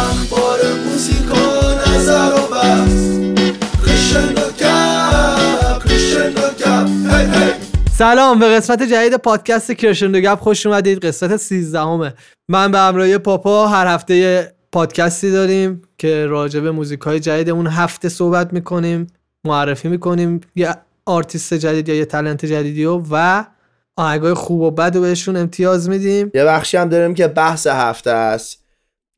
اخبار موزیک و نظر و بحث. Crescendo گپ Crescendo گپ هی هی سلام به قسمت جدید پادکست Crescendo گپ خوش اومدید. قسمت 13 همه من به همراه پاپا هر هفته پادکستی داریم که راجع به موزیک های جدید اون هفته صحبت می‌کنیم معرفی می‌کنیم یه آرتیست جدید یا یه talent جدیدی و و آهنگای خوب و بد رو بهشون امتیاز میدیم. یه بخشی هم داریم که بحث هفته است.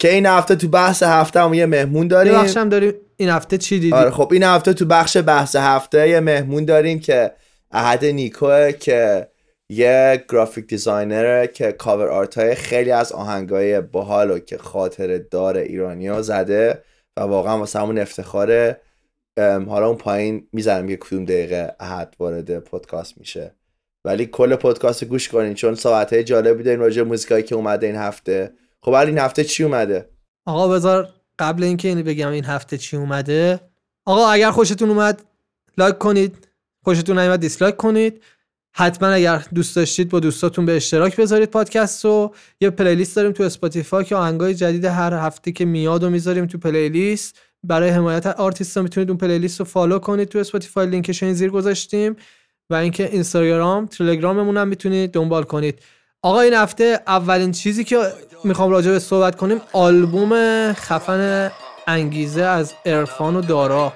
که این هفته تو بحث هفته هم یه مهمون داریم. بخش هم داریم این هفته چی دیدی؟ آره خب این هفته تو بخش بحث هفته یه مهمون داریم که احد نیکوه که یه گرافیک دیزاینره که کاور آرت های خیلی از آهنگای باحال و که خاطر دار ایرانی ها زده و واقعا واسه همون افتخاره حالا اون پایین می‌زنم که کدوم دقیقه احد وارد پادکست میشه. ولی کل پادکست گوش کنین چون صحبت های جالبی داریم راجع موزیکایی که اومده این هفته. خب این هفته چی اومده؟ آقا بذار قبل اینکه اینو بگم این هفته چی اومده. آقا اگر خوشتون اومد like کنید. خوشتون نیومد dislike کنید. حتما اگر دوست داشتید با دوستاتون به اشتراک بذارید پادکست رو. یه playlist داریم تو Spotify که آهنگای جدید هر هفته که میاد و می‌ذاریم تو playlist. برای حمایت آرتیست می‌تونید اون playlist رو follow کنید تو Spotify. لینکش این زیر گذاشتیم. و اینکه اینستاگرام تلگراممون هم می‌تونید دنبال کنید. آقا این هفته اولین چیزی که می‌خوام راجع به صحبت کنیم آلبوم خفن انگیزه از ارفان و دارا.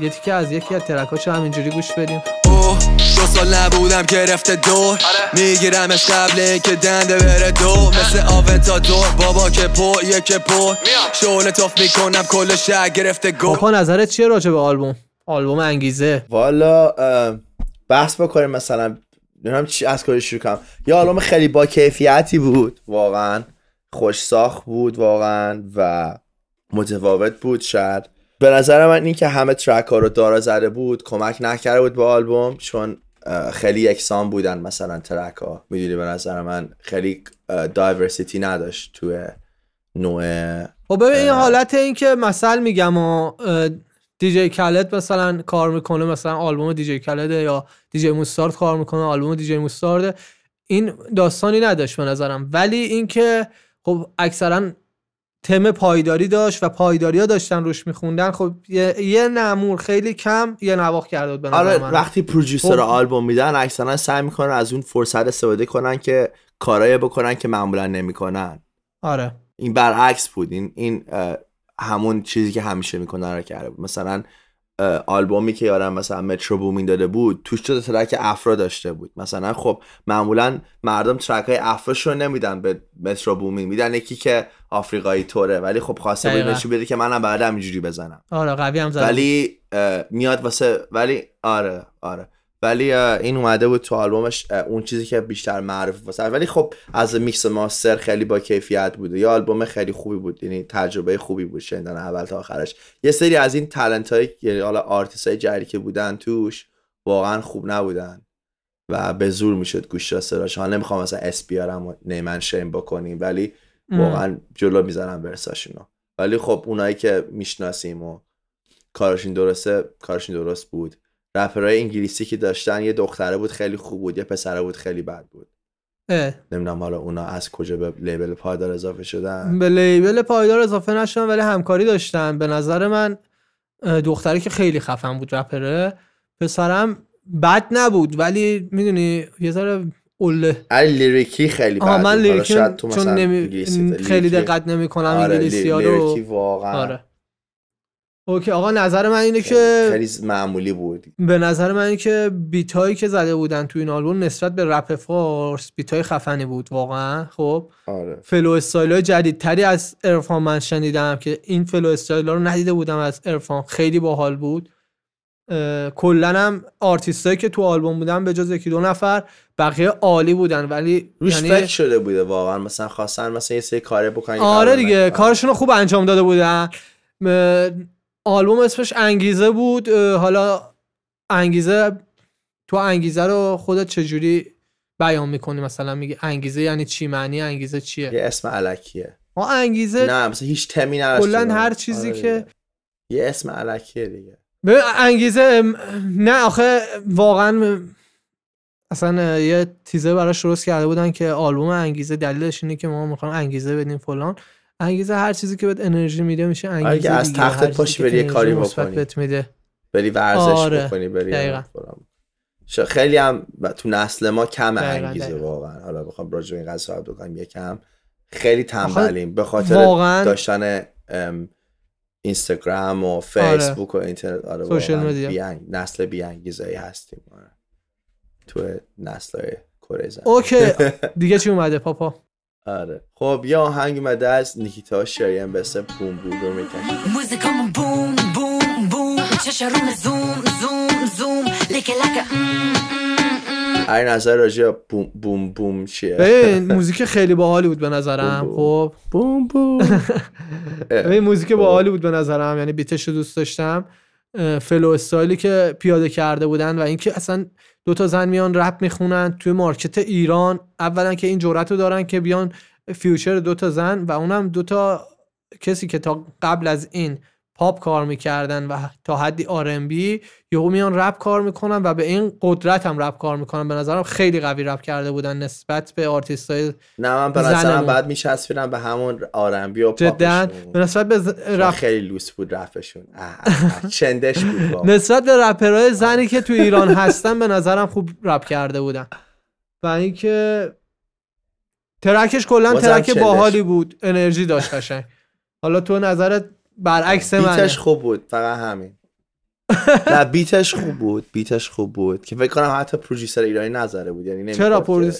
یه تیکه از یکی از ترکاشو همینجوری گوش بدیم. اوه دو سال نبودم گرفته دور. میگیرمش قبل اینکه دنده بره دور. مثل آونتادور بابا که پر یک پر. شعله تاف می‌کنم کل شهر گرفته گور. پاپا نظرت چیه راجع به آلبوم؟ آلبوم انگیزه. والا بحث بکنیم مثلا. نمی‌دونم چی از کاری شروع کنم. یه آلبوم خیلی با کیفیتی بود. واقعا خوش ساخت بود واقعا و متفاوت بود شاید. به نظر من این که همه ترک ها رو دارا زده بود کمک نکرده بود به آلبوم چون خیلی یکسان بودن مثلا ترک ها می‌دونی به نظر من خیلی دایورسیتی نداشت توی نوع خب ببین این حالت این که مثل میگم و دیجی کلت مثلا کار می‌کنه مثلا آلبوم دیجی کلده یا دیجی موستارد کار می‌کنه آلبوم دیجی موستارد این داستانی نداشت به نظرم. ولی اینکه خب اکثرا تم پایداری داشت و پایداری ها داشتن روش میخوندن خب یه, یه نمور خیلی کم یه نواخ کرده بود به نظر آره من. وقتی پروژیسر خب. آلبوم میدن اکثرا سعی می‌کنن از اون فرصت استفاده کنن که کارایی بکنن که معمولا نمی‌کنن. آره. این برعکس بود. این این همون چیزی که همیشه می‌کنن رو کرده بود. مثلا آلبومی که یارم مثلا مترو بومین داده بود توش تا ترک افرا داشته بود. مثلا خب معمولا مردم ترک های افراش رو نمیدن به مترو بومین میدن یکی که آفریقایی توره. ولی خب خواسته بود. نشون بده که منم بعد اینجوری بزنم. آره قوی هم بود. ولی میاد واسه ولی آره آره. ولی این اومده بود تو آلبومش اون چیزی که بیشتر معروف واسه ولی خب از میکس ماستر خیلی با کیفیت بود. یه آلبوم خیلی خوبی بود. یعنی تجربه خوبی بود شنیدن اول تا آخرش. یه سری از این talent های یعنی حالا آرتیست های جدیدی که بودن توش واقعا خوب نبودن. و به زور می‌شد گوش داد صداش. حالا نمی‌خوام مثلا اسم بیارم و name and shame بکنیم ولی. واقعا جلو می‌زنم verse اشونو. ولی خب اونایی که می‌شناسیم و کارشون درسته کارشون درست بود. رپرهای انگلیسی که داشتن یه دختره بود خیلی خوب بود یه پسره بود خیلی بد بود. اه. نمی‌دونم حالا اونا از کجا به label پایدار اضافه شدن. به label پایدار اضافه نشدن ولی همکاری داشتن. به نظر من دختری که خیلی خفن بود رپره پسرم بد نبود ولی می‌دونی یه ذره اوله. ولی lyric ی خیلی بد من lyric ی چون نمی... خیلی دقت نمی کنم آره، انگلیسی ها رو. lyric ی واقعا آره. okay آقا نظر من اینه که خیلی معمولی بود. به نظر من اینه که beat هایی که زده بودن تو این آلبوم نسبت به رپ فارس beat های خفنی بود واقعا خب؟ آره. flow style های جدیدتری از عرفان من شنیدم که این flow style ها رو ندیده بودم از عرفان خیلی باحال بود. کلا هم آرتیستایی که تو آلبوم بودن به جز یکی دو نفر بقیه عالی بودن ولی روش یعنی فکر شده بوده واقعا. مثلا خواستن مثلا یه سری کاره بکنن آره کار دیگه. کارشون رو خوب انجام داده بودن. م- آلبوم اسمش انگیزه بود. حالا انگیزه تو انگیزه رو خودت چجوری بیان می‌کنی؟ مثلا میگی انگیزه یعنی چی؟ معنی انگیزه چیه؟ یه اسم علکیه. ما انگیزه نه مثلا هیچ تمی نداشت کلا. هر چیزی آره که. یه اسم علکیه دیگه. به انگیزه نه آخه واقعا اصلا یه تیزه براش درست کرده بودن که آلبوم انگیزه دلیلش اینه که ما می‌خوایم انگیزه بدیم فلان. انگیزه هر چیزی که بهت انرژی میده میشه انگیزه آره که از چیزی پاشی بری یه کاری بکنی. میده. بری ورزش آره. بکنی بری خیلی هم تو نسل ما کم انگیزه. واقعا. حالا بخوام راجع به این قضیه صحبت بکنم یکم. خیلی تنبلیم. به خاطر واقعاً- داشتن ام، اینستاگرام و فیسبوک و اینترنت. آره واقعاً. بی‌انگ- نسل بی انگیزه هستیم. آره. تو نسل کره زمین. okay. دیگه چی اومده پاپا؟ آره. خب یه آهنگ اومده از نیکیتا شریان به اسم بوم بوم رو می‌کشیم موزیکامون بوم بوم بوم چش روم زوم زوم زوم لکه لکه هر نظر راجع بوم بوم بوم چیه؟ ببین موزیک خیلی باحالی بود به نظرم خب؟ بوم بوم. ببین موزیک خب. باحالی بود به نظرم یعنی beat ش رو دوست داشتم. flow style ی که پیاده کرده بودن و اینکه اصلا دو تا زن میان رپ می‌خونن توی market ایران. اولا که این جرأت رو دارن که بیان feature دو تا زن و اونم دو تا کسی که تا قبل از این پاپ کار می‌کردن و تا حدی R&B یهو میان رپ کار می‌کنن و به این قدرت هم رپ کار می‌کنن به نظرم خیلی قوی رپ کرده بودن نسبت به آرتیست های نه من به. نظرم بعد میچسبیدم به همون R&B و جدا پاپشون. به نسبت به ز- رپ خیلی لوس بود اه، چندش بود. نسبت به رپرهای زنی که تو ایران هستن به نظرم خوب رپ کرده بودن و اینکه trackش کلا track. باحالی بود انرژی داشت قشنگ حالا تو نظرت برعکس منه. بیتش خوب بود فقط همین. نه بیتش خوب بود بیتش خوب بود که فکر کنم حتی پروژیسر ایرانی نظره بود یعنی چرا ایرانی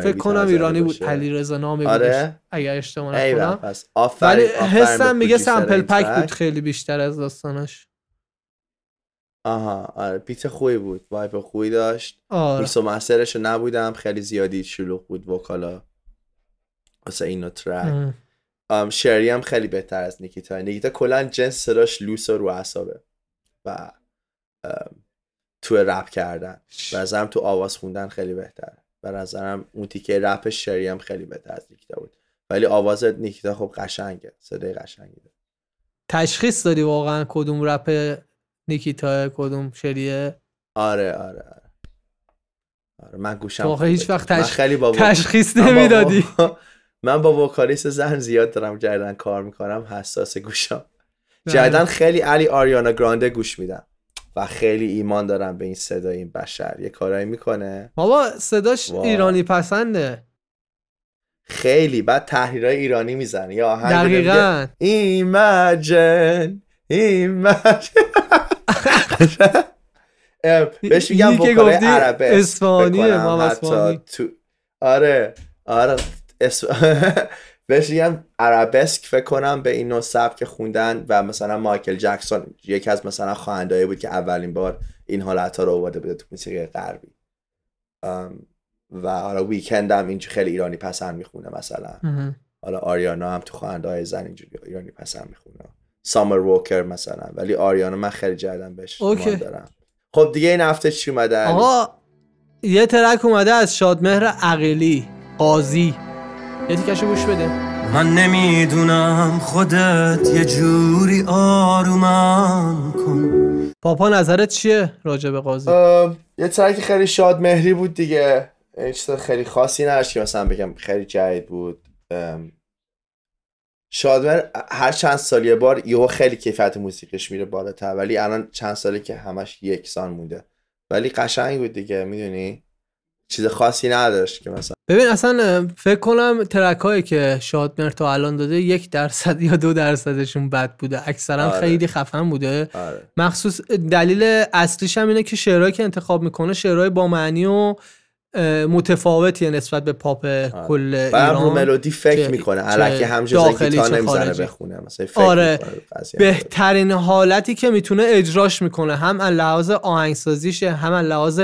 فکر کنم ایرانی بود باشه. علی رضا نامی آره؟ اگر اشتباه نکنم. پس آفرین ولی حسم میگه سمپل این پک. بود خیلی بیشتر از داستانش. آها آره بیت خوبی بود وایب خوبی داشت. آره. میکس و مسترش نبودم خیلی زیادی شلوغ بود وکالا. واسه اینو ترک شری هم خیلی بهتر از نیکیتا. نیکیتا کلا جنس صداش لوس و رو اعصابه و تو رپ کردن. به نظرم تو آواز خوندن خیلی بهتر به نظرم اون تیکه رپ شری هم خیلی بهتر از نیکیتا بود. ولی آواز نیکیتا خب قشنگه. صدای قشنگی داره تشخیص دادی واقعا کدوم رپ نیکیتا کدوم شریه آره آره آره. آره من گوشم واقعا. هیچ وقت تش- خیلی با تشخیص نمی‌دادی. من با وکالیست زن زیاد دارم جدیدن کار می‌کنم حساس گوشم بله. جدیدن خیلی علی آریانا گرانده گوش میدم و خیلی ایمان دارم به این صدای این بشر. یه کارایی می‌کنه. بابا صداش وای. ایرانی پسنده. خیلی. بعد تحریرهای ایرانی می‌زنه. یا دقیقا. ایمجن ایمجن بهش میگم وکالای عربه. اسفانیه، اسفانی. تو آره آره. اس... بهش میگم عربسک فکر کنم به این نوع سبک خوندن و مثلا مایکل جکسون یکی از مثلا خواننده‌ای بود که اولین بار این حالت ها رو آورده بوده تو موسیقی غربی و حالا ویکند هم اینجوری خیلی ایرانی پسند می‌خونه مثلا. حالا آریانا هم تو خواننده های زن اینجوری ایرانی پسند می‌خونه سامر ووکر مثلا ولی آریانا من خیلی جدم بهش اوکی. دارم خب دیگه این هفته چی اومده؟ آقا یه ترک اومده از شادمهر عقیلی قاضی یه تیکشو گوش بده. من نمی‌دونم خودت یه جوری آرومم کن. پاپا نظرت چیه راجع به قاضی؟ یه ترک خیلی شاد مهری بود دیگه. چیز خیلی خاصی نداشت که مثلا بگم خیلی جدید بود. ام، شادمهر هر چند سال یه بار یهو خیلی کیفیت موسیقیش میره بالاتر ولی الان چند ساله که همش یکسان مونده. ولی قشنگ بود دیگه می‌دونی؟ چیز خاصی نداشت که مثلا. ببین اصلا فکر کنم ترک هایی که شادمهر تا الان داده یک درصد یا دو درصدشون بد بوده. اکثرا آره. خیلی خفن بوده. آره. مخصوص دلیل اصلیش هم اینه که شعرهایی که انتخاب می‌کنه شعرهای با معنی و اه، متفاوتیه نسبت به پاپ کل و هم رو ایران ملودی فکر می‌کنه. داخلی، گیتار چه نمی‌زنه. بخونه مثلا فکر آره. بهترین حالتی که می‌تونه اجراش می‌کنه هم از لحاظ آهنگسازیشه هم لحاظ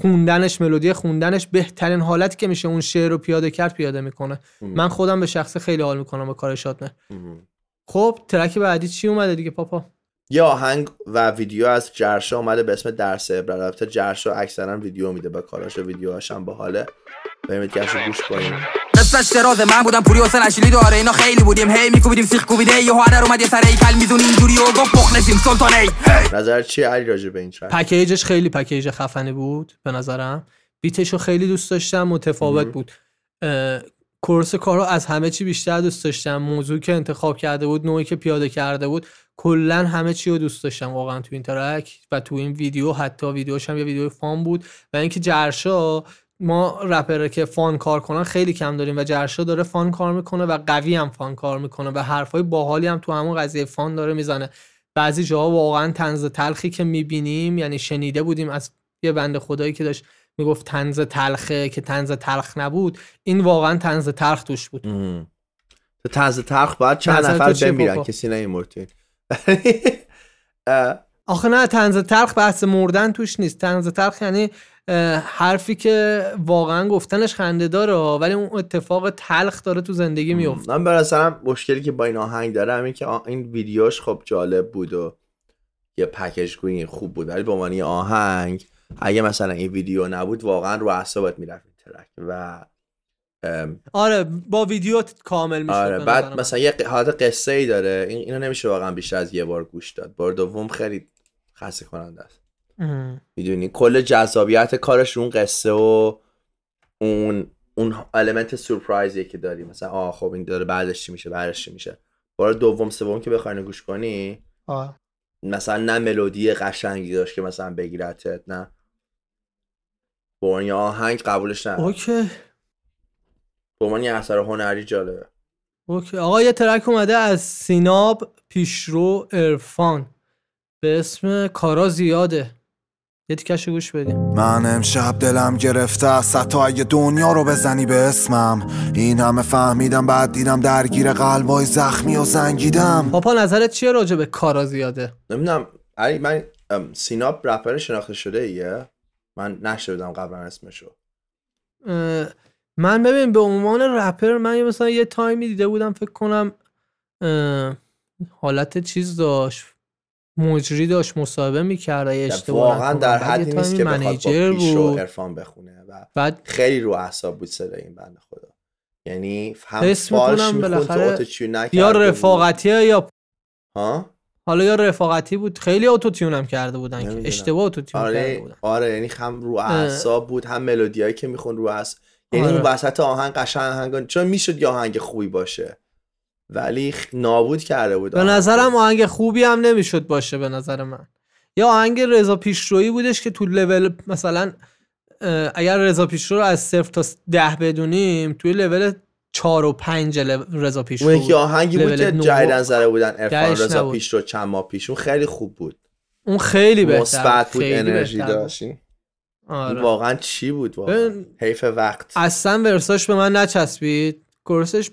خوندنش ملودی خوندنش بهترین حالتی که میشه اون شعر رو پیاده کرد پیاده می‌کنه. من خودم به شخص خیلی حال می‌کنم با کار مهم. خب ترک بعدی چی اومده دیگه پاپا؟ یه آهنگ و ویدیو از جرشا اومده به اسم درس عبرت. البته جرشا اکثرا ویدیو میده با کاراش و ویدیوهاش هم باحاله. بریم گشت گوش کنیم. قصهش درازه من بودم پوری حسین اشیلی داره. اینا خیلی بودیم. هی میکوبیدیم سیخ کوبیده. یه هادر اومد یه سر کل میزون اینجوری و گفت مخلصیم سلطانه هی. نظر چی علی راجع به این ترک پکیجش خیلی پکیج خفنی بود به نظرم. بیتش رو خیلی دوست داشتم متفاوت. بود. کورس کارو از همه چی بیشتر دوست داشتم. موضوعی که انتخاب کرده بود نوعی که پیاده کرده بود کلا همه چی رو دوست داشتم واقعا تو این ترک و تو این ویدیو. حتی ویدیوش هم یه ویدیو فان بود. و اینکه جرشا ما رپره که فان کار کنن خیلی کم داریم و جرشا داره فان کار می‌کنه و قوی هم فان کار می‌کنه و حرفای باحالی هم تو همون قضیه فان داره می‌زنه. بعضی جاها واقعا تنز تلخی که می‌بینیم یعنی شنیده بودیم از یه بنده خدایی که داشت می‌گفت تنز تلخه که تنز تلخ نبود این واقعا تنز تلخ توش بود. تو طنز تلخ باید چند نفر بمیرن؟ کسی نمیمرد آخه نه تنز تلخ بحث مردن توش نیست. تنز تلخ یعنی حرفی که واقعا گفتنش خنده داره ولی اون اتفاق تلخ داره تو زندگی میفته. من به نظرم مشکلی که با این آهنگ داره همین که این ویدیوش خب جالب بود و یه پکیج گوینگ خوب بود ولی به عنوان آهنگ اگه مثلا این ویدیو نبود واقعا رو اعصابت می‌رفت این ترک و آره با ویدیو کامل میشه آره بعد مثلا یه حالت قصه ای داره این اینو نمیشه واقعا بیشتر از یه بار گوش داد. بار دوم خیلی خسته کننده است. می‌دونی؟ کل جذابیت کارش اون قصه و اون اون element surpriseیه که داری. مثلا آه خب این داره بعدش چی میشه بعدش چی میشه. بار دوم سوم که بخوای گوش کنی مثلا نه ملودی قشنگی داشت که مثلا بگیرتت نه. عنوان یه آهنگ قبولش نه اوکی. به عنوان یه اثر هنری جالبه. اوکی. آقا یه track اومده از سیناب پیشرو عرفان به اسم کارا زیاده. یه تیکش گوش بدیم. من امشب دلم گرفته است. حتی اگه دنیا رو بزنی به اسمم. این همه فهمیدم بعد دیدم درگیر قلبای زخمی و زنگیدم. پاپا نظرت چیه راجع به کارا زیاده؟ نمی‌دونم. علی من سیناب رپر شناخته شده ایه. من نشنیدم قبلا اسمشو. اه، من ببین به عنوان رپر من یه مثلا یه تایمی دیده بودم فکر کنم اه، حالت چیز داشت. مجری داشت مصاحبه می‌کرد اشتباه واقعا. در حدی نیست که منیجر با پیشرو بود. عرفان بخونه و بعد خیلی رو اعصاب بود صدای این بنده خدا. یعنی هم فالش بالاخره یا. رفاقتیه یا ها؟ حالا یا رفاقتی بود. خیلی اتوتیون هم کرده بودن که. اشتباه اتوتیون کرده آره بودن. آره یعنی هم رو اعصاب بود هم ملودیایی که میخون رو اعصاب. یعنی آره. اون وسط آهنگ قشنگ آهنگ چون می‌شد یه آهنگ خوبی باشه. ولی نابود کرده بود به. نظرم آهنگ خوبی هم نمی‌شد باشه به نظر من یا آهنگ رضا پیشرویی بودش که تو لول مثلا اگر رضا پیشرو رو از صفر تا ده بدونیم توی لول چهار و پنج رضا پیشرو اون یکی. آهنگی بود که. جدیدن زده بودن ارفان رضا نبود. پیش رو چند ماه پیش اون خیلی خوب بود اون خیلی بهتر مثبت بود خیلی انرژی بهتر بود. داشت این آره. واقعا چی بود واقعا حیف وقت اصلا ورساش به من نچسبید کورسش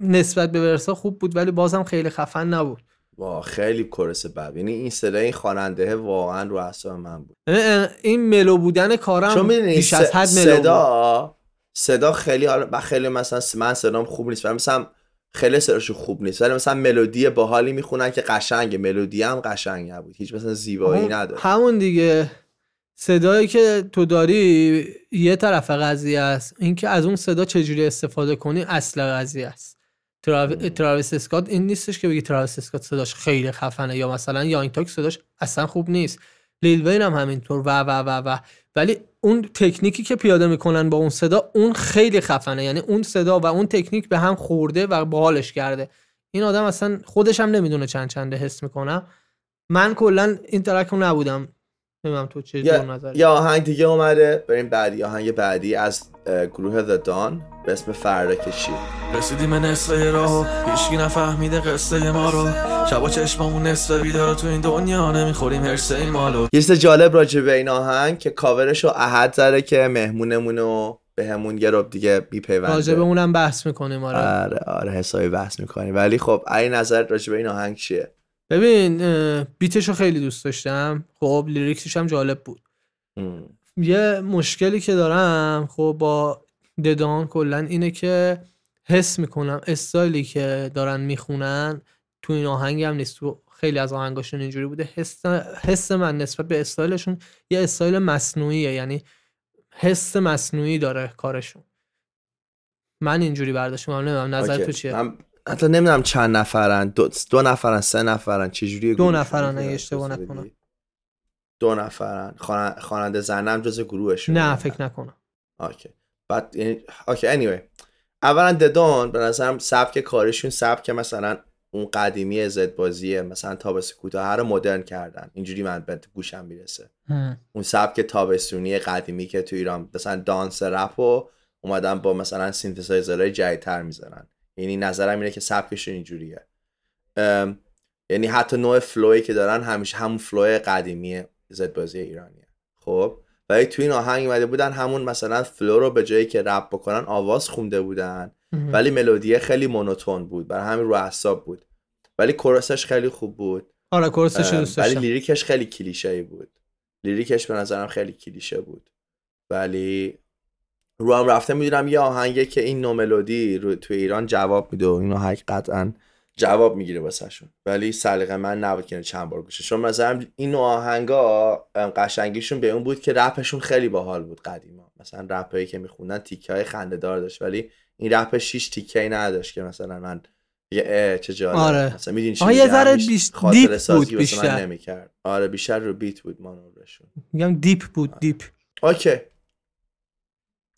نسبت به ورسا خوب بود ولی بازم خیلی خفن نبود. وا خیلی کورس بد. یعنی این صدای این خواننده واقعا رو اعصاب من بود. این ملو بودن کارم چون بیش از حد ملو بود. صدا صدا خیلی حالا خیلی مثلا من صدام خوب نیست ولی مثلا خیلی صداشون خوب نیست. ولی مثلا ملودی باحالی می‌خونن که قشنگه. ملودی هم قشنگ نبود. هیچ مثلا زیبایی همون- نداره همون دیگه. صدایی که تو داری یه طرف قضیه است. اینکه از اون صدا چجوری استفاده کنی اصل قضیه است. تراویس اسکات این نیستش که بگی تراویس اسکات صداش خیلی خفنه یا مثلا یانگ تاگ صداش اصلا خوب نیست. لیل وین هم همینطور. و و و و. ولی اون تکنیکی که پیاده می‌کنن با اون صدا اون خیلی خفنه. یعنی اون صدا و اون تکنیک به هم خورده و باحالش کرده. این آدم اصلا خودش هم نمی‌دونه چند چنده حس می‌کنم من کلا این ترک نبودم. نمی‌دونم تو چه جور یا نظری یا آهنگ دیگه اومده بریم بعدی. آهنگ بعدی از گروه The Dawn به اسم فردا کشی. رسیدیم نصف راه هیچکی نفهمیده قصه ما رو. شبا چشمامون نصف بیدار تو این دنیا نمی‌خوریم هرسه این مالو یه چیز جالب راجع به این آهنگ که کاورش رو احد زده که مهمونمون رو به همون یه رب دیگه بیپیونده. راجع به اونم بحث می‌کنیم آره. آره آره حسابی بحث می‌کنیم. ولی خب این نظر راجع به این آهنگ چیه؟ ببین beatش رو خیلی دوست داشتم. خب lyricsش هم جالب بود. ام. یه مشکلی که دارم خب با ددون کلا اینه که حس می‌کنم styleی که دارن می‌خونن تو این آهنگ هم نیست. تو خیلی از آهنگاشون اینجوری بوده. حس, حس من نسبت به styleشون یه استایل مصنوعیه. یعنی حس مصنوعی داره کارشون. من اینجوری برداشتم نمی‌دونم نظر. تو چیه؟ من حتی نمی‌دونم چند نفرن دو, دو نفرن سه نفرن چجوری دو نفرن اگه اشتباه نکنم. دو نفرن. خوان- خواننده زنم جز گروهشون. نه فکر نکنم. OK. بعد یعنی OK anyway. اولا ددون به نظرم سبک کارشون سبک مثلا اون قدیمی زدبازیه مثلا تابستون کوتاهه رو مدرن کردن. اینجوری من به گوشم می‌رسه. اون سبک تابستونی قدیمی که تو ایران مثلا dance rap و اومدن با مثلا synthesizerهای جدیدتر می‌زنن یعنی نظرم اینه که سبکشون اینجوریه. یعنی حتی نوع flowی که دارن همیشه همون flowی قدیمی زدبازی ایرانیه. خب؟ ولی تو این آهنگ اومده بودن همون مثلا flow رو به جایی که رپ بکنن آواز خونده بودن. ولی ملودیه خیلی monotone بود برای همین رو اعصاب بود. ولی chorusش خیلی خوب بود. آره chorusش دوست ولی lyricش خیلی کلیشه ای بود. لیریکش به نظرم خیلی کلیشه بود. ولی رو هم رفته می‌دونم یه آهنگه که این نو ملودی رو تو ایران جواب میده و این آهنگ قطعا جواب می‌گیره واسهشون. ولی سلیقه من نبود که اینو چند بار گوشه. چون مثلا این نوع آهنگا قشنگیشون به اون بود که رپشون خیلی باحال بود قدیما. مثلا رپایی که میخوندن تیکه های خنده دار داشت ولی این رپ شیش تیکه ای نداشت که مثلا من یه اه، چه جالب. آره. مثلا می‌دونی چی یه؟ ذره بیش- دیپ بود بیشتر. نمی‌کرد. آره بیشتر رو بیت بود مانورشون. میگم deep بود deep. OK.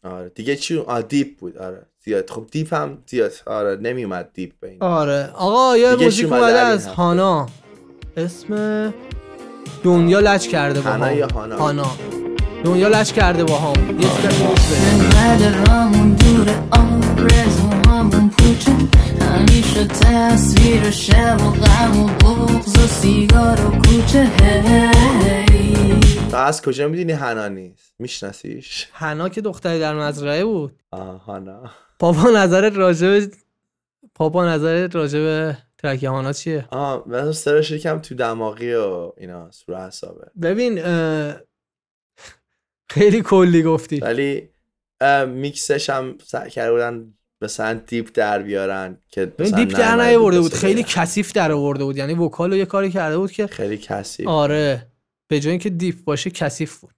آره. دیگه چی؟ آه deep بود. آره. زیاد. خب deep هم زیاد. آره نمیومد deep به این. آره. آقا یه موزیک اومده از؟ هانا. اسم دنیا لچ کرده با هانا هم هانا؟ هانا. دنیا لچ کرده با هم یه چیز دوره آرزوهامون پوچه. همیشه تصویر شب و غم و بغض و سیگار و کوچه. هی تو از کجا می‌دونی هنا نیست؟ میشناسیش؟ هنا که دختری در مزرعه بود. آه هانا پاپا نظرت راجب پاپا نظرت راجب track هانا چیه؟ آه من سرش یکم تو دماغی و اینا رو حسابه ببین اه، خیلی کلی گفتی. ولی mixش هم سعی کرده بودن مثلا deep در بیارن که مثلا deep در نیاورده بود. خیلی. کثیف در آورده بود. یعنی vocal رو یه کاری کرده بود که خیلی کثیف آره به جای اینکه deep باشه کثیف بود.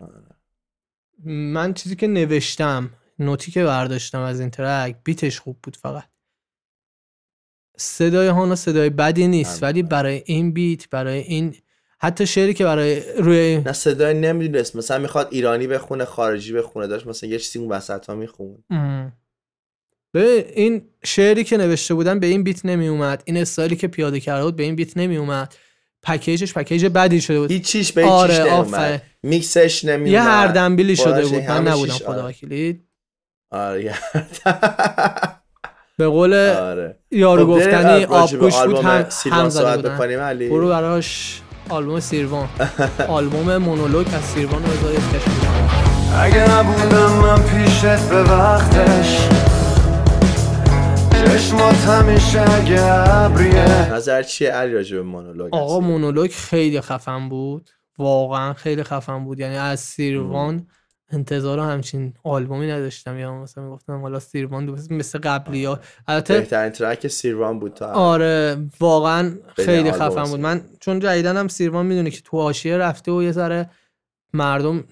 من چیزی که نوشتم noteی که برداشتم از این track beatش خوب بود فقط. صدای هانا صدای بدی نیست آره. ولی برای این beat برای این حتی شعری که برای روی نه صدای نمی‌دونست. مثلا می‌خواد ایرانی بخونه خارجی بخونه. داشت مثلا یه چیزی اون وسط ها میخون ام. ببین این شعری که نوشته بودن به این بیت نمی اومد این استایلی که پیاده کرده بود به این بیت نمی اومد پکیجش پکیج بدی شده بود. هیچیش به آره، آفرین. نمیومد میکسش نمیومد. یه هردنبیلی شده بلنش بود. من نبودم چیش- خدا آره. وکیلی آره یه- به قول آره. یارو خب، گفتنی به آبگوش بود آلبوم هم هم زده بودن. بکنیم. علی. برو براش آلبوم سیروان. آلبوم مونولوگ از سیروان رو بذار اسمش می‌ذارم. اگه نبودم من پیشت به وقتش چشمات همیشه اگه ابریه نظر چیه علی راجع به مونولوگ آقا؟ مونولوگ خیلی خفن بود واقعا خیلی خفن بود یعنی از سیروان انتظار همچین آلبومی نداشتم یا مثلا می‌گفتم حالا سیروان دوست مثل قبلی ها البته بهترین ترک سیروان بود تا. آره واقعا خیلی خفن بود. من چون جدیدن هم سیروان می‌دونه که تو حاشیه رفته و یه ذره مردم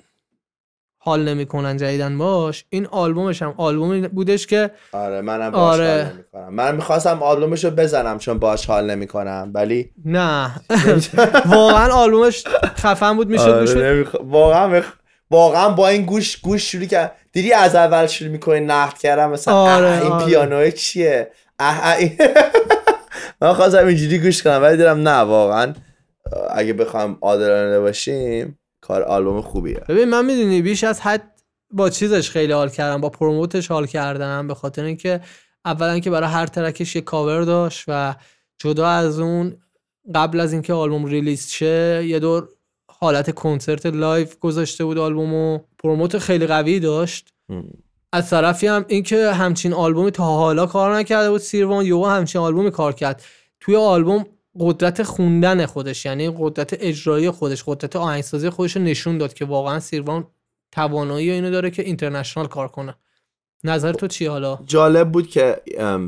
حال نمی‌کنن جدیدن باش این آلبومش هم آلبومی بودش که آره منم باش آره. حال نمی‌کنم. من می‌خواستم آلبومشو بزنم چون باش حال نمی‌کنم ولی نه. واقعا آلبومش خفن بود می‌شد آره نمیخ... واقعا مخ... واقعا با این گوش گوش شروع کرد. دیدی از اول شروع می‌کنی نقد کردم مثلا آره، اه این آره. پیانو چیه؟ اه اه این- من خواستم اینجوری گوش کنم ولی دیدم نه واقعا اگه بخوام عادلانه باشیم کار آلبوم خوبیه. ببین من می‌دونی بیش از حد با چیزش خیلی حال کردم با promoteش حال کردم به خاطر اینکه اولا که برای هر trackش یه کاور داشت و جدا از اون قبل از اینکه آلبوم release شه یه دور حالت کنسرت live گذاشته بود آلبومو. promote خیلی قوی داشت. از طرفی هم اینکه همچین آلبومی تا حالا کار نکرده بود سیروان یهو همچین آلبومی کار کرد. توی آلبوم قدرت خوندن خودش یعنی قدرت اجرایی خودش قدرت آهنگسازی خودش رو نشون داد که واقعا سیروان توانایی اینو داره که اینترنشنال کار کنه. نظر تو چی حالا؟ جالب بود که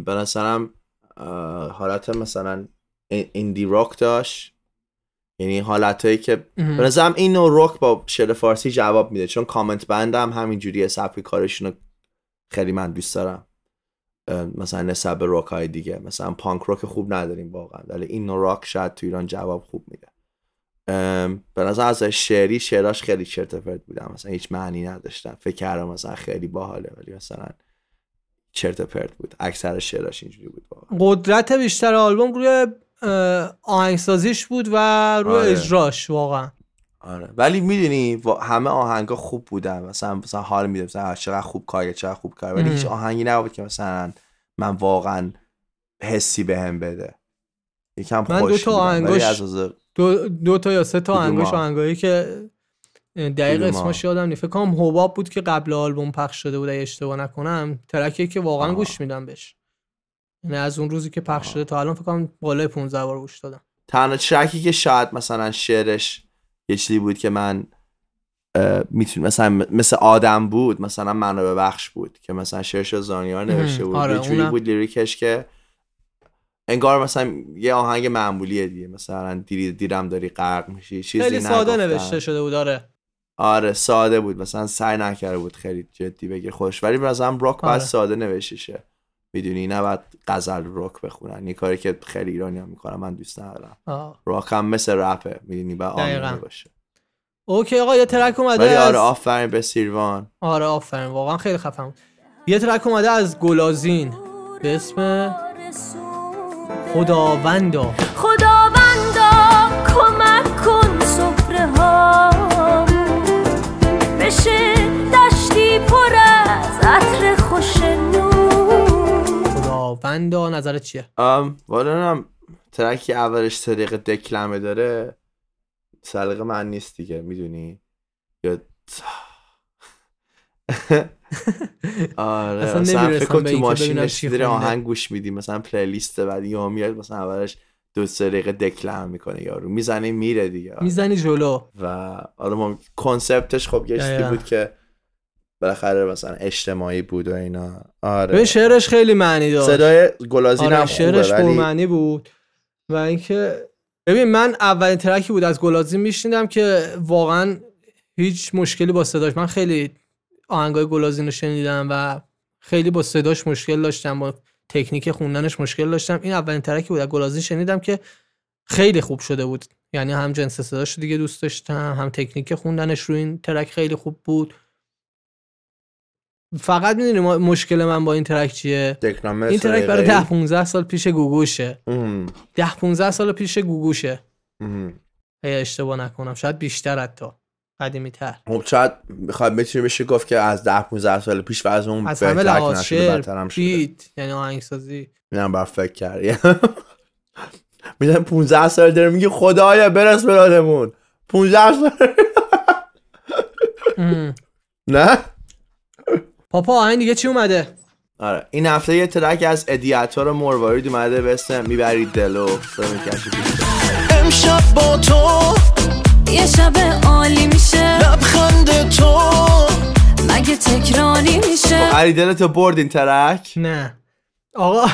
به نظرم حالت مثلا این- ایندی راک داشت. یعنی حالتهایی که ام. به نظرم این نوع راک با شعر فارسی جواب میده چون کامنت بندم همینجوری سبک کارشون خیلی من دوست دارم. مثلا نسبت به راک های دیگه. مثلا پانک راک خوب نداریم واقعا ولی این راک شاید تو ایران جواب خوب میده. به نظر از شعری شعراش خیلی چرت پرت بودم مثلا هیچ معنی نداشتم فکر کردم مثلا خیلی باحاله ولی مثلا چرت پرت بود. اکثر شعراش اینجوری بود واقعا. قدرت بیشتر آلبوم روی آهنگسازیش بود و روی آره. اجراش واقعا. آره. ولی می‌دونی همه آهنگا خوب بودن. مثلا مثلا حال میده مثلا چقدر خوب کار کرد، چقدر خوب کار ولی. هیچ آهنگی نبود که مثلا من واقعا حسی بهم بده. یکم من دو تا آهنگاش از لحاظ دو, دو تا یا سه تا؟ آهنگاش آهنگایی که دقیق؟ اسمش یادم نیست. فکر کنم حباب بود که قبل آلبوم پخش شده بود اگه اشتباه نکنم. ترکیه که واقعا آه. گوش میدم بهش. یعنی از اون روزی که پخش شده تا الان فکر کنم بالای 15 بار گوش دادم. تنها ترکی که شاید مثلا شعرش یه چیزی بود که من میتون مثلا مثل آدم بود مثلا منو ببخش بود که مثلا شعرش زانیار نوشته بود. آره، جوری. بود لیریکش که انگار مثلا یه آهنگ معمولیه دیگه. مثلا دیری دیرم داری غرق میشی چیزی خیلی ساده. نوشته شده بود آره. آره ساده بود. مثلا سعی نکرده بود خیلی جدی بگیر خوش. ولی به نظرم راک آره. ساده نوشته شه می‌دونی نه باید غزل راک بخونن. یه کاری که خیلی ایرانی هم می‌کنن من دوست ندارم. راک هم مثل رپه می‌دونی دقیقاً. آمینه باشه. اوکی آقا یه ترک اومده ولی از... آره آفرین به سیروان. آره آفرین. واقعا خیلی بود. یه ترک اومده از گلازین. به اسم خداوندا خداوندا کمک کن سفره ها بشه دشتی پر از عطر خوش نور خداوندا نظرت چیه؟ ام والا ترکی اولش طریق دکلمه داره. سلیقه من نیست دیگه می‌دونی؟ یا آره اصلا مثلا نمی‌رسم فکر کن تو ماشین خونده. آهنگ گوش میدی مثلا پلیلیست بعد یا میاد مثلا اولش دو سه دقیقه دکلم می‌کنه یارو. می‌زنه میره دیگه. می‌زنی جلو. و آره ما کنسپتش خب یه چیزی. بود که بالاخره مثلا اجتماعی بود و اینا. به آره شعرش خیلی معنی داشت. صدای گلازین آره هم شعرش خوبه ولی پرمعنی بود. و اینکه ببین من اولین ترکی بود از گلازین میشنیدم که واقعا هیچ مشکلی با صداش من خیلی آهنگای گلازین رو شنیدم و خیلی با صداش مشکل داشتم با تکنیک خوندنش مشکل داشتم. این اولین ترکی بود از گلازین شنیدم که خیلی خوب شده بود. یعنی هم جنس صداش دیگه دوست داشتم هم تکنیک خوندنش رو این ترک خیلی خوب بود. فقط می‌دونی مشکل من با این ترک چیه این ترک برای صدای 10 15 سال پیش گوگوشه. ام، 10 15 سال پیش گوگوشه. اگه اشتباه نکنم. شاید بیشتر حتی. قدیمی تر خب شاید بخواد می‌تونی بشه گفت که از 10 15 سال پیش و از اون از همه لحاظ شعر بیت یعنی آهنگسازی. اینم بر فکر کردی. می‌دونم 15 سال داره میگه خدایا برس به یادمون. 15 سال. نه؟ پاپا آهنگ دیگه چی اومده؟ آره این هفته یه ترک از ادیاتور مروارید اومده به اسم می‌برید دلو. امشب با تو یه شب عالی میشه. لبخند تو مگه تکراری میشه؟ علی دلتو برد این ترک؟ نه. آقا.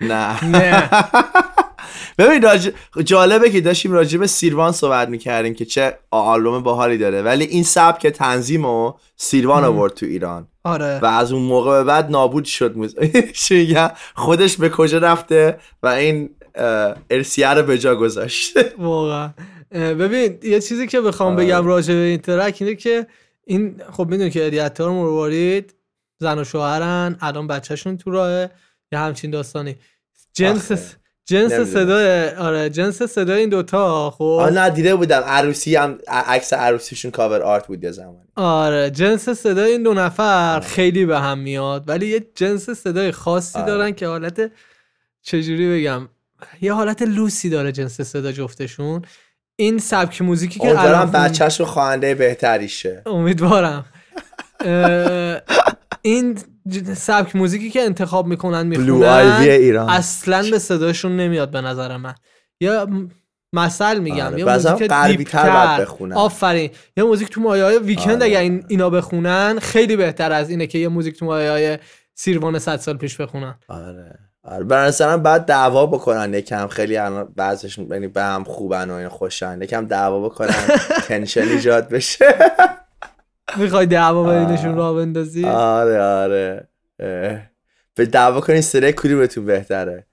نه. نه. ببین راج... جالبه که داشتیم راجع به سیروان صحبت می‌کردیم که چه آلبوم باحالی داره. ولی این سبک تنظیم رو سیروان آورد تو ایران. آره. و از اون موقع به بعد نابود شد موز... خودش به کجا رفته و این ارسیه رو به جا گذاشته واقعا. ببین یه چیزی که بخوام آره. بگم راجع به این ترک اینه که این خب می‌دونی که ادیاتور مروارید زن و شوهرن الان بچهشون تو راهه یه همچین داستانی. جنس آخه. جنس. صدای آره جنس صدای این دوتا خب. آه نه دیده بودم. عروسی هم عکس عروسیشون کاور آرت بود یه زمانی. آره جنس صدای این دو نفر خیلی به هم میاد ولی یه جنس صدای خاصی آره. دارن که حالت چجوری بگم یه حالت لوسی داره جنس صدا جفتشون. این سبک موزیکی که امیدوارم الان بچهش رو خواننده بهتری شه امیدوارم این سبک موزیکی که انتخاب می‌کنن می‌خونن ایران. اصلا به صداشون نمیاد به نظر من. یا مثل میگم آره، یه موزیک دیپتر. بخونن. آفرین. یه موزیک تو مایه های ویکند آره. اگر این اینا بخونن خیلی بهتر از اینه که یه موزیک تو مایه های سیروان 100 سال پیش بخونن. آره. آره نظرم بعد دعوا بکنن. یکم خیلی الان بعضشون یعنی به هم خوبن و این خوشن. یکم دعوا بکنن tension ایجاد بشه. می‌خوای دعوا بینشون راه بندازی؟ آره آره. به دعوا کنین صدای کدومتون بهتره؟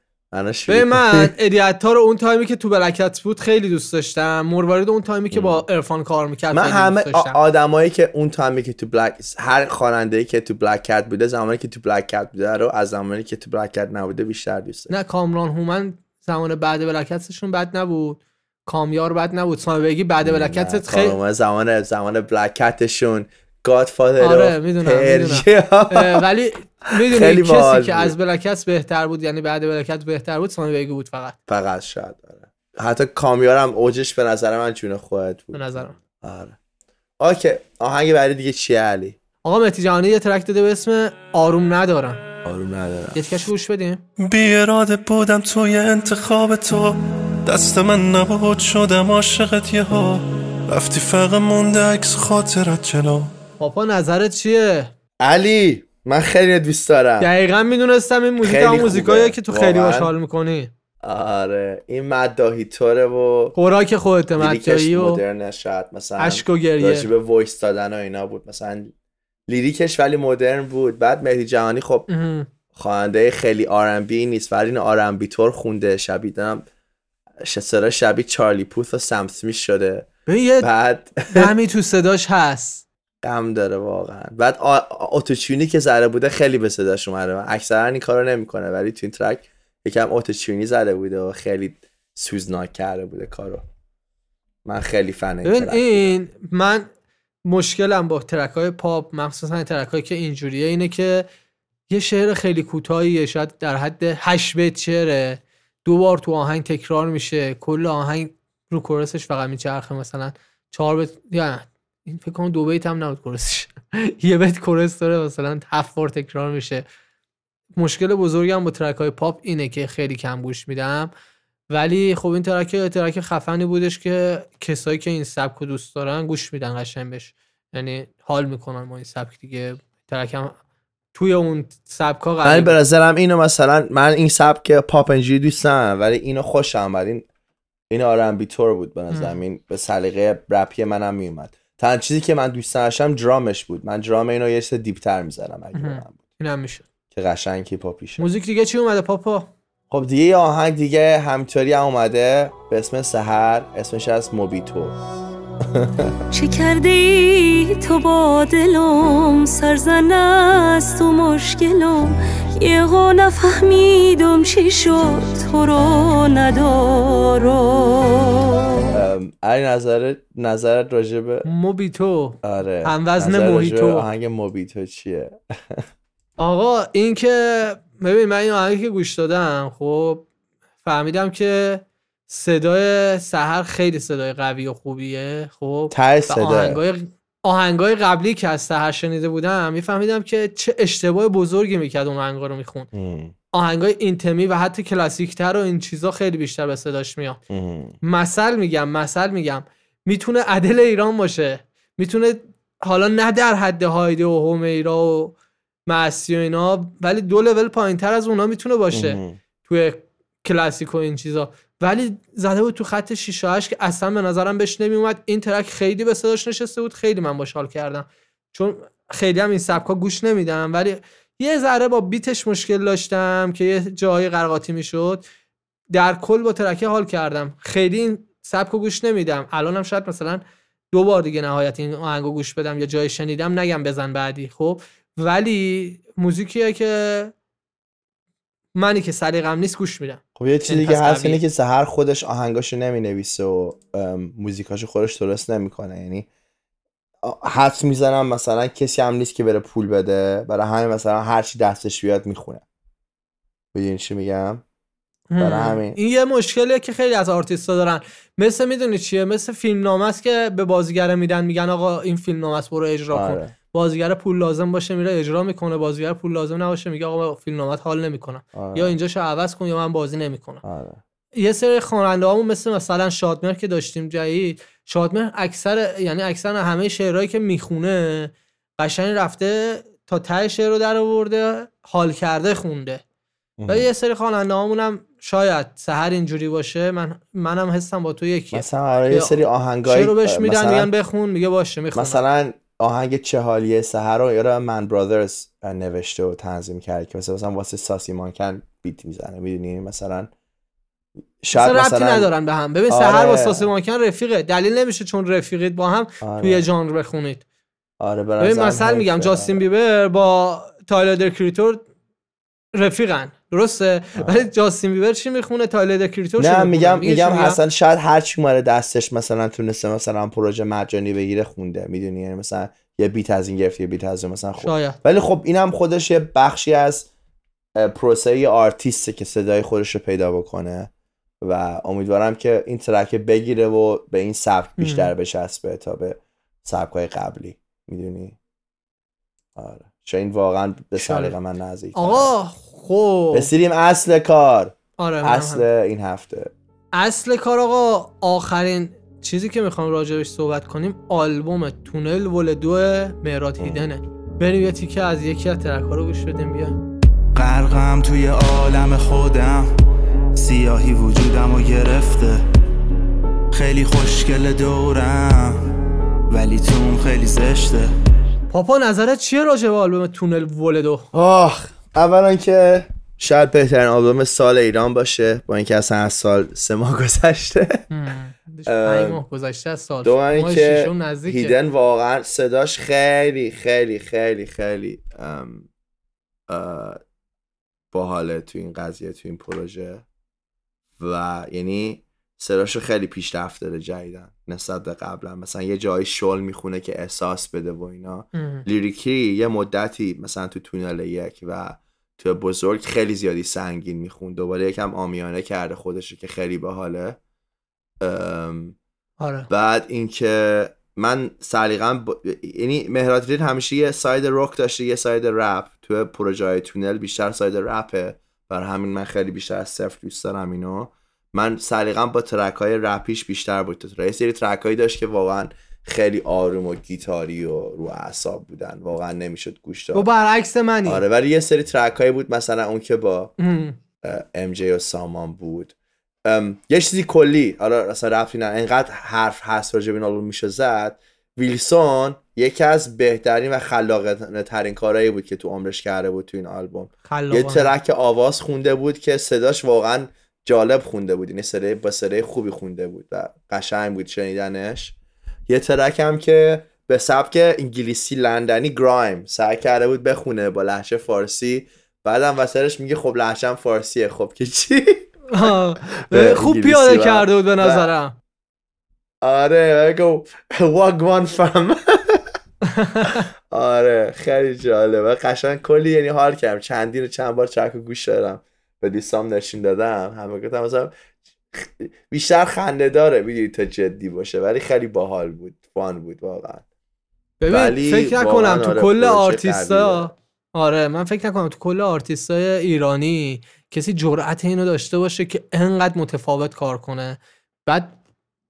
به من آدیتار اون تایمی که تو بلکت بود خیلی دوست داشتم. مروارید اون تایمی که با عرفان کار می‌کرد من همه آدمایی که اون تایمی که تو بلک هر خواننده که تو بلک کت بوده زمانی که تو بلک کت بوده رو از زمانی که تو بلک کت نبوده بیشتر دوست نه کامران هومن زمان بعد بلکتشون بد نبود. کامیار بد نبود. سامی بگی بعد بلکتت خیلی خیلی زمان زمان بلک کتشون گادفادر آره، می‌دونم، ولی می‌دونی کسی که. از بلکت بهتر بود یعنی بعد بلکت بهتر بود سامی بگی بود فقط. فقط شاید آره. حتی کامیارم اوجش به نظر من جون خودت به بود نظرم. آره. اوکی آهنگ بعدی دیگه چیه علی؟ آقا مهدی جهانی یه ترک داده به اسم آروم ندارم. آروم ندارم. یه تیکش گوش بدیم. بی اراده بودم توی انتخاب تو. دست من نبود شدم عاشقت یه ها رفتی فقط مونده عکس خاطرت جلو. پاپا نظرت چیه؟ علی من خیلی دوست دارم. دقیقا می‌دونستم این موزیک هم موزیکاییه خوبه. که تو خیلی. باش حال می‌کنی. آره این مداهی طوره و خوراک خودت مجایی و مدرن شاید مثلا اشک و گریه. راجب وایس دادن و اینا بود. مثلا لیریکش ولی مدرن بود. بعد مهدی جهانی خب. خواننده خیلی آرنبی نیست ولی این آرنبی طور خونده شبیه سرا شبیه چارلی پوث و سم اسمیت شده. یه بعد دمی تو صداش هست. غم داره واقعا. بعد اتوچیونی که زده بوده خیلی به صداش اومده. اکثرا این کارو نمی‌کنه ولی تو این ترک یکم اتوچیونی زده بوده و خیلی سوزناک کرده بوده کارو. من خیلی فن این. این من مشکلم با ترک های پاپ مخصوصا ترک هایی که اینجوریه اینه که یه شعر خیلی کوتاهیه شاید در حد 8 بیت شعره. دو بار تو آهنگ تکرار میشه کل آهنگ رو کورسش فقط میچرخه مثلا. چهار بیت یا این فکر کنم دو بیت هم نبود کورسش. یه بیت کورس داره مثلا هفت بار تکرار میشه. مشکل بزرگم با track های پاپ اینه که خیلی کم گوش میدم. ولی خب این track track خفنی بودش که کسایی که این سبک رو دوست دارن گوش میدن قشنگ بهش یعنی حال می‌کنن با این سبک دیگه. track هم توی اون سبک ها من قرار به نظرم اینو مثلا من این سبک پاپ اینجوری دوست ندارم ولی اینو خوشم ولی این این R&B طور بود به نظرم. این به سلیقه رپی منم میومد تنها چیزی که من دوست داشتم درامش بود. من درام اینو یه چیز deep تر می‌زدم اگه مهم. بخوام. این هم میشه که قشنگ هیپاپیشه موزیک دیگه چی اومده پاپا؟ خب دیگه یه آهنگ دیگه همینطوری هم اومده. به اسم سهر اسمش از موبیتو. چه کرده ای تو با دلم؟ سرزن است تو مشکلم. یه ها نفهمیدم چی شد تو رو ندارم. علی نظرت نظرت راجع به موبیتو آره. هم وزن موهیتو. آهنگ موبیتو چیه؟ آقا این که ببین من این آهنگی که گوش دادم خب فهمیدم که صدای سحر خیلی صدای قوی و خوبیه خب؟ ته صدا. آهنگای آهنگای قبلی که از سحر شنیده بودم میفهمیدم که چه اشتباه بزرگی می‌کرد اون آهنگا رو میخون ام، آهنگای اینتمی و حتی کلاسیکتر و این چیزا خیلی بیشتر به صداش میاد. مثل میگم مثل میگم. می‌تونه عدل ایران باشه. می‌تونه حالا نه در حد هایده و همیرا و معسی و اینا ولی دو لول پایین تر از اونا می‌تونه باشه. ام. توی کلاسیک و این چیزا. ولی زده بود تو خط 6 و 8 که اصلا به نظرم بهش نمیومد این ترک خیلی به صداش نشسته بود. خیلی من باش حال کردم. چون خیلی هم این سبکا گوش نمیدم. ولی یه ذره با بیتش مشکل داشتم که یه جایی قرقاتی می‌شد. در کل با ترکه حال کردم. خیلی این سبکو گوش نمیدم. الانم شاید مثلا دو بار دیگه نهایت این آهنگو گوش بدم یا جای شنیدم نگم بزن بعدی خب. ولی موزیکیه که منی که سلیقم نیست گوش میدم. خب یه چیزی یعنی که پس هست. اینه که سهر خودش آهنگاشو نمی نویسه و موزیکاشو خودش درست نمی‌کنه. یعنی حدس می‌زنم مثلا کسی هم نیست که بره پول بده برای همین مثلا هر چی دستش بیاد می‌خونه. ببین چی میگم؟ برای هم. همین. این یه مشکلیه که خیلی از آرتیستا دارن. مثل می‌دونی چیه؟ مثل فیلم نامه است که به بازیگر میدن میگن آقا این فیلم نامه است برو اجرا کن. آره. بازیگر پول لازم باشه میره اجرا می‌کنه بازیگر پول لازم نباشه میگه آقا فیلم نامت حال نمی‌کنم. آره. یا اینجاشو عوض کن یا من بازی نمی‌کنم. آره. یه سری خواننده هامون مثل مثلا شادمهر که داشتیم جدید شادمهر اکثر یعنی اکثر همه شعرهایی که می‌خونه قشنگ رفته تا ته شعر رو در آورده حال کرده خونده. و یه سری خواننده هامون هم شاید سهر اینجوری باشه من منم حسم با تو یکیه. مثلا آره یه سری آهنگای رو بهش میدن میگن بخون میگه باشه می‌خونم. مثلا آهنگ چهالیه سهر رو یارو من برادرز نوشته و تنظیم کرد که مثلا مثلا واسه ساسی مانکن بیت می‌زنه می‌دونی مثلا شاید ربطی مثلا ندارن به هم ببین آره. سهر با ساسه ماکن رفیقه دلیل نمیشه چون رفیقید با هم آره. توی ژانر بخونید آره ببین مثلا میگم. جاستین بیبر با تایلر کریتور رفیقن. درسته؟ ولی جاستین بیبر چی می‌خونه؟ تایلر چی نه؟ میگم میگم اصلا شاید هر چی اومده دستش مثلا تونسته مثلا پروژه مجانی بگیره خونده می‌دونی؟ یعنی مثلا یه beat از این گرفت یه بیت از اون مثلا خب شاید. ولی خب اینم خودش یه بخشی از پروسه آرتیسته که صدای خودش رو پیدا بکنه و امیدوارم که این track بگیره و به این سبک بیشتر بچسبه تا به سبک های قبلی. می‌دونی؟ آره. چون این واقعا به. سلیقه من نزدیک آقا خب رسیدیم اصل کار. آره اصل هم. این هفته. اصل کار آقا آخرین چیزی که می‌خوام راجبش صحبت کنیم آلبوم تونل ول دو مهراد هیدنه. بریم یه تیکه از یکی از ترک ها رو گوش بدیم بیایم. غرقم توی عالم خودم سیاهی وجودم رو گرفته. خیلی خوشگل دورم ولی تو خیلی زشته. پاپا نظرت چیه راجع به آلبوم تونل ول دو آخ اولا که شاید بهترین آلبوم سال ایران باشه با اینکه اصلا از سال سه ماه گذشته. ماه گذشته از سال. دو اینکه. هیدن واقعا صداش خیلی خیلی خیلی خیلی باحاله تو این قضیه تو این پروژه. و یعنی صداشو خیلی پیشرفت داره جدیداً نسبت به قبلا مثلا یه جایی شل می‌خونه که احساس بده و اینا. ام. lyric ی یه مدتی مثلا تو تونل یک و تو بزرگ خیلی زیادی سنگین میخوند دوباره یکم عامیانه کرده خودشو که خیلی باحاله. آره. بعد اینکه من سلیقم با... یعنی مهراد رید همیشه یه side راک داشته یه side رپ. تو پروژه های تونل بیشتر side رپه برای همین من خیلی بیشتر از صفر دوست دارم اینو. من سلیقم با track های رپیش بیشتر بود. تو یه سری track هایی داشت که واقعا خیلی آروم و گیتاری و رو اعصاب بودن. واقعا نمی‌شد گوش داد. برعکس منی. آره ولی یه سری track هایی بود. مثلا اون که با ام. جی و سامان بود. ام، یه چیزی کلی. حالا اصلا رفتی نه انقدر حرف هست راجع به این آلبوم میشه زد. ویلسون یکی از بهترین و خلاقانه ترین کارهایی بود که تو عمرش کرده بود تو این آلبوم. یه خلاقانه. ترک آواز خونده بود که صداش واقعا جالب خونده بود. یعنی صدای با صدای خوبی خونده بود و قشنگ بود شنیدنش. یه ترک هم که به سبک انگلیسی لندنی گرایم. سعی کرده بود بخونه با لحشه فارسی. بعدم وسطش میگه خب لحشم فارسیه. خب که چی؟ خوب پیاده کرده بود به نظرم. آره بگو واگوان فهم. آره خیلی جالبه. قشنگ کلی یعنی حال کردم. چندین و چند بار track گوش دادم. به دوستام نشون دادم همه گفتم مثلا بیشتر خنده داره می‌دونی تا جدی باشه ولی خیلی باحال بود fun بود واقعا. ببین فکر نکنم تو آره، کل آرتیستا آره من فکر نکنم تو کل آرتیستای ایرانی کسی جرأت اینو داشته باشه که انقدر متفاوت کار کنه. بعد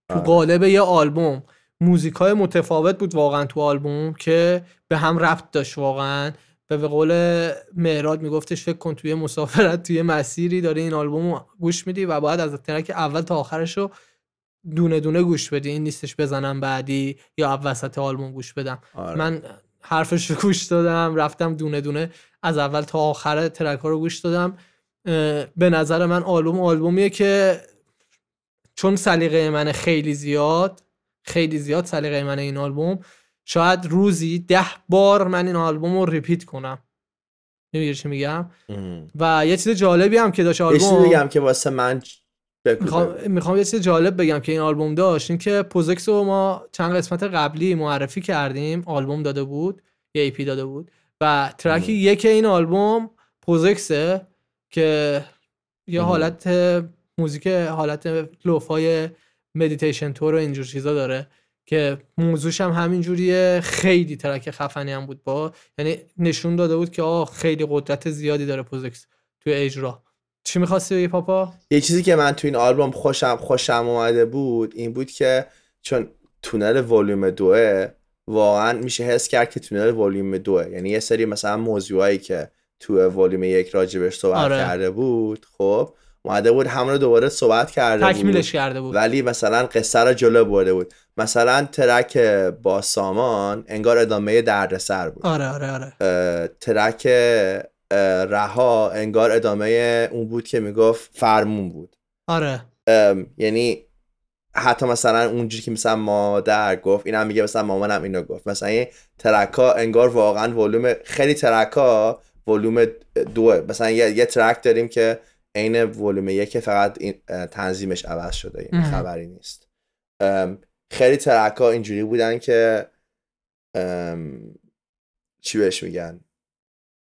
تو آره. قالب یه آلبوم موزیکای متفاوت بود واقعا تو آلبوم که به هم ربط داشت واقعا. و به قول مهراد میگفتش فکر کن توی مسافرت توی مسیری داره این آلبوم رو گوش میدی و باید از ترک اول تا آخرش رو دونه دونه گوش بدی. این نیستش بزنم بعدی یا وسط آلبوم گوش بدم. آره. من حرفش رو گوش دادم رفتم دونه دونه از اول تا آخر ترک ها رو گوش دادم. به نظر من آلبوم آلبومیه که چون سلیقه من خیلی زیاد خیلی زیاد سلیقه من این آلبوم شاید روزی ده بار من این آلبوم رو repeat کنم. میگی چی میگم؟ ام. و یه چیز جالبی هم که داشت آلبوم بگم که واسه من می‌خوام یه چیز جالب بگم که این آلبوم داشت. این که پوزکس رو ما چند قسمت قبلی معرفی کردیم. آلبوم داده بود یه EP داده بود. و track. یک این آلبوم پوزکسه که یه. حالت موزیک حالت lo-fi meditation طور و اینجور چیزا داره. که موضوعش هم همین جوریه خیلی track خفنی هم بود با. یعنی نشون داده بود که آه خیلی قدرت زیادی داره پوزکس توی اجرا. چی می‌خواستی بگی پاپا؟ یه چیزی که من تو این آلبوم خوشم خوشم اومده بود این بود که چون تونل ولیوم دوه واقعا میشه حس کرد که تونل ولیوم دوه. یعنی یه سری مثلا موضوعایی که تو ولیوم یک راجبش صحبت آره. کرده بود خب اومده بود همون رو دوباره صحبت کرده بود. تکمیلش کرده بود. ولی مثلا قصه رو جلو برده بود. مثلا ترک با سامان انگار ادامه دردسر بود. آره آره آره. اه، ترک اه، رها انگار ادامه اون بود که می‌گفت فرمون بود. آره. یعنی حتی مثلا اونجوری که مثلا مادر گفت اینم میگه مثلا مامانم اینو گفت. مثلا این ترکا انگار واقعا ولوم خیلی ترکا ولوم دوه مثلا یه, یه ترک داریم که عین ولوم یک فقط این تنظیمش عوض شده یعنی. خبری نیست خیلی ترکا اینجوری بودن که چی بهش میگن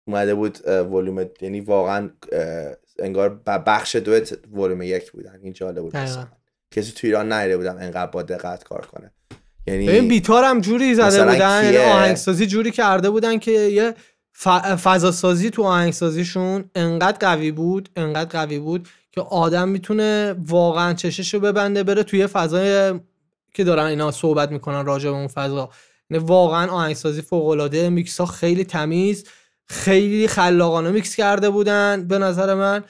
اومده بود ولوم یعنی واقعا انگار بخش دو ولوم یک بودن این جالب بود. کسی تو ایران نیده بودم انقدر با دقت کار کنه یعنی بیتار هم جوری زده بودن یعنی؟ آهنگسازی جوری کرده بودن که یه فضا سازی تو آهنگسازیشون انقدر قوی بود انقدر قوی بود که آدم می‌تونه واقعا چشش رو ببنده بره توی فضای که دارن اینا صحبت می‌کنن راجع به اون فضا. یعنی واقعا آهنگسازی فوق العاده میکس ها خیلی تمیز خیلی خلاقانه میکس کرده بودن. به نظر من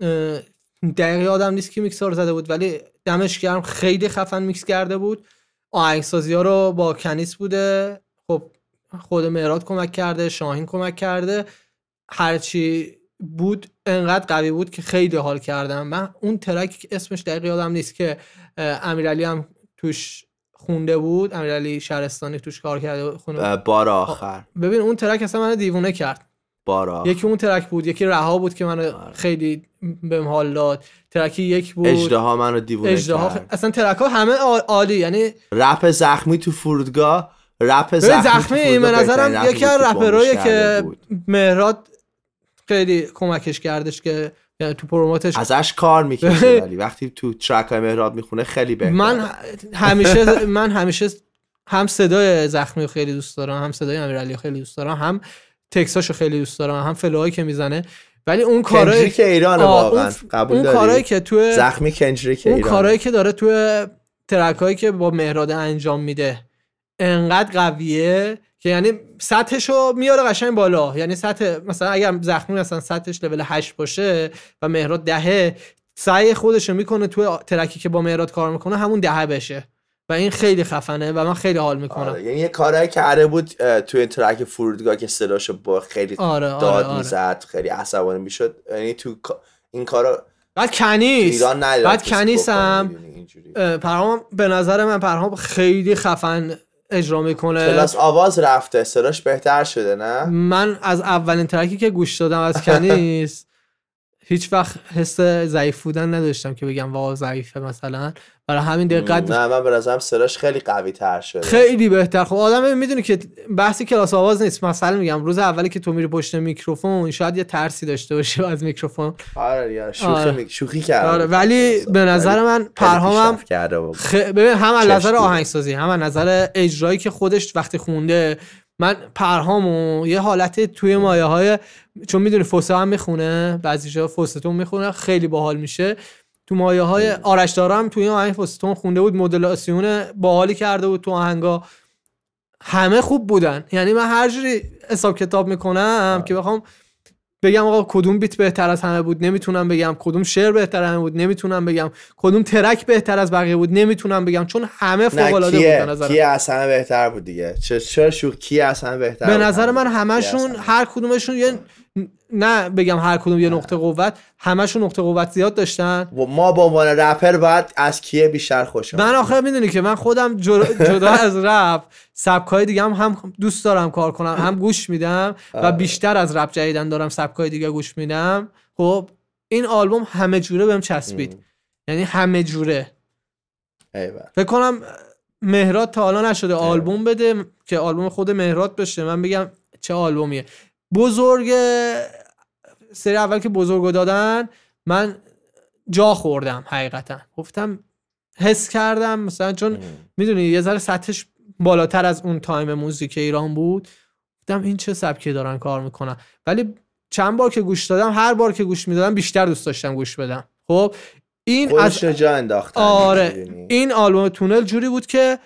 اه، دقیق یادم نیست که میکس ها رو زده بود ولی دمش گرم خیلی خفن میکس کرده بود. آهنگسازی ها رو با کنیس بوده. خود مهراد کمک کرده شاهین کمک کرده. هرچی بود انقدر قوی بود که خیلی حال کردم. من اون track اسمش دقیق یادم نیست که امیرعلی هم توش خونده بود. امیرعلی شهرستانی توش کار کرده خونده بار آخر. ببین اون track اصلا من دیوونه کرد. بار آخر. یکی اون ترک بود یکی رها بود که من خیلی بهم حال داد. ترکی یک بود. اجدها منو دیوونه اجدها کرد. اصلا ترک ها همه عا- عالی یعنی رپ زخمی تو فرودگاه رپ زخمی, زخمی به نظرم یکی از که رپرایی که. مهراد خیلی کمکش کردش که یعنی تو پروموتش ازش کار می‌کشه ولی وقتی تو ترک های مهراد می‌خونه خیلی بهتره. من همیشه من همیشه هم صدای زخمی رو خیلی دوست دارم هم صدای امیرعلی رو خیلی دوست دارم هم تکساشو خیلی دوست دارم هم فلوهایی که می‌زنه. ولی اون کارهای کندریک ایرانه آه، واقعا. اون, قبول اون کارهایی که تو زخمی کندریک اون ایرانه. کارهایی که داره تو ترک که با مهراد انجام میده. انقدر قویه که یعنی سطحشو میاره قشنگ بالا یعنی سطح مثلا اگر زخمی مثلا سطحش لول 8 باشه و مهراد دهه سعی خودشو می‌کنه تو ترکی که با مهراد کار می‌کنه همون دهه بشه و این خیلی خفنه و من خیلی حال می‌کنم آره. یعنی یه کارهایی کرده بود اه، توی ترک فرودگاه که صداشو با خیلی آره، آره، داد آره. می‌زد خیلی عصبانی می‌شد یعنی تو این کارا بعد تو کنیس بعد کسی کنیس بکنه، هم می‌دونی، اینجوری. اه، پرهام به نظر من پرهام خیلی خفن اجرا می‌کنه. کلاس آواز رفته صداش بهتر شده نه؟ من از اولین ترکی که گوش دادم از کنیس هیچ وقت حس ضعیف بودن نداشتم که بگم واو ضعیفه مثلا. برای همین دقت نه من به نظرم صداش خیلی قوی تر شده خیلی بهتر خب آدم می‌دونی که بحثی کلاس آواز نیست مثلا میگم روز اولی که تو میری پشت میکروفون شاید یه ترسی داشته باشی از میکروفون آره یار شوخی, آره. می- شوخی کردم آره ولی به نظر من پرهامم. خ... ببین هم از نظر. آهنگسازی هم از نظر اجرایی که خودش وقتی خونده من پرهامو یه حالت توی مایه های چون می‌دونی فوسه هم می‌خونه بعضی جا فوستون می‌خونه خیلی باحال میشه تو مایه های آرش دارم توی این آهنگ فوستون خونده بود مدلاسیون باحالی کرده بود تو آهنگا. همه خوب بودن. یعنی من هر جوری حساب کتاب می‌کنم که بخوام بگم آقا کدوم بیت بهتر از همه بود نمی‌تونم بگم. کدوم شعر بهتر از همه بود نمی‌تونم بگم. کدوم ترک بهتر از بقیه بود نمی‌تونم بگم. چون همه فوق العاده بود کیه به نظر کیه از همه بهتر بود دیگه؟ چه- چرا شوخ کیه از همه بهتر به؟ نظر من همشون؟ هر کدومشون یه نه بگم هر کدوم یه نقطه قوت همشون نقطه قوت زیاد داشتن. و ما به عنوان رپر باید از کیه بیشتر خوشم من آخه می‌دونی که من خودم جدا, از رپ سبکای دیگه هم, هم دوست دارم کار کنم هم گوش میدم و آره. بیشتر از رپ جدیدن دارم سبکای دیگه گوش میدم. خب این آلبوم همه جوره بهم چسبید. یعنی همه جوره. فکر کنم مهراد تا حالا نشده آلبوم بده که آلبوم خود مهراد بشه. من بگم چه آلبومیه. بزرگ سری اول که بزرگو دادن من جا خوردم حقیقتا. گفتم حس کردم مثلا چون می‌دونی یه ذره سطحش بالاتر از اون تایم موزیک ایران بود. گفتم این چه سبکی دارن کار می‌کنن. ولی چند بار که گوش دادم هر بار که گوش می‌دادم بیشتر دوست داشتم گوش بدم. خب این از جا انداختن آره؟ این آلبوم تونل جوری بود که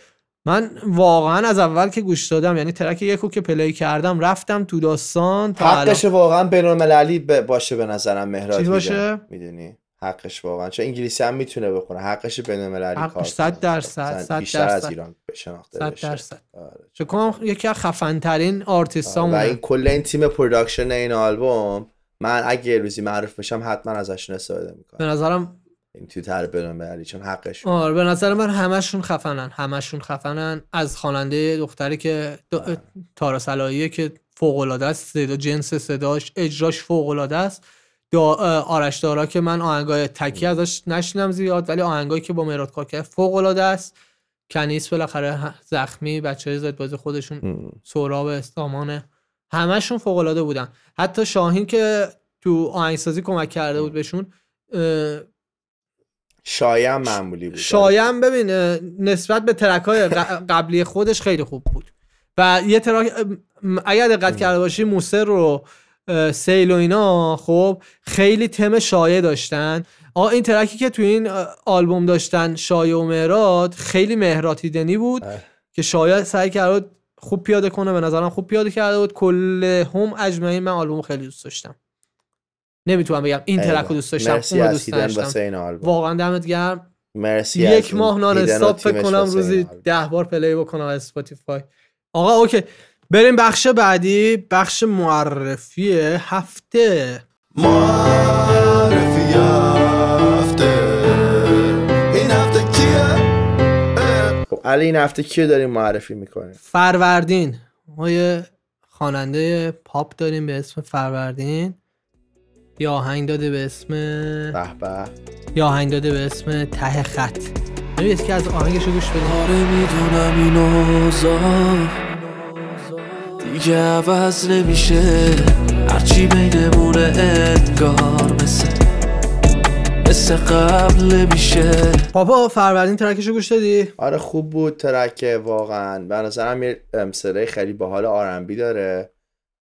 من واقعا از اول که گوش دادم یعنی track یکو که play کردم رفتم تو داستان تا حقش الان. واقعا بین المللی باشه به نظرم مهراد چی باشه؟ می‌دونی حقش واقعا چون انگلیسی هم می‌تونه بخونه حقش بین المللی حقش کار صد کنه. درصد، مثلا صد بیشتر از درصد. ایران شناخته صد بشه درصد آره. فکر کنم یکی از خفن ترین آرتیست و این کل این تیم production این آلبوم من اگه روزی معروف بشم حتما ازشون استفاده به می‌کنم نظرم این تو تر بین چون حقشون. آره به نظر من همشون خفنن. همشون خفنن. از خواننده دختری که د- تارا سلاییه که فوق العاده است. صدا جنس صداش اجراش فوق العاده است. دا آرش دارا که من آهنگای تکی ازش نشنم زیاد ولی آهنگایی که با مراد کاکر فوق العاده است. کنیس بالاخره زخمی بچه زد بازی خودشون سهراب استامانه همشون فوق العاده بودن. حتی شاهین که تو آهنگسازی کمک کرده بود بهشون شایم معمولی بود. شایم ببین اه، نسبت به ترک های قبلی خودش خیلی خوب بود. و یه ترک اگر دقت کرده باشی موسر رو اه، سیل و اینا خب خیلی تم شایع داشتن. آقا این ترکی که تو این اه، آلبوم داشتن شایع و مهرات خیلی مهراتی دنی بود که شایع سعی کرده بود خوب پیاده کنه به نظرم خوب پیاده کرده بود. کلهم اجمعین من آلبوم خیلی دوست داشتم. نمی‌تونم بگم. این track رو دوست داشتم مرسی اون رو از دوست آلبوم. واقعا دمت گرم. مرسی یک ماه non-stop فکر کنم روزی. ده بار play بکنم از اسپاتیفای آقا okay. بریم بخش بعدی. بخش معرفی هفته. معرفی هفته. این هفته کیه؟ خب علی این هفته کیو داریم معرفی می‌کنیم؟ فروردین. ما یه خواننده پاپ داریم به اسم فروردین. یه آهنگ داده به اسم به به. یه آهنگ داده به اسم ته خط. ببین که از آهنگش رو گوش بدیم آره می‌دونم این اوضاع دیگه عوض نمیشه. هرچی بینمونه انگار مثل مثل قبل نمیشه. پاپا فروردین track ش رو گوش دادی؟ آره خوب بود track واقعا. به نظرم یه خیلی باحال R&B داره.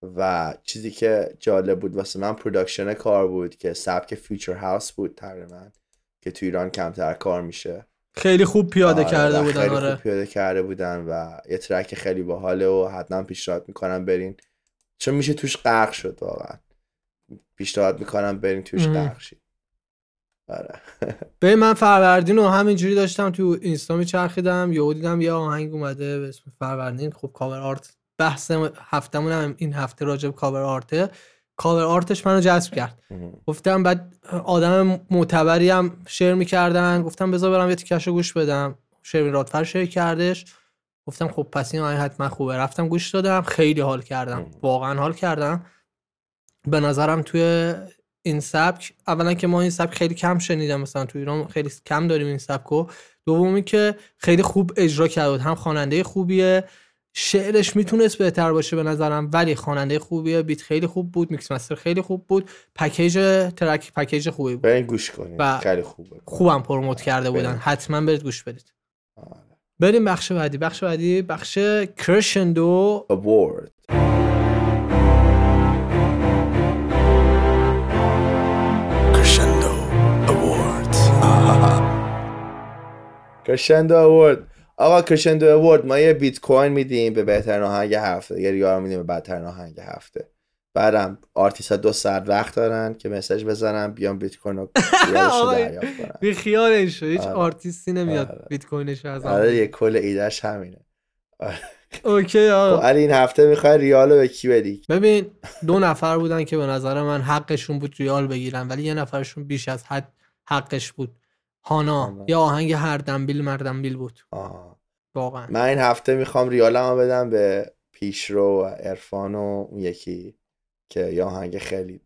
و چیزی که جالب بود واسه من production کار بود که سبک future house بود تقریبا که تو ایران کمتر کار میشه. خیلی خوب پیاده آره، کرده بودن خیلی آره. خوب پیاده کرده بودن و یه track خیلی باحاله و حتما پیشنهاد می‌کنم برین. چون میشه توش غرق شد واقعا. پیشنهاد می‌کنم برین توش. غرق شید. آره. به من فروردین رو همینجوری داشتم تو اینستا میچرخیدم یهو دیدم یه آهنگ اومده به اسم فروردین. خب cover art بحث هفتمون هم این هفته راجع به cover art ه cover art ش منو جذب کرد. گفتم بعد آدم معتبری هم share می‌کردن. گفتم بذار برم یه تیکش رو گوش بدم. شیرین رادفر share کردش. گفتم خب پس این آهنگ حتما خوبه. رفتم گوش دادم. خیلی حال کردم. واقعا حال کردم. به نظرم توی این سبک اولا که ما این سبک خیلی کم شنیدم. مثلا تو ایران خیلی کم داریم این سبکو. دومی که خیلی خوب اجرا کرده بود هم خواننده خوبیه. شعرش می‌تونست بهتر باشه به نظرم ولی خواننده خوبیه beat خیلی خوب بود mix master خیلی خوب بود package track package خوبی بود. برین گوش کنید و خیلی خوبه خوبم promote کرده بودن. بریم. حتما برید گوش بدید. بریم بخش بعدی. بخش بعدی بخش Crescendo award. Crescendo Awards Crescendo Award آقا Crescendo Award ما یه بیت کوین میدیم به بهترین آهنگ هفته. یه ریال میدیم به بدترین آهنگ هفته. بعدم آرتیست ها دو ساعت وقت دارن که message بزنن بیان بیت کوین رو دریافت کنن. بی خیال این شد هیچ آره. آرتیستی نمیاد آره. بیت کوینش از آره یه کل ایدهش همینه. اوکی خب آقا علی این هفته می‌خوای ریال رو به کی بدی؟ ببین دو نفر بودن که به نظر من حقشون بود ریال بگیرن ولی یه نفرشون بیش از حد حقش بود. هانا. یا آهنگ هر دنبیل مردنبیل بود. آها. واقعا. من این هفته می‌خوام ریالمو بدم به پیشرو و عرفان و اون یکی که یه آهنگ خیلی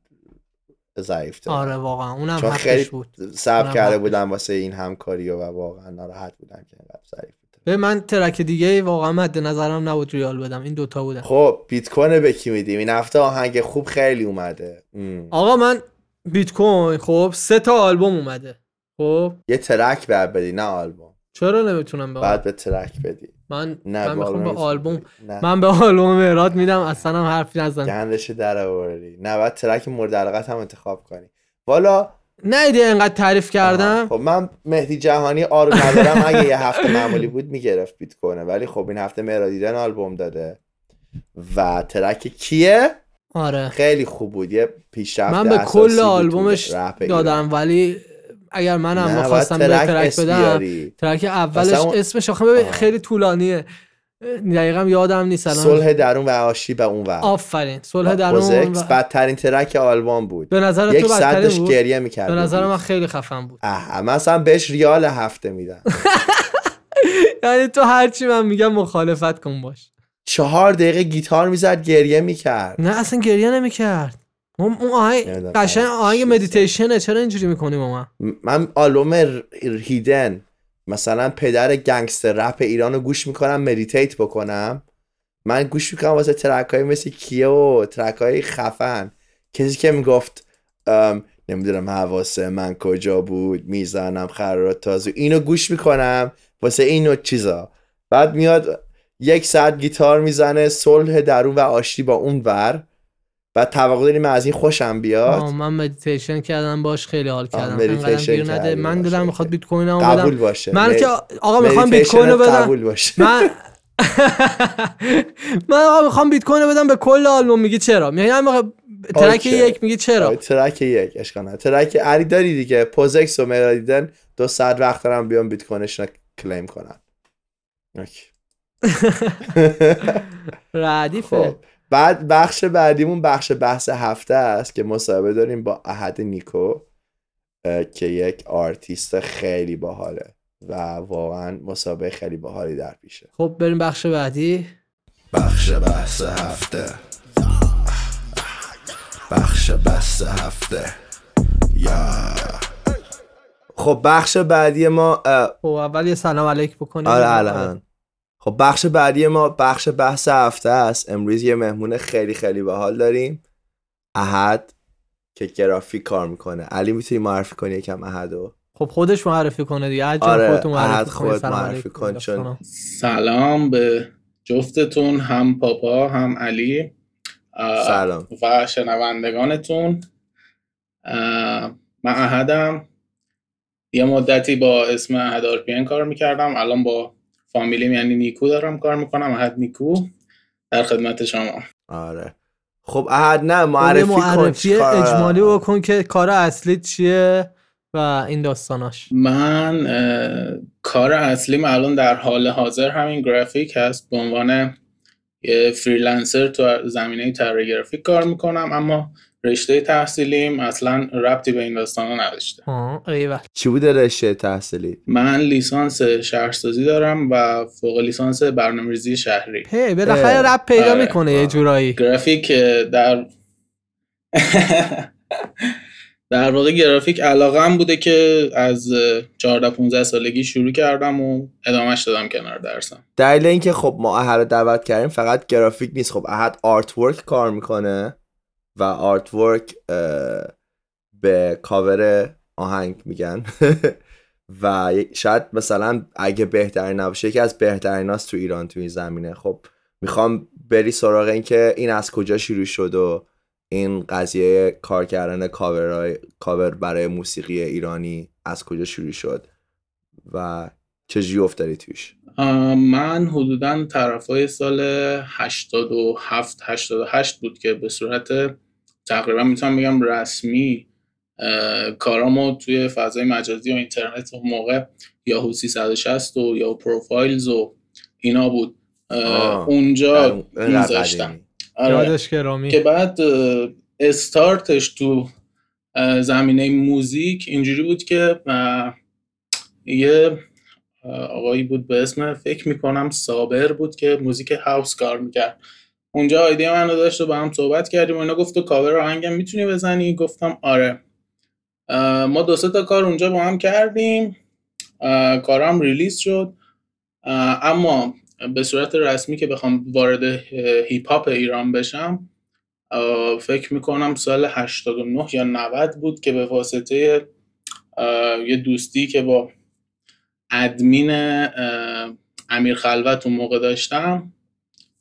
ضعیف داره. آره واقعا. اونم چون خیلی بود. اونم کرده بودم واسه این همکاری و واقعا ناراحت بودم که اینقدر ضعیف به من ترک دیگه واقعا مد نظرم نبود ریال بدم. این دوتا بودن. خب بیت کوین به کی میدیم؟ این هفته آهنگ خوب خیلی اومده. ام. آقا من بیت کوین خب سه تا آلبوم اومده. خب؟ یه ترک بعد بدی نه آلبوم. چرا نمی‌تونم به بعد به ترک بدی. من نه من می‌خوام به آلبوم. نه. من به آلبوم مهرات میدم اصلا هم حرفی نزن. گندش در آوردی نه بعد ترک مورد علاقت هم انتخاب کنی. والا نه ایده انقدر تعریف کردم. خب من مهدی جهانی آروم ندارم. اگه یه هفته معمولی بود می‌گرفت بیت کنه ولی خب این هفته مهرادیدن آلبوم داده. و ترک کیه؟ آره. خیلی خوب بود. یه پیشرفت من به کل آلبومش. دادم ولی اگر منم بخواستم به ترک بدم. ترک اولش اسمش آخه ببین. خیلی طولانیه. دقیقا یادم نیست الان. صلح درون و آشتی به اون ور. آفرین. صلح درون و- بدترین track آلبوم بود. به نظر یک تو بدترین بود؟ گریه می‌کرد به نظر من خیلی خفن بود. اه مثلا بهش ریال هفته میدن یعنی تو هرچی من میگم مخالفت کن باش. چهار دقیقه گیتار می‌زد گریه می‌کرد. نه اصلا گریه نمی‌کرد. اون آهنگ نمی‌دونم. قشنگ آهنگ مدیتیشنه چرا اینجوری می‌کنی با من من آلبوم هیدن مثلا پدر gangster rap ایران رو گوش می‌کنم meditate بکنم. من گوش می‌کنم واسه ترک های مثل کیه و ترک های خفن. کسی که می‌گفت نمی‌دونم حواسه من کجا بود می‌زنم خرارات تازه اینو گوش می‌کنم واسه اینو چیزا. بعد میاد یک ساعت گیتار می‌زنه صلح درون و آشتی با اون ور. بعد توقع داریم از این خوشم بیاد. آه، من مدیتیشن کردم باش خیلی حال کردم. مدیتیشن نده. من دلم می‌خواد بیت کوین قبول باشه. من مد- که آقا می‌خوام بیت کوین رو بدم. قبول باشه. من من آقا می‌خوام بیت کوین رو بدم به کل آلبوم. میگی چرا؟ هم آقا ترک. یک میگی چرا؟ ترک یک اشکال نداره. ترک علی داری دیگه. پوزکس و مرادیدن دو ساعت وقت دارم بیام بیت کوینش رو کلیم کنم. اوکی. ردیفه. خب. بعد بخش بعدیمون بخش بحث هفته است که مصاحبه داریم با احد نیکو که یک آرتیست خیلی باحاله و واقعا مسابقه خیلی باحالی در پیشه. خب بریم بخش بعدی. بخش بحث هفته. بخش بحث هفته. یا. خب بخش بعدی ما خب اول یه سلام علیک بکنیم. آره الان. خب بخش بعدی ما بخش بحث هفته است. امروز یه مهمون خیلی خیلی باحال داریم. احد که گرافیک کار می‌کنه. علی می‌تونی معرفی کنی یکم احدو؟ خب خودش معرفی کنه دیگه. عجب آره، خودتون معرفی. خودت سلام معرفی. کن، چون- سلام. به جفتتون هم پاپا هم علی. سلام. و شنوندگانتون. من احدم. یه مدتی با اسم احد آرپین کار می‌کردم. الان با فامیلیم یعنی نیکو دارم کار می‌کنم احد نیکو در خدمت شما. آره. خب احد نه خب، معرفی کن معرفی چیکار- اجمالی بکن که کار اصلی چیه و این داستاناش. من اه، کار اصلیم الان در حال حاضر همین گرافیک هست. به عنوان یه فریلنسر تو زمینه طراحی گرافیک کار می‌کنم اما رشته تحصیلیم اصلا ربطی به این داستانا نداشته. چی بوده رشته تحصیلی؟ من لیسانس شهرسازی دارم و فوق لیسانس برنامه‌ریزی شهری. هی بالاخره رپ پیدا آره. می‌کنه یه جورایی. گرافیک در در واقع گرافیک علاقم بوده که از 14 15 سالگی شروع کردم و ادامهش دادم کنار درسم. دلیل اینکه خب ما احد رو دعوت کردیم فقط گرافیک نیست. خب احد آرت ورک کار می‌کنه. و آرت ورک به کاور آهنگ میگن. و شاید مثلا اگه بهترین نباشه یکی از بهترین هاست تو ایران تو این زمینه. خب می‌خوام بری سراغ این که این از کجا شروع شد و این قضیه کار کردن کاور برای موسیقی ایرانی از کجا شروع شد و چجوری افتادی توش؟ من حدودا طرفای سال 87 88 بود که به صورت تقریبا می‌تونم بگم رسمی کارامو توی فضای مجازی و اینترنت اون موقع یاهو 360 و یا پروفایلز و اینا بود. اونجا میذاشتم. آره. یادش گرامی که بعد استارتش تو زمینه موزیک اینجوری بود که یه آقایی بود به اسم فکر می‌کنم صابر بود که موزیک هاوس کار می‌کرد اونجا آیدی من رو داشت و با هم صحبت کردیم و اینا گفت تو کاور آهنگم می‌تونی بزنی؟ گفتم آره. ما دو سه تا کار اونجا با هم کردیم. کارم release شد. اما به صورت رسمی که بخوام وارد hip hop ایران بشم فکر می‌کنم سال 89 یا 90 بود که به واسطه یه دوستی که با ادمین امیر خلوت اون موقع داشتم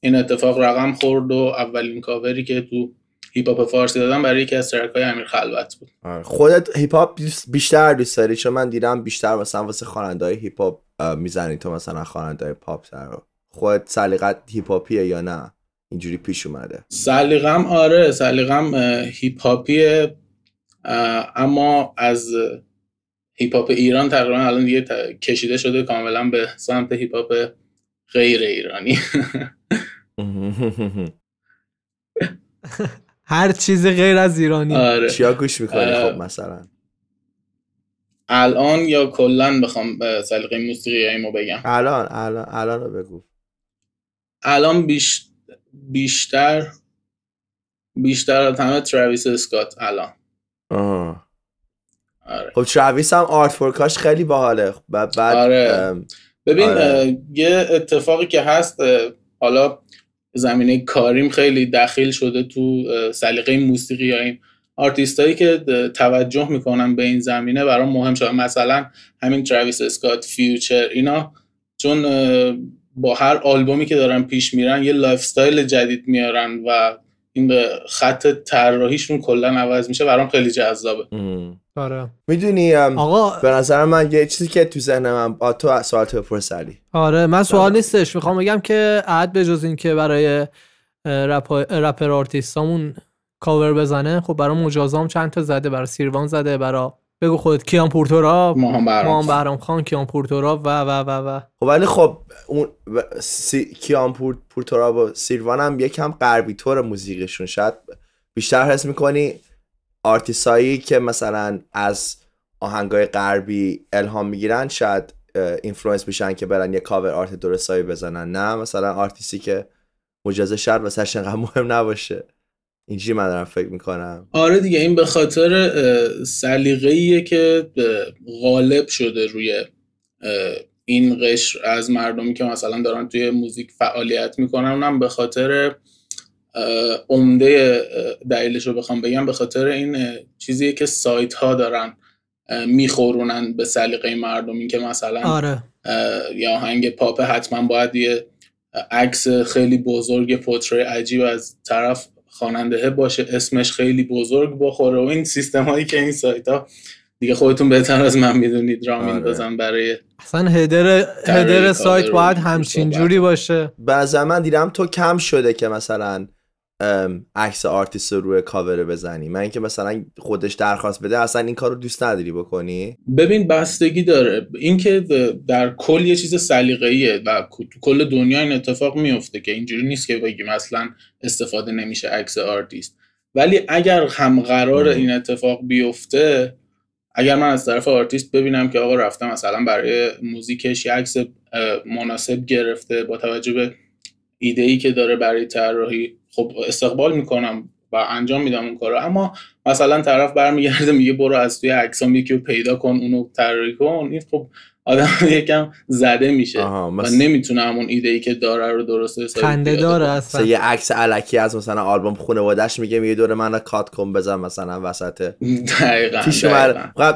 این اتفاق رقم خورد و اولین کاوری که تو hip hop فارسی دادم برای یکی از track های امیر خلوت بود. آره. خودت hip hop بیشتر دوست داری؟ چون من دیدم بیشتر مثلا واسه خواننده های hip hop می‌زنی تو مثلا خواننده های پاپ تر رو. خودت سلیقت hip hop یه یا نه؟ اینجوری پیش اومده. سلیقم آره سلیقم hip hop یه. اما از hip hop ایران تقریبا الان دیگه کشیده شده کاملا به سمت hip hop غیر ایرانی. هر چیز غیر از ایرانی آره چیا گوش می‌کنی اه، خب مثلا الان یا کلا بخوام سلیقه موسیقی بگم الان الان الان رو بگو الان بیش... بیشتر بیشتر از همه ترویس اسکات الان آه. آره. خب ترویس هم artwork هاش خیلی باحاله بعد بعد آره. ببین آره. اه، یه اتفاقی که هست حالا زمینه کاریم خیلی دخیل شده تو سلیقه موسیقی یا این آرتیستایی که توجه می‌کنن به این زمینه برام مهم شده. مثلا همین ترویس اسکات فیوچر اینا. چون با هر آلبومی که دارن پیش میرن یه lifestyle جدید میارن و این به خط طراحیشون کلا عوض میشه. برام خیلی جذابه. آره. می‌دونی آقا به نظر من یه چیزی که تو ذهن من با تو سوال تو بپرس علی. آره من سوال نیستش. می‌خوام بگم که عد به جز این که برای رپ رپر آرتیستامون کاور بزنه خب برای مجازام چند تا زده برای سیروان زده برای بگو خودت کیان پورتورا ماهان بهرام خان. کیان پورتورا و و و و. خب ولی خب اون سی... کیان پور... پورتورا و سیروان هم یکم غربی طور موزیکشون شاید بیشتر حس می‌کنی آرتیسایی که مثلا از آهنگای غربی الهام می‌گیرن شاید اینفلوئنس میشن که برن یه کاور آرت درستایی بزنن. نه مثلا آرتیستی که مجازه شاید واسه انقدر مهم نباشه. اینجوری من دارم فکر می‌کنم. آره دیگه این به خاطر سلیقه‌ایه که غالب شده روی این قشر. از مردمی که مثلا دارن توی موزیک فعالیت می‌کنن اونم به خاطر عمده دلیلش رو بخوام بگم به خاطر این چیزیه که سایت ها دارن میخورونن به سلیقه مردم این که مثلا آره اه، یه آهنگ پاپ حتما باید یه عکس خیلی بزرگ پورتری عجیب از طرف خواننده باشه اسمش خیلی بزرگ بخوره و این سیستم هایی که این سایت ها دیگه خودتون بهتر از من می‌دونید را آره. میندازن برای اصلا هدر هدر سایت باید همچین. جوری باشه نظر من دیدم تو کم شده که مثلا عکس آرتیست رو روی کاور بزنی. من اینکه مثلا خودش درخواست بده اصلا این کار رو دوست نداری بکنی؟ ببین بستگی داره. اینکه در کل یه چیز سلیقه‌ایه و کل دنیا این اتفاق میفته که اینجوری نیست که بگیم اصلا استفاده نمیشه عکس آرتیست. ولی اگر هم قرار این اتفاق بیفته اگر من از طرف آرتیست ببینم که آقا رفته مثلا برای موزیکش یه عکس مناسب گرفته با توجه به ایده ای که داره برای طراحی خب استقبال می‌کنم و انجام میدم اون کارو. اما مثلا طرف برمیگرده میگه برو از توی عکسام یکی رو پیدا کن اونو طراحی کن. این خب آدم یکم زده میشه و مثل- نمی‌تونه همون ایده ای که داره رو درست حسابی خنده داره اصلا. یه عکس علکی از مثلا آلبوم خانواده‌اش میگه میگه دور من کات کن بزن مثلا وسط. دقیقاً پیش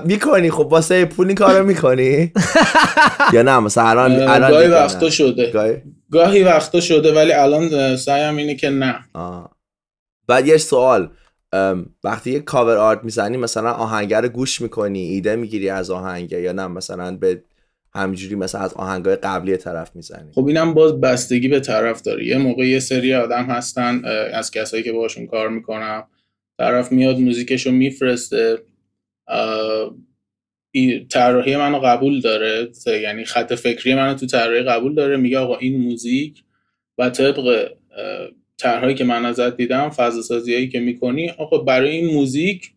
می‌کنی خب واسه پول این کارو می‌کنی؟ یا نه مثلا الان اه، الان گاهی. وقتا شده. گاهی وقتا شده ولی الان سعیم اینه که نه. آه. بعد یه سوال. وقتی یه کاور آرت می‌زنی مثلا آهنگر رو گوش می‌کنی ایده می‌گیری از آهنگه یا نه؟ مثلا به همجوری مثلا از آهنگای قبلی طرف می‌زنی. خب اینم باز بستگی به طرف داره. یه موقع یه سری آدم هستن از کسایی که باشون کار می‌کنم طرف میاد موزیکش رو میفرسته طراحی منو قبول داره یعنی خط فکری منو تو طراحی قبول داره میگه آقا این موزیک و طبق طرحهایی که من ازت دیدم فضا سازیایی که می‌کنی آقا برای این موزیک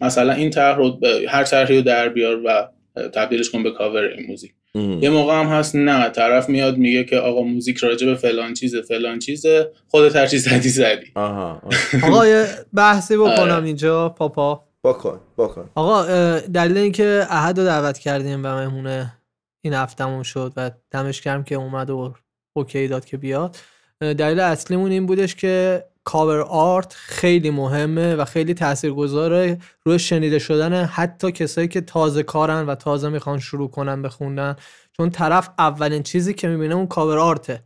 مثلا این طرح رو هر طرحی رو در بیار و تبدیلش کن به کاور این موزیک. یه موقع هم هست نه طرف میاد میگه که آقا موزیک راجع به فلان چیزه فلان چیزه خودت هر چی زدی زدی. آها. آقا یه بحثی بکنم آره. اینجا پاپا. بکن بکن آقا دلیل اینکه احد رو دعوت کردیم و مهمونه این هفتمون شد و دمش گرم که اومد و اوکی داد که بیاد. دلیل اصلیمون این بودش که cover art خیلی مهمه و خیلی تاثیرگذاره روی شنیده شدن حتی کسایی که تازه کارن و تازه می‌خوان شروع کنن بخوندن چون طرف اولین چیزی که می‌بینه اون cover art ـه.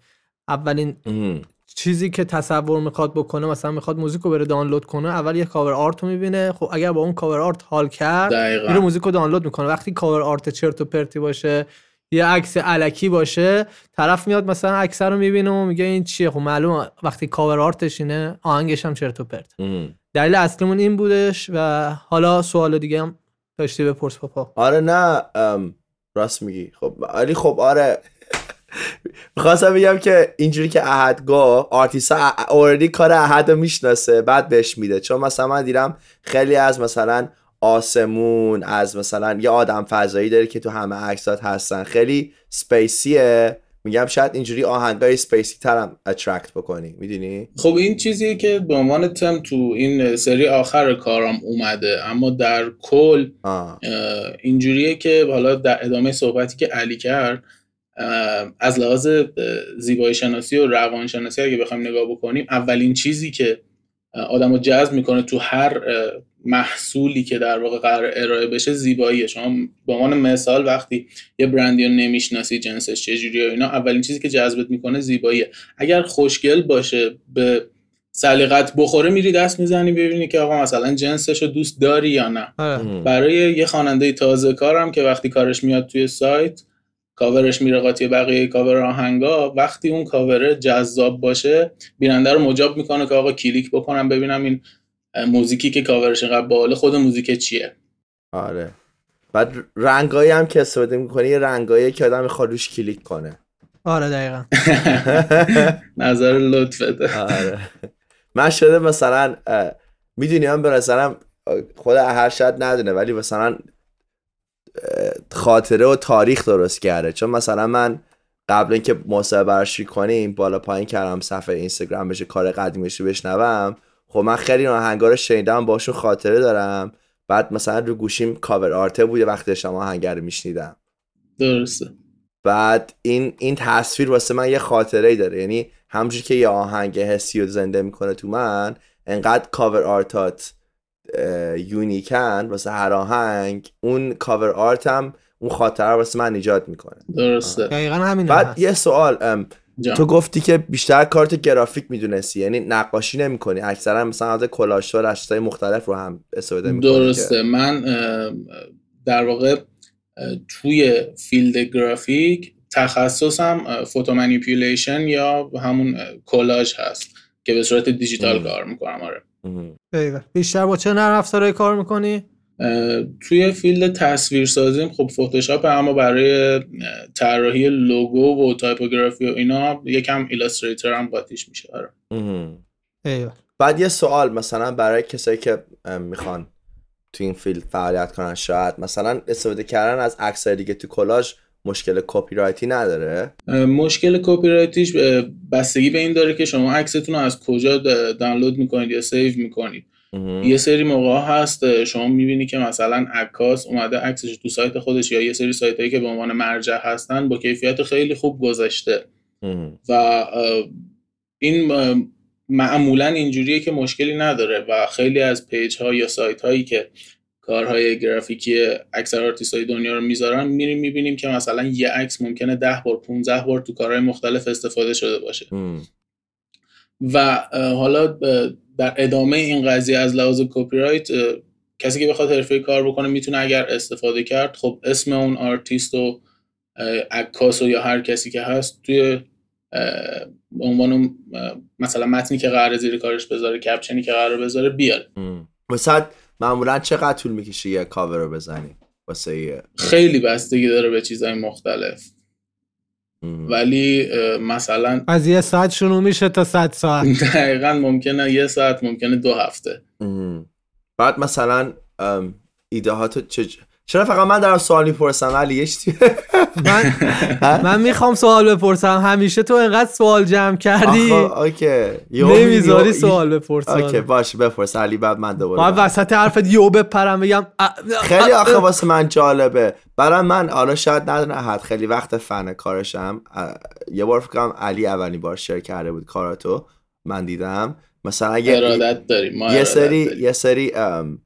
اولین ام. چیزی که تصور می‌خواد بکنه مثلا می‌خواد موزیک رو بره دانلود کنه اول یه cover art رو می‌بینه. خب اگر با اون cover art حال کرد دقیقاً. میره موزیک رو دانلود می‌کنه. وقتی cover art چرت و پرتی باشه یه عکس الکی باشه طرف میاد مثلا عکس رو می‌بینه و میگه این چیه؟ خب معلومه وقتی cover art ش اینه آهنگش هم چرت و پرت. ام. دلیل اصلیمون این بودش و حالا سوال دیگه هم داشتی بپرس پاپا. آره نه راست میگی. خب ولی خب آره. می‌خواستم بگم که اینجوری که احد گفت artist ا already کار احد رو می‌شناسه بعد بهش میده. چون مثلا من دیدم خیلی از مثلا astronaut مثلا یه آدم فضایی داره که تو همه عکسات هستن. خیلی spacey ه میگم شاید اینجوری آهنگای spacey ترم attract بکنی. می‌دونی؟ خب این چیزیه که به عنوان تم تو این سری آخر کارم اومده. اما در کل اینجوریه که حالا در ادامه صحبتی که علی کرد از لحاظ زیبایی شناسی و روان شناسی اگه بخوایم نگاه بکنیم اولین چیزی که آدم رو جذب می‌کنه تو هر محصولی که در واقع قرار ارائه بشه زیباییه. شما به عنوان مثال وقتی یه برندی رو نمی‌شناسی جنسش چجوریه اینا اولین چیزی که جذبت می‌کنه زیباییه. اگر خوشگل باشه به سلیقت بخوره میری دست می‌زنی ببینی که آقا مثلا جنسش رو دوست داری یا نه. آره. برای یه خواننده تازه کارم که وقتی کارش میاد توی سایت کاورش میره قاطی بقیه کاور آهنگا. وقتی اون کاور جذاب باشه بیننده رو مجاب می‌کنه که آقا کلیک بکنم ببینم این موزیکی که کاورش اینقدر باحاله خود موزیک چیه. آره. بعد رنگایی هم که استفاده می‌کنی یه رنگایی که آدم می‌خواد روش کلیک کنه. آره دقیقا. نظر لطفت. آره. من شده مثلا می‌دونی من به خود هر شاید ندونه ولی مثلا خاطره و تاریخ درست کرده. چون مثلا من قبل اینکه مصاحبه برش کنیم بالا پایین کردم صفحه اینستاگرام بشه کار قدیمیش رو بشنوم. خب من خیلی این آهنگا رو شنیدم باشون خاطره دارم. بعد مثلا رو گوشیم cover art ـه بوده وقتی داشتم آهنگ رو میشنیدم. درسته. بعد این این تصویر واسه من یه خاطره ای داره. یعنی همونجوری که یه آهنگ حسی رو زنده می‌کنه تو من انقدر cover art ات یونیکن واسه هر آهنگ اون cover art هم اون خاطره واسه من ایجاد می‌کنه. درسته. دقیقا همین بعد یه سوال. تو گفتی که بیشتر کارت گرافیک می‌دونستی یعنی نقاشی نمی‌کنی اکثرا مثلا از کلاژ و رشته‌های مختلف رو هم استفاده می‌کنی درسته. من اه، در واقع توی field گرافیک تخصصم photo manipulation یا همون کلاژ هست که به صورت دیجیتال کار می‌کنم. آره. دقیقا. بیشتر با چه نرم افزارهایی کار می‌کنی؟ توی field تصویر سازیم خب فتوشاپ اما برای طراحی لوگو و تایپوگرافی و اینا یکم Illustrator هم قاطیش میشه آره. بعد یه سوال مثلا برای کسایی که می‌خوان تو این field فعالیت کنن شاید مثلا استفاده کردن از عکسای دیگه تو کلاژ مشکل کپی رایتی نداره مشکل کپی رایتیش بستگی به این داره که شما عکستون رو از کجا دانلود می‌کنید یا save می‌کنید. یه سری موقع هست شما می‌بینی که مثلا عکاس اومده عکسش تو سایت خودش یا یه سری سایت هایی که به عنوان مرجع هستن با کیفیت خیلی خوب گذاشته و این معمولا اینجوریه که مشکلی نداره و خیلی از پیج ها یا سایت هایی که کارهای گرافیکی اکثر آرتیست های دنیا رو می‌ذارن. میریم می‌بینیم که مثلا یه عکس ممکنه ده بار 15 بار تو کارهای مختلف استفاده شده باشه. و حالا در ادامه این قضیه از لحاظ کپی رایت کسی که بخواد حرفه کار بکنه می‌تونه اگر استفاده کرد خب اسم اون آرتیست و عکاس و یا هر کسی که هست توی به عنوان مثلا متنی که قرار زیر کارش بذاره caption ی که قرار بذاره بیاره. مثلا معمولا چقدر طول می‌کشه یه کاور رو بزنی واسه یه خیلی بستگی داره به چیزهای مختلف. ولی اه، مثلا از یه ساعت شروع میشه تا صد ساعت. دقیقا ممکنه یه ساعت ممکنه دو هفته. مهم. بعد مثلا ایده ها تو چه چرا فقط من دارم سوال می‌پرسم؟ علی یه چیزی من من می‌خوام سوال بپرسم. همیشه تو انقدر سوال جمع کردی. اوکی. یهو نمی‌ذاری سوال بپرس اوکی باشه بپرس. علی بعد من دوباره باید وسط حرفت یو بپرم بگم خیلی آخه واسه من جالبه. برای من حالا شاید ندونه احد خیلی وقت فن کارشم. یه بار فکر کنم علی اولین بار share کرده بود کاراتو. من دیدم. مثلا اگه ارادت داریم ما یه سری. یه سری ام،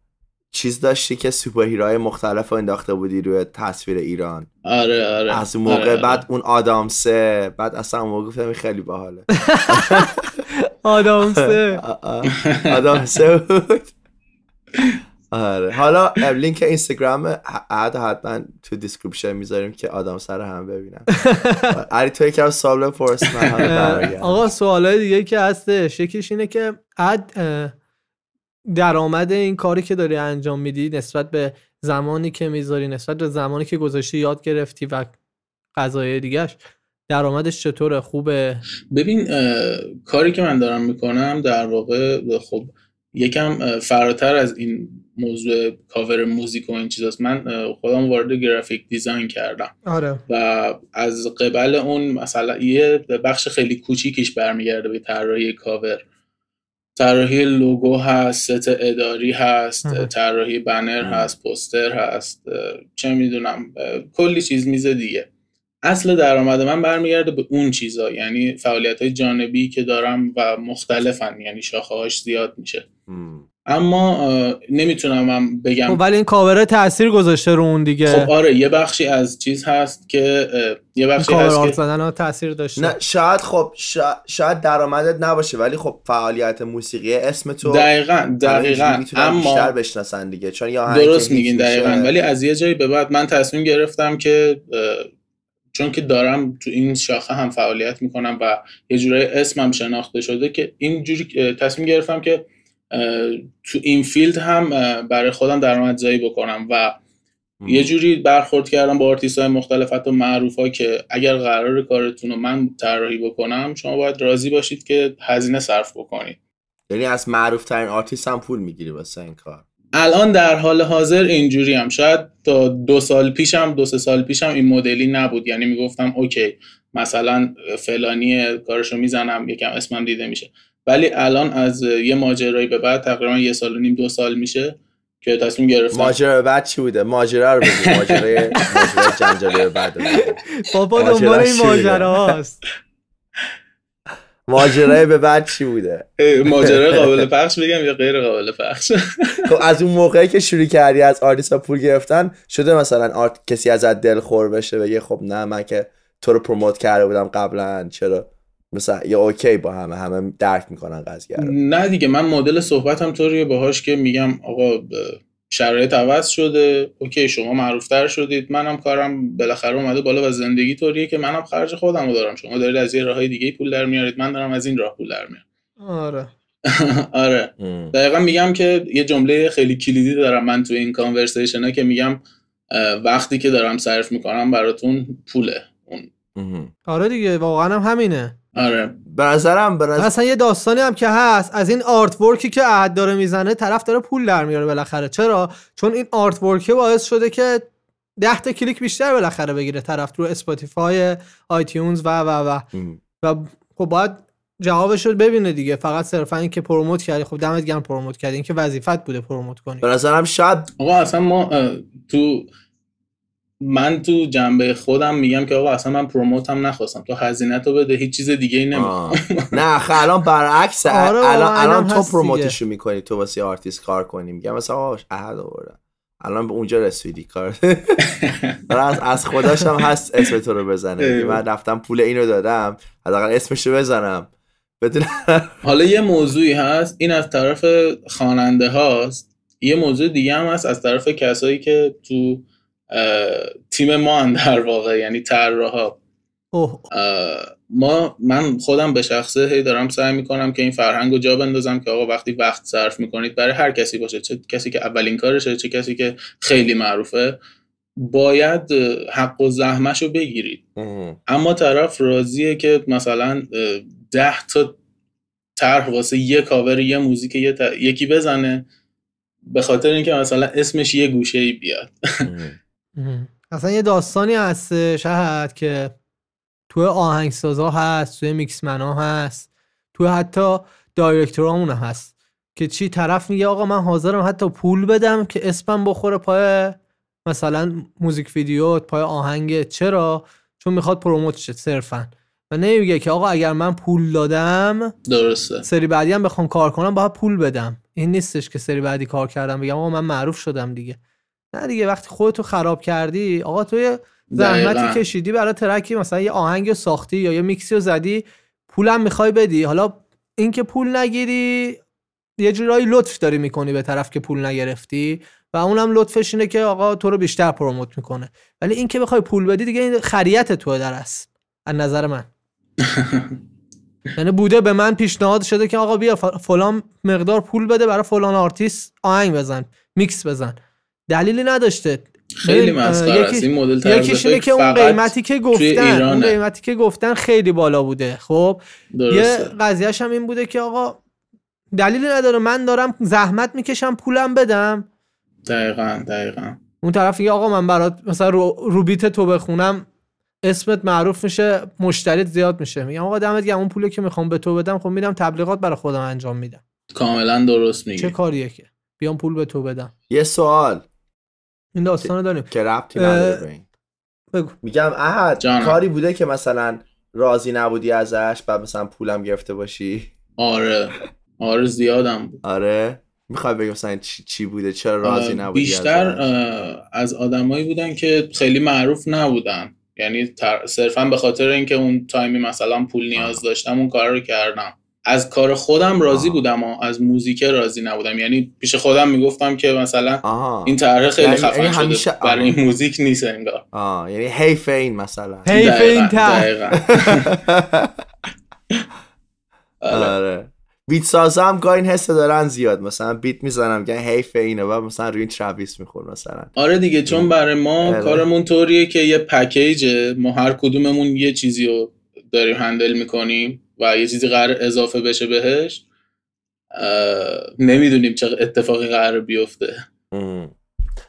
چیز داشتی که superhero های مختلف رو انداخته بودی روی تصویر ایران؟ آره آره. از اون موقع آره، بعد اون آدام سه بعد اصلا اون موقع گفتم این خیلی باحاله. آدم سه. آدام سه بود. آره. حالا لینک اینستاگرام احد حتما تو description می‌ذاریم که آدم سر هم ببینم. علی تو یکم سوال بپرس من. آقا سوالای دیگه که هستش یکیش اینه که احد اه، درآمد این کاری که داری انجام میدی نسبت به زمانی که می‌ذاری نسبت به زمانی که گذاشتی یاد گرفتی و قضایای دیگهش درآمدش چطوره؟ خوبه؟ ببین کاری که من دارم می‌کنم در واقع خب یکم فراتر از این موضوع کاور موزیک و این چیزاست. من خودم وارد گرافیک دیزاین کردم. آره. و از قبل اون مثلا یه بخش خیلی کوچیکیش برمیگرده به طراحی کاور. طراحی لوگو هست ست اداری هست. طراحی بنر هست پوستر هست چه می‌دونم کلی چیز میزه دیگه. اصل درآمد من برمیگرده به اون چیزا یعنی فعالیت های جانبی که دارم و مختلفن یعنی شاخه هاش زیاد میشه. اما نمی‌تونم من بگم. خب ولی این کاوره تاثیر گذاشته رو اون دیگه. خب آره یه بخشی از چیز هست که یه این بخشی کاور هست که زدن ها تاثیر داشته. نه شاید خب شا- شاید درآمدت نباشه ولی خب فعالیت موسیقی اسم تو دقیقاً دقیقاً. اما بیشتر بشناسن دیگه چون یا درست میگین میشه- دقیقا. ولی از یه جایی به بعد من تصمیم گرفتم که چون که دارم تو این شاخه هم فعالیت می‌کنم و یه جورای اسمم شناخته شده که اینجوری اه، تصمیم گرفتم که تو این field هم برای خودم درآمدزایی بکنم و یه جوری برخورد کردم با آرتیست های مختلف حتی معروف ها که اگر قرار کارتون رو من طراحی بکنم شما باید راضی باشید که هزینه صرف بکنید. یعنی از معروف ترین آرتیست هم پول می‌گیری واسه این کار. الان در حال حاضر اینجوری هم. شاید تا دو سال پیشم دو سه سال پیشم این مدلی نبود. یعنی می‌گفتم اوکی مثلا فلانی کارشو می‌زنم یکم اسمم دیده میشه. ولی الان از یه ماجرایی به بعد تقریبا یه سال و نیم دو سال میشه که تصمیم گرفتم. ماجرا بعد چی بوده؟ ماجرا رو بگو. ماجرای ماجرای جنجالی بعد. بابا ماجرا دنبال این؟ ماجرا هست. ماجرای به بعد چی بوده؟ ماجرا قابل پخش بگم یا غیر قابل پخش؟ خب از اون موقعی که شروع کردی از آرتیست پول گرفتن شده مثلا art... کسی ازت دلخور بشه بگه خب نه من که تو رو promote کرده بودم قبلا چرا؟ مثلا یا okay با همه همه درک می‌کنن قضیه رو. نه دیگه من مدل صحبتم طوریه. باهاش که میگم آقا شرایط عوض شده. okay شما معروفتر شدید. منم کارم بالاخره اومده بالا و زندگی طوریه که منم خرج خودم رو دارم. شما دارید از یه راههای دیگه پول در میارید. من دارم از این راه پول در میارم. آره. آره. دقیقا میگم که یه جمله خیلی کلیدی دارم من تو این conversation ها که میگم وقتی که دارم صرف می‌کنم براتون پوله. اون. آره دیگه واقعا هم همینه. آره. به نظرم به نظر... اصلا یه داستانی هم که هست از این artwork ی که احد داره می‌زنه طرف داره پول در میاره بالاخره. چرا؟ چون این artwork ه باعث شده که 10 تا کلیک بیشتر بالاخره بگیره طرف رو Spotify iTunes و و و. و خب باید جوابش رو ببینه دیگه. فقط صرفا این که promote کردی. خب دمت گرم promote کردی. این که وظیفت بوده promote کنی. به نظرم شاید آقا اصلا ما اه، تو من تو جنبه خودم میگم که آقا اصلا من promote هم نخواستم. تو هزینه تو بده هیچ چیز دیگه ای نمی‌خوام. نه خب الان برعکس آره الان الان تو promote شو می‌کنی تو واسه آرتیست کار کنی. میگم مثلا آقا احد آوردم الان به اونجا رسیدی کار. از, از خداش هم هست اسم تو رو بزنه. من رفتم پول اینو دادم حداقل اسمش رو بزنم. بدون حالا یه موضوعی هست این از طرف خواننده هاست. یه موضوع دیگه هم هست از طرف کسایی که تو تیم ما هن در واقع یعنی طراحا. اه، ما من خودم به شخصه هی دارم سعی می‌کنم که این فرهنگ رو جا بندازم که آقا وقتی وقت صرف می‌کنید برای هر کسی باشه چه کسی که اولین کارشه چه کسی که خیلی معروفه باید اه، حق و زحمش رو بگیرید اما طرف راضیه که مثلا اه، ده تا طرح واسه یه کاور یه موزیک یه ت- یکی بزنه به خاطر اینکه مثلا اسمش یه گوشه ای بیاد اصلا یه داستانی هست شهد که توی آهنگسازا هست توی میکسمنا هست توی حتی دایرکتورامون هست که چی طرف میگه آقا من حاضرم حتی پول بدم که اسمم بخوره پای مثلا موزیک ویدیو پای آهنگ چرا؟ چون می‌خواد پروموت شه صرفا. و نمیگه که آقا اگر من پول دادم درسته. سری بعدی هم بخوام کار کنم باید پول بدم. این نیستش که سری بعدی کار کردم بگم آقا من معروف شدم دیگه. نه دیگه وقتی خودتو خراب کردی آقا تو یه زحمتی دقیقاً. کشیدی برای ترکی مثلا یه آهنگ ساختی یا یه میکسی رو زدی پولم می‌خوای بدی. حالا اینکه پول نگیری یه جورایی لطف داری می‌کنی به طرف که پول نگرفتی و اونم لطفش اینه که آقا تو رو بیشتر promote می‌کنه. ولی اینکه بخوای پول بدی دیگه این خریت تو در است از نظر من. یعنی بوده به من پیشنهاد شده که آقا بیا فلان مقدار پول بده برای فلان آرتیست آهنگ بزن میکس بزن. دلیلی نداشته. خیلی مسخره است. یکی- این مدل طرز یکیش اینه که اون قیمتی که گفتن اون. قیمتی که گفتن خیلی بالا بوده. خب؟ یه درسته. قضیهش هم این بوده که آقا دلیلی نداره. من دارم زحمت می‌کشم پولم بدم. دقیقا دقیقا. اون طرف میگه آقا من برات مثلا رو, رو بیت تو بخونم اسمت معروف میشه مشتریت زیاد میشه. میگم آقا دمت گرم. اون پولی که می‌خوام به تو بدم خب میرم تبلیغات برای خودم انجام میدم. کاملا درست چه میگی کاریه که؟ بیام پول به تو بدم. یه سوال. این داستانو داریم. که ربطی نداره به این. بگو. میگم احد. کاری بوده که مثلا راضی نبودی ازش بعد مثلا پولم گرفته باشی؟ آره. آره زیادم بود. آره. می‌خوای بگم مثلا چی, چی بوده؟ چرا راضی نبودی بیشتر ازش؟ از آدمایی بودن که خیلی معروف نبودن. یعنی تر... صرفا به خاطر اینکه اون تایمی مثلا پول نیاز داشتم اون کار رو کردم. از کار خودم راضی بودم و از موزیک راضی نبودم. یعنی پیش خودم می‌گفتم که مثلا آها. این طرح خیلی یعنی- خفن یعنی شده همیشه- برای. این موزیک نیست انگار. آه یعنی حیف این مثلا. حیف این. آره. آره. بیت سازا هم گاهی این حس دارن زیاد. مثلا بیت می‌زنم که حیف اینه و مثلا روی این تراویس میخور مثلا. آره دیگه چون برای ما آره. کارمون طوریه که یه پکیجه. ما هر کدوممون یه چیزی رو داریم هندل می‌کنیم. و یه چیزی قرار اضافه بشه بهش نمی‌دونیم چه اتفاقی قرار بیفته.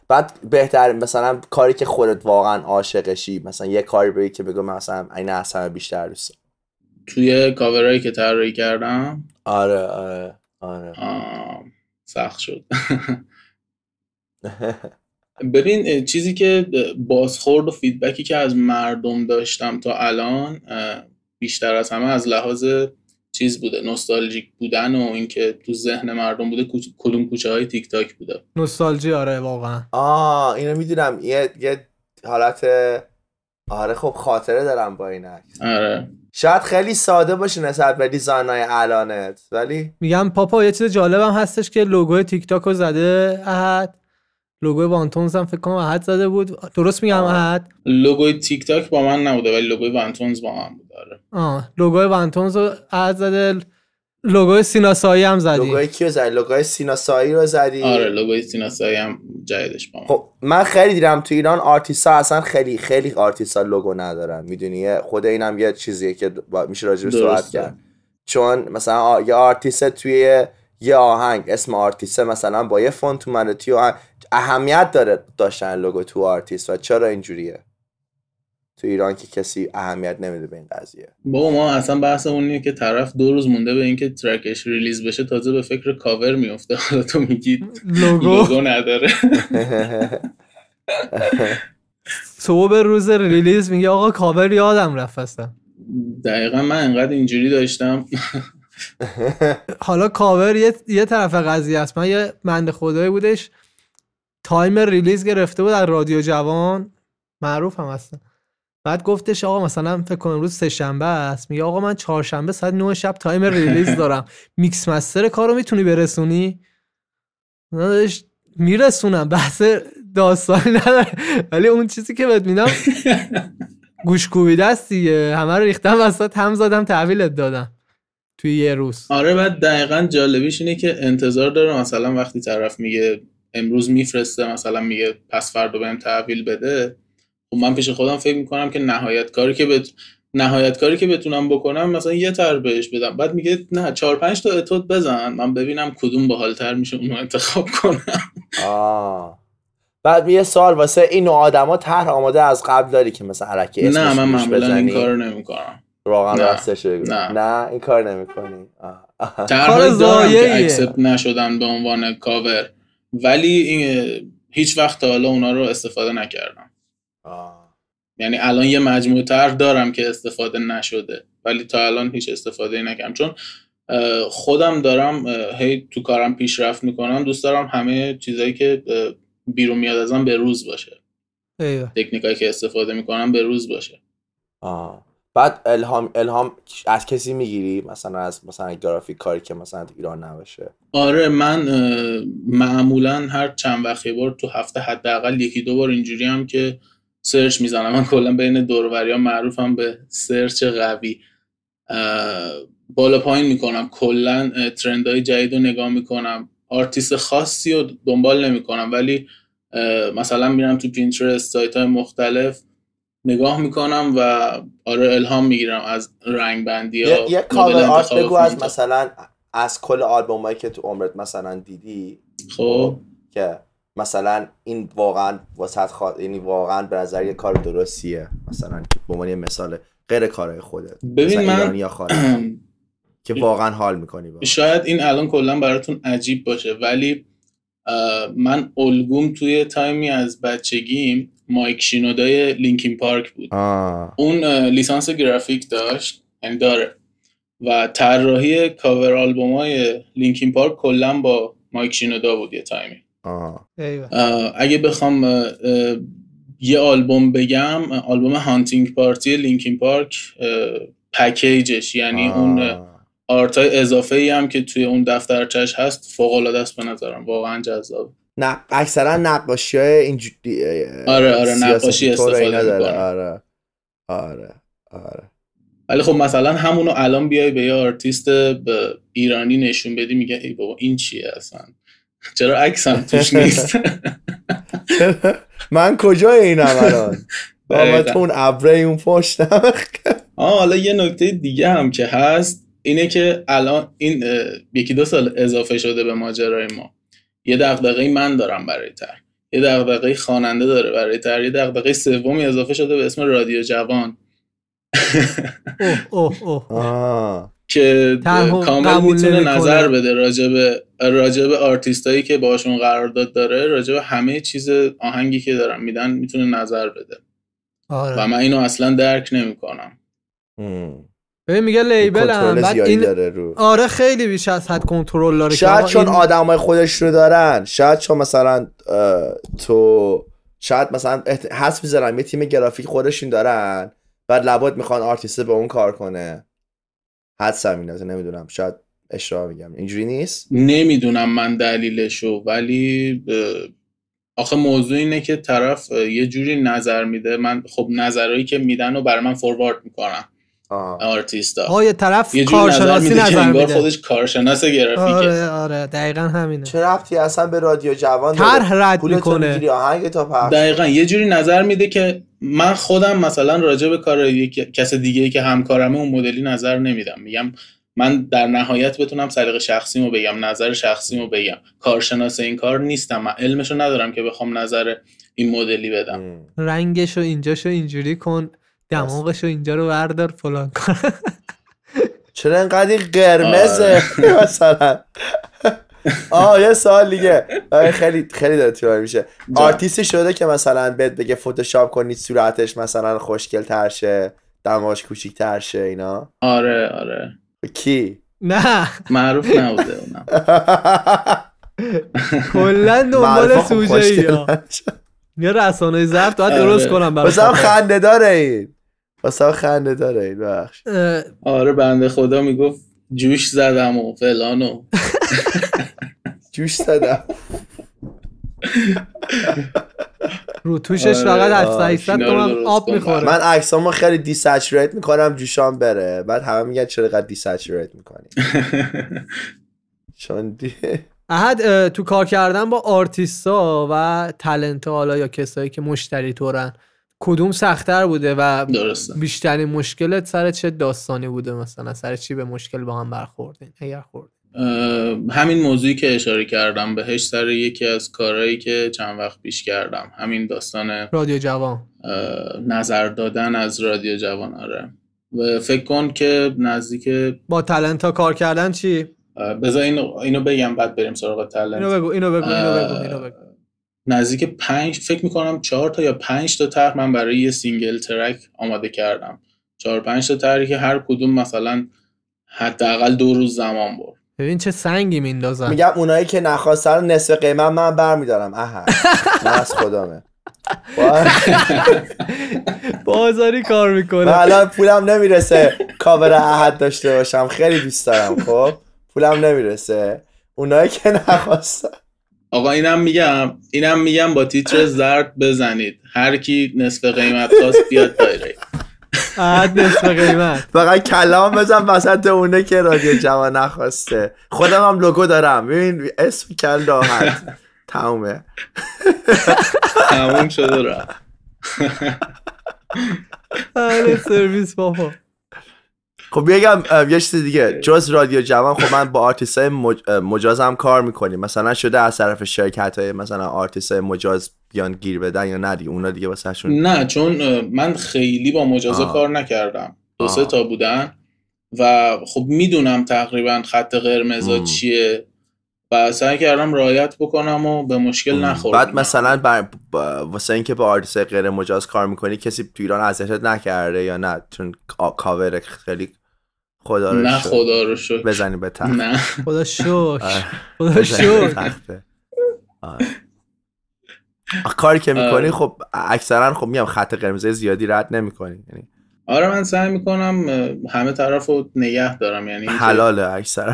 بعد بهتر مثلا کاری که خودت واقعا عاشقشی مثلا یه کاری بری که بگو من مثلا این همه بیشتر دوست. توی کاورایی که طراحی کردم آره آره آره سخت شد ببین چیزی که بازخورد و فیدبکی که از مردم داشتم تا الان بیشتر از همه از لحاظ چیز بوده نوستالژیک بودن و اینکه تو ذهن مردم بوده کاور کوچه های تیک تاک بوده. نوستالژی آره واقعا. آه اینو می‌دونم. یه یه حالت آره خب خاطره دارم با این عکس. آره. شاید خیلی ساده باشه نسبت به design های الانت ولی میگم پاپا یه چیز جالبم هستش که لوگوی تیک تاک رو زده احد. لوگوی Wantons هم فکر کنم احد زده بود. درست میگم احد؟ لوگوی تیک تاک با من نبوده ولی لوگوی Wantons با من بود آره. آه لوگوی Wantons رو احد زده لوگوی سیناسایی هم زدی. لوگوی کیو زدی؟ لوگوی سیناسایی رو زدی؟ آره لوگوی سیناسایی هم جدیدش با من. خب من خیلی دیدم تو ایران آرتیستا اصلا خیلی خیلی آرتیستا لوگو ندارن. می‌دونی؟ خود اینم یه چیزیه که با- میشه راجع به صحبت. کرد. چون مثلا آ- یه آرتیست توی یه آهنگ اسم آرتیست مثلا با یه font اومده توی آهنگ اهمیت داره داشتن لوگو تو آرتیست و چرا اینجوریه؟ تو ایران که کسی اهمیت نمیده به این قضیه. بابا ما اصلا بحثمون اینه که طرف دو روز مونده به اینکه track ش release بشه تازه به فکر کاور میفته حالا تو میگی لوگو؟ لوگو نداره. صبح روز release میگه آقا کاور یادم رفت اصلا. دقیقا من انقدر اینجوری داشتم. حالا کاور یه, یه طرف قضیه است. من یه بنده خدایی بودش. time release گرفته بود از رادیو جوان. معروف هم هستن بعد گفتش آقا مثلا فکر کنم روز سه شنبه است. میگه آقا من چهارشنبه ساعت 9 شب time release دارم. mix master کارو می‌تونی برسونی؟ داداش میرسونم. بحث داستانی نداره ولی اون چیزی که بهت میدم گوش کوبیده است دیگه. همه رو ریختم وسط هم زدم تحویلت دادم. توی یه روز. آره بعد دقیقا جالبیش اینه که انتظار داره مثلا وقتی طرف میگه امروز میفرسته مثلا میگه پس فردا بهم تحویل بده. خب من پیش خودم فکر می‌کنم که نهایت کاری که بت... نهایت کاری که بتونم بکنم مثلا یه تر بهش بدم. بعد میگه نه چهار پنج تا اتود بزن. من ببینم کدوم باحالتر میشه اونو انتخاب کنم. آه. بعد یه سوال واسه این نوع آدما طرح آماده از قبل داری که مثلا اسمش نه من معمولا این؟ کارو نمی‌کنم. واقعا نه. راستش نه. نه این کار نمی‌کنی طرحهایی دارم که. اکسپت نشدن به عنوان کاور ولی این هیچ وقت تا حالا اونا رو استفاده نکردم یعنی الان یه مجموعه طرح دارم که استفاده نشده ولی تا الان هیچ استفاده نکردم چون خودم دارم هی تو کارم پیشرفت می‌کنم دوست دارم همه چیزایی که بیرون میاد ازم به روز باشه. تکنیکایی که استفاده می‌کنم به روز باشه آه. بعد الهام الهام از کسی می‌گیری؟ مثلا از مثلا گرافیک کاری که مثلا ایران نباشه. آره من معمولا هر چند وقت یه بار تو هفته حداقل یکی دو بار اینجوری هم که search می‌زنم. من کلا بین دوروریان معروفم به search قوی. بالا پایین می‌کنم. کلا trend های جدید رو نگاه می‌کنم. آرتیست خاصی رو دنبال نمی‌کنم. ولی مثلا میرم تو پینترست سایت های مختلف. نگاه می‌کنم و آره الهام می‌گیرم از رنگ بندی یه, یه کاور آرت بگو از مثلا از کل آلبومایی که تو عمرت مثلا دیدی. خب. که مثلا این واقعا واسط خوا... یعنی واقعا به نظر یه کار درستیه. مثلا که به عنوان یه مثال غیر کارهای خودت. ببین من- یا که واقعا حال می‌کنی با. شاید این الان کلا براتون عجیب باشه ولی من الگوم توی time ی از بچگیم Mike Shinoda ی Linkin Park بود آه. اون لیسانس گرافیک داشت یعنی داره و طراحی کاور آلبوم های Linkin Park کلا با Mike Shinoda بود یه time ی آه. اگه بخوام یه آلبوم بگم آلبوم Hunting Party Linkin Park package ش یعنی آه. اون اه، art های اضافه ای هم که توی اون دفترچش هست فوق العاده است به نظرم. واقعا جذاب. نه اکثرا نقاشی های اینجوری آره، آره، نقاشی استفاده داره. می‌کنن. آره آره آره ولی خب مثلا همونو الان بیای به یه آرتیست به ایرانی نشون بدی میگه ای بابا این چیه اصلا؟ چرا عکسم توش نیست؟ من کجای اینم الان؟ با من دقیقاً. تو اون ابره اون پشتم آه حالا یه نکته دیگه هم که هست. اینه که الان این یکی دو سال اضافه شده به ماجرای ما. یه دغدغه من دارم برای تر. یه دغدغه خواننده داره برای تر. یه دغدغه سومی اضافه شده به اسم رادیو جوان. اوه اوه اوه. آه. که کامل می‌تونه. نظر بده راجب راجب آرتیستایی که باشون قرارداد داره راجب همه چیز آهنگی که دارن میدن می‌تونه نظر بده. و آره من اینو اصلا درک نمی‌کنم. ببین میگه label هم بعد این داره رو. آره خیلی بیش از حد کنترل داره شاید چون این- آدمای خودش رو دارن شاید چون مثلا تو شاید مثلا احت- حس می‌ذارن یه تیم گرافیک خودشون دارن بعد لابد می‌خوان آرتیست به اون کار کنه. حدسم اینه نمی‌دونم شاید اشتباه میگم. اینجوری نیست؟ نمی‌دونم من دلیلشو ولی آخه موضوع اینه که طرف یه جوری نظر میده. من خب نظرهایی که میدن رو برای من فوروارد می‌کنم. آرتیستا یه طرف یه جوری نظر کارشناسی میده که نظر میده. خودش کارشناس گرافیکه. آره آره دقیقا همینه. چه ربطی اصلا به رادیو جوان طرح رد می‌کنه. آهنگ تا پخش دقیقا یه جوری نظر میده که من خودم مثلا راجع به کار یک کس دیگه ای که همکارمه اون مدلی نظر نمیدم. میگم من در نهایت بتونم سلیقه شخصیمو بگم نظر شخصیمو بگم. کارشناس این کار نیستم. من علمشو ندارم که بخوام نظر این مدلی بدم. رنگشو اینجاشو اینجوری کن. دماغشو اینجا رو بردار فلان کن چرا انقدر قرمزه مثلا. آه یه سوال دیگه. خیلی خیلی داره طولانی میشه. آرتیستی شده که مثلا بهت بگه فتوشاپ کنید صورتش مثلا خوشگل تر شه دماغش کوچیک تر شه اینا؟ آره آره. کی؟ نه. معروف نبوده اونم. کلا دنبال سوژه یا یه رسانه ضبط باید درست آره. کنم برای خاطر. خنده داره این. واسه خنده داره این بخش. آره بنده خدا می‌گفت جوش زدم و فلان و. جوش زدم. رو توشش آره، فقط آه، 700 اینا رو تومن آب. می‌خوره. من عکسامو خیلی دیسچوریت می‌کنم جوشام بره. بعد همه میگن چرا قد دیسچوریت می‌کنی؟ چون دی... احد تو کار کردن با آرتیستا و تلنت حالا یا کسایی که مشتری تورن کدوم سختتر بوده و درسته. بیشترین مشکلت سر چه داستانی بوده مثلا؟ سر چی به مشکل با هم برخوردین اگر خورد همین موضوعی که اشاره کردم بهش سر یکی از کارهایی که چند وقت پیش کردم. همین داستان رادیو جوان. نظر دادن از رادیو جوان آره. و فکر کن که نزدیک با talent ها کار کردن چی؟ بذار اینو, اینو بگم بعد بریم سراغ talent. اینو بگو اینو بگو اینو بگو اینو بگو. نزدیک پنج فکر می‌کنم چهار تا یا پنج تا طرح من برای یه single track آماده کردم. چهار پنج تا طرحی که هر کدوم مثلا حداقل دو روز زمان برد. ببین چه سنگی میندازن. میگم اونایی که نخواستن نصف قیمت من برمیدارم. اها از خدامه. بازاری کار من می‌کنه الان پولم نمی‌رسه کاور احد داشته باشم. خیلی دوست دارم خب؟ پولم نمی‌رسه. اونایی که نخواستن. آقا اینم میگم اینم میگم با تیتر زرد بزنید. هر کی نصف قیمت خواست بیاد دایره. بعد نصف قیمت. فقط کلام بزن وسط اونه که رادیو جوان نخواسته. خودم هم لوگو دارم. ببین اسم کل راحت. تمومه. تموم شده بله سرویس بابا. خب بگم یه چیز دیگه. جز رادیو جوان خب من با آرتیست های مج... اه، مجاز هم کار می‌کنیم. مثلا شده از طرف شرکت های مثلا آرتیست های مجاز بیان گیر بدن یا ندی؟ اونا دیگه واسه شون نه چون من خیلی با مجازا آه. کار نکردم. دو سه. تا بودن و خب می‌دونم تقریبا خط قرمزا. چیه. و سعی کردم رعایت بکنم و به مشکل نخورم بعد مثلا بر... با- واسه اینکه با آرتیست غیر مجاز کار می‌کنی کسی تو ایران اذیتت نکرده یا نه؟ چون آ- کاور خیلی خدا رو نه شکر. خدا رو شکر بزنی به تخت نه خدا شکر آره. خدا شکر تخته. آره. کاری که می‌کنی آره. خب اکثرا خب میام خط قرمز زیادی رد نمی‌کنی یعنی آره من سعی می‌کنم همه طرف رو نگه دارم یعنی حلاله اکثرا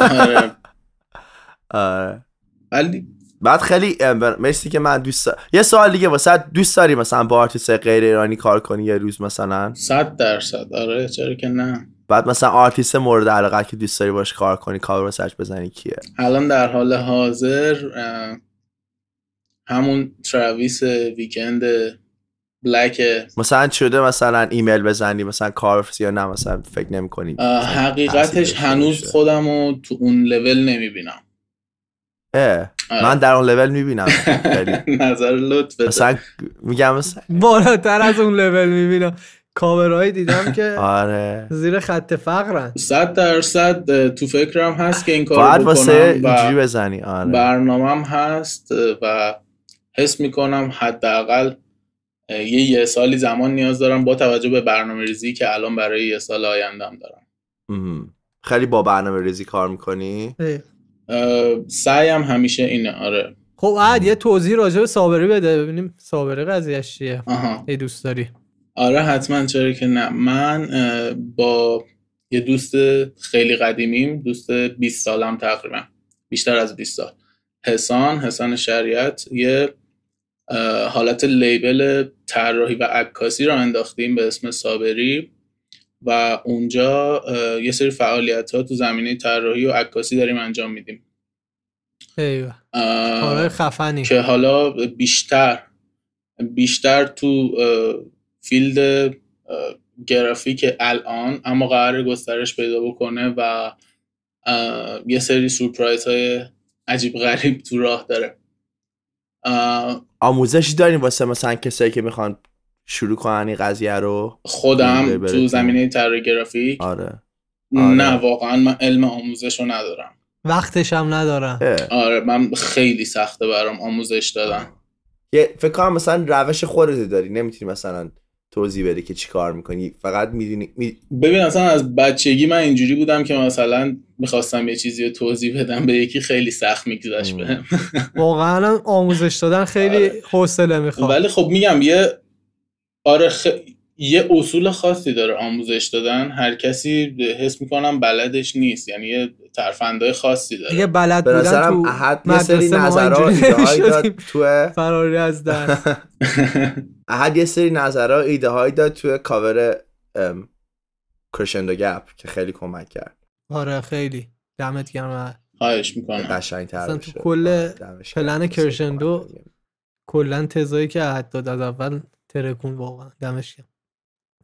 آره آره. ولی بعد خیلی مرسی که من دوست دار- یه سوال دیگه واسه دوست داری مثلا با آرتیست غیر ایرانی کار کنی یه روز مثلا صد درصد آره چرا که نه بعد مثلا آرتیست مورد علاقه که دوست داری باش کار کنی کار واسش بزنی کیه؟ الان در حال حاضر همون تراویس ویکند بلک. مثلا شده مثلا ایمیل بزنی مثلا کار یا نه مثلا فکر نمی کنی؟ حقیقتش هنوز خودم رو تو اون لول نمی‌بینم. اه آره. من در اون لول می‌بینم. نظر لطف بده. مثلا میگم مثلا بالاتر از اون لول می‌بینم. کاورایی دیدم که آره. زیر خط فقرن. صد درصد تو فکرم هست که این کار باید واسه بکنم اینجوری و بزنی. آره. برنامهم هست و حس می‌کنم حداقل یه یه سالی زمان نیاز دارم با توجه به برنامه ریزی که الان برای یه سال آیندم دارم. خیلی با برنامه ریزی کار می‌کنی؟ سعیم همیشه اینه. آره. خب عد یه توضیح راجع به صابری بده. ببینیم صابری قضیهش چیه. ای دوست داری. آره حتما چرا که نه. من با یه دوست خیلی قدیمیم دوست 20 سالم تقریبا بیشتر از 20 سال. حسان حسان شریعت یه حالت لیبل طراحی و عکاسی رو انداختیم به اسم صابری و اونجا یه سری فعالیت ها تو زمینه طراحی و عکاسی داریم انجام میدیم. کارهای خفنی. که حالا بیشتر بیشتر تو فیلد گرافیک الان اما قرار گسترش پیدا بکنه و یه سری سورپرایز های عجیب غریب تو راه داره. آموزشی داریم واسه مثلا کسایی که می‌خوان شروع کنن این قضیه رو؟ خودم تو. زمینه طراحی گرافیک. آره. نه واقعا من علم آموزش رو ندارم. وقتش هم ندارم. اه. آره من خیلی سخته برام آموزش دادن. یه فکر کنم مثلا روش خودت داری نمی‌تونی مثلا توضیح بده که چی کار می‌کنی. فقط می‌دونی می... ببین اصلا از بچگی من اینجوری بودم که مثلا می‌خواستم یه چیزی رو توضیح بدم به یکی خیلی سخت میگذشت بهم. واقعا آموزش دادن خیلی حوصله می‌خواد ولی خب میگم یه آره خ... یه اصول خاصی داره آموزش دادن هر کسی حس می‌کنم بلدش نیست یعنی یه ترفندهای خاصی داره. دیگه بلد به بودن نظرم تو احد یه سری مدرسه ما نظرها داد. تو فراری از دست. احد یه سری نظرها ایده هایی داد توی کاور کرشندو گپ که خیلی کمک کرد. آره خیلی. دمت گرم. خواهش می‌کنم. قشنگ تر اصلا تو کل پلن کرشندو کلا تزایی که عهد داد از اول ترکون واقعا. دمش گرم.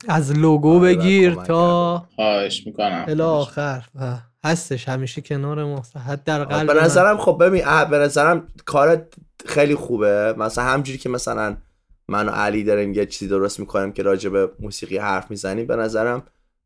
از لوگو آره، بگیر تا خواهش می‌کنم. الی آخر. و هستش همیشه کنار ما. حد در قلب به من. نظرم خب ببین اه، به نظرم کارت خیلی خوبه. مثلا همجوری که مثلا من و علی داریم یه چیزی درست می‌کنیم که راجع به موسیقی حرف می‌زنیم به نظرم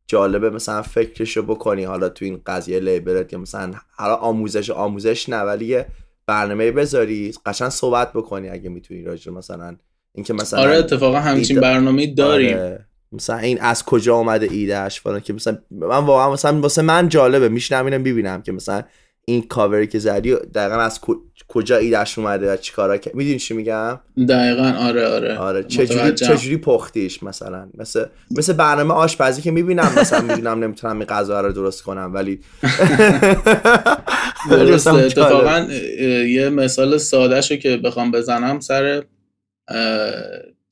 جالبه مثلا فکرشو بکنی. حالا تو این قضیه لیبلت یا مثلا حالا آموزش آموزش نه ولی یه برنامه بذاری قشنگ صحبت بکنی اگه می‌تونی راجع مثلا اینکه مثلا آره اتفاقا همچین برنامه داریم. آره. مثلا این از کجا آمده ایدهش فلان که مثلا من واقعا مثلا واسه من جالبه میشنم اینو ببینم که مثلا این کاوری که زدی دقیقا از کجا ایدهش اومده و چیکارا کرد می‌دونی چی میگم؟ دقیقا آره آره. آره چجوری. چجوری پختیش مثلا؟ مثل مثل برنامه آشپزی که می‌بینم مثلا می‌دونم نمی‌تونم این غذا رو درست کنم ولی درسته. اتفاقا یه مثال ساده شو که بخوام بزنم سر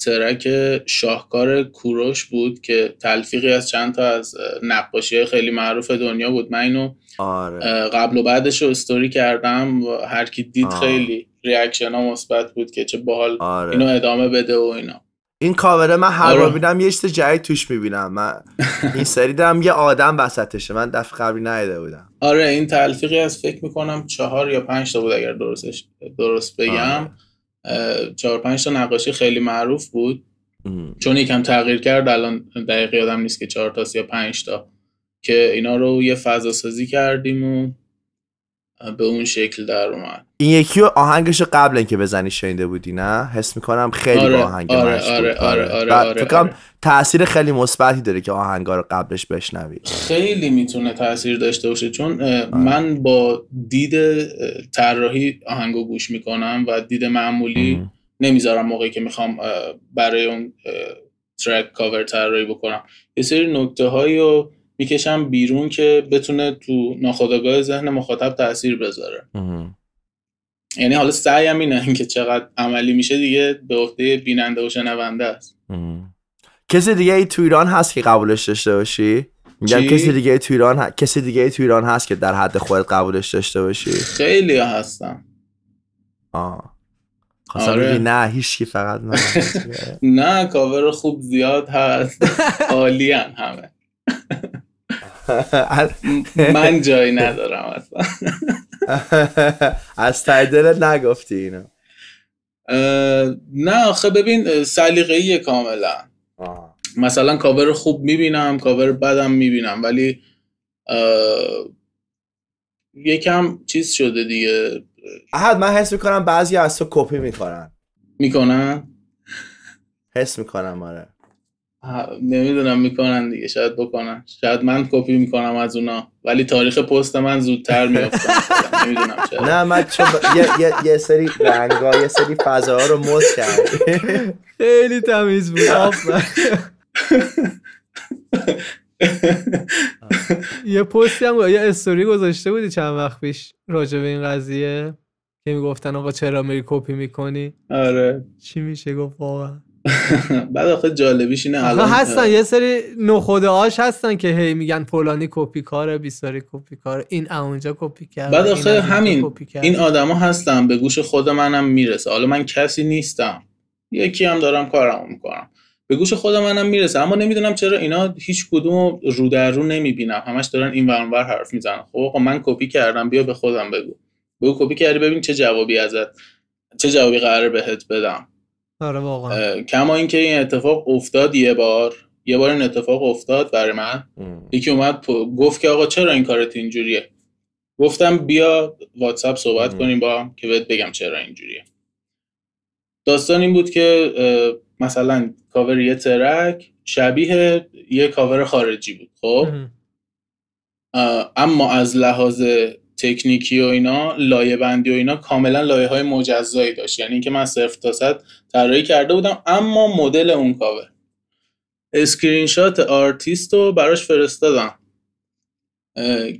track شاهکار کوروش بود که تلفیقی از چند تا از نقاشی خیلی معروف دنیا بود من اینو آره قبل و بعدش رو استوری کردم و هر کی دید آه. خیلی reaction ها مثبت بود که چه باحال آره. اینو ادامه بده و اینا این کاوره من هر آره. ببینم یه چیز جدید توش می‌بینم من این سری دارم یه آدم وسطشه من دفعه قبلی ندیده بودم آره این تلفیقی از فکر می‌کنم چهار یا پنج تا بود اگر درستش درست بگم آره. چهار پنج تا نقاشی خیلی معروف بود. چون یکم تغییر کرد الان دقیق یادم نیست که چهار تا یا پنج تا که اینا رو یه فضا سازی کردیم و به اون شکل در اومد این یکی رو آهنگش رو قبل اینکه بزنی شنیده بودی نه حس می‌کنم خیلی آره، با آهنگ آره، مشکوک. آره، آره، آره، آره، کنم آره. تاثیر خیلی مثبتی داره که آهنگا رو قبلش بشنوی خیلی می‌تونه تاثیر داشته باشه چون آره. من با دید طراحی آهنگو گوش می‌کنم و دید معمولی نمی‌ذارم موقعی که می‌خوام برای اون ترک کاور طراحی بکنم یه سری نکته هایی رو می‌کشم بیرون که بتونه تو ناخودآگاه ذهن مخاطب تاثیر بذاره. یعنی حالا سعیم اینه اینکه چقدر عملی میشه دیگه به عهده بیننده و شنونده است. کسی دیگه ای تو ایران هست که قبولش داشته باشی؟ میگم؟ کسی دیگه ای تو ایران ه... کسی دیگه ای تو ایران هست که در حد خودت قبولش داشته باشی؟ خیلی هستم آه. خواستم آره. نه هیچکی فقط من نه کاور خوب زیاد هست. عالیان همه. من جایی ندارم اصلا. از دلت نگفتی اینو. نه آخه ببین سلیقه‌ای کاملا. مثلا کاور خوب می‌بینم کاور بدم می‌بینم ولی یکم چیز شده دیگه. احد من حس می‌کنم بعضی از تو کپی می‌کنن می‌کنن؟ حس می‌کنم آره. نمی‌دونم می‌کنن دیگه شاید بکنن. شاید من کپی می‌کنم از اونا. ولی تاریخ پست من زودتر میفته نمی‌دونم نه من چون یه, یه, یه سری رنگا یه سری فضاها رو مد کرد خیلی تمیز بود. یه پستی هم یه استوری گذاشته بودی چند وقت پیش راجع به این قضیه؟ که می‌گفتن آقا چرا میری کپی می‌کنی؟ آره. چی میشه؟ گفت واقعا. بعد آخه جالبیش اینه الان هستن یه سری نخوده هاش هستن که هی میگن فلانی کپی کاره بیساری کپی کاره. این اونجا کپی کرد بعد آخه همین. این آدما هستن به گوش خود منم می‌رسه. حالا من کسی نیستم. یکی هم دارم کارمو می‌کنم. به گوش خود منم می‌رسه. اما نمی‌دونم چرا اینا هیچ کدوم رو در رو نمی‌بینم همش دارن این ور اونور حرف می‌زنن. خب من کپی کردم بیا به خودم بگو. بگو کپی کردی ببین چه جوابی ازت چه جوابی قراره بهت بدم. آره واقعا. کما اینکه این اتفاق افتاد یه بار یه بار این اتفاق افتاد برای من. یکی اومد گفت که آقا چرا این کارت اینجوریه؟ گفتم بیا واتساپ صحبت کنیم با هم که بهت بگم چرا اینجوریه. داستان این بود که مثلا کاور یه track شبیه یه کاور خارجی بود خب؟ اما از لحاظ تکنیکی و اینا لایه بندی و اینا کاملا لایه های مجزایی داشت. یعنی اینکه من صفر تا صد طراحی کرده بودم اما مدل اون cover. screenshot artist رو براش فرستادم.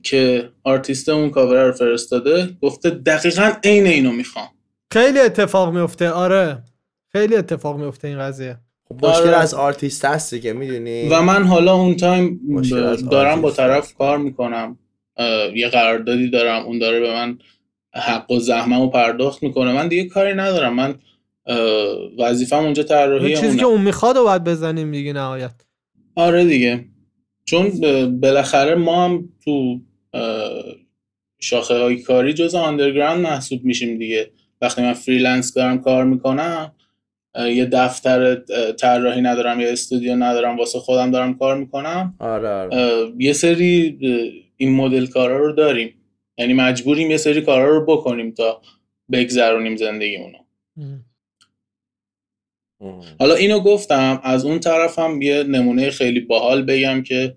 که آرتیست اون کاور رو فرستاده گفته دقیقا عین اینو می‌خوام. خیلی اتفاق میفته آره. خیلی اتفاق میفته این قضیه. مشکل آره. از آرتیست هستی که می‌دونی. و من حالا اون تایم دارم با طرف کار می‌کنم. یه قراردادی دارم اون داره به من حق الزحمه پرداخت می‌کنه. من دیگه کاری ندارم. من وظیفم اونجا طراحی اون چیزی اونه. که اون می‌خواد رو باید بزنیم دیگه نهایت. آره دیگه. چون بالاخره ما هم تو شاخه های کاری جز underground محسوب میشیم دیگه. وقتی من freelance دارم کار می‌کنم یه دفتر طراحی ندارم یه استودیو ندارم واسه خودم دارم کار می‌کنم. آره آره. یه سری این مدل کارا رو داریم. یعنی مجبوریم یه سری کارا رو بکنیم تا بگذرونیم زندگیمونو حالا اینو گفتم از اون طرفم یه نمونه خیلی باحال بگم که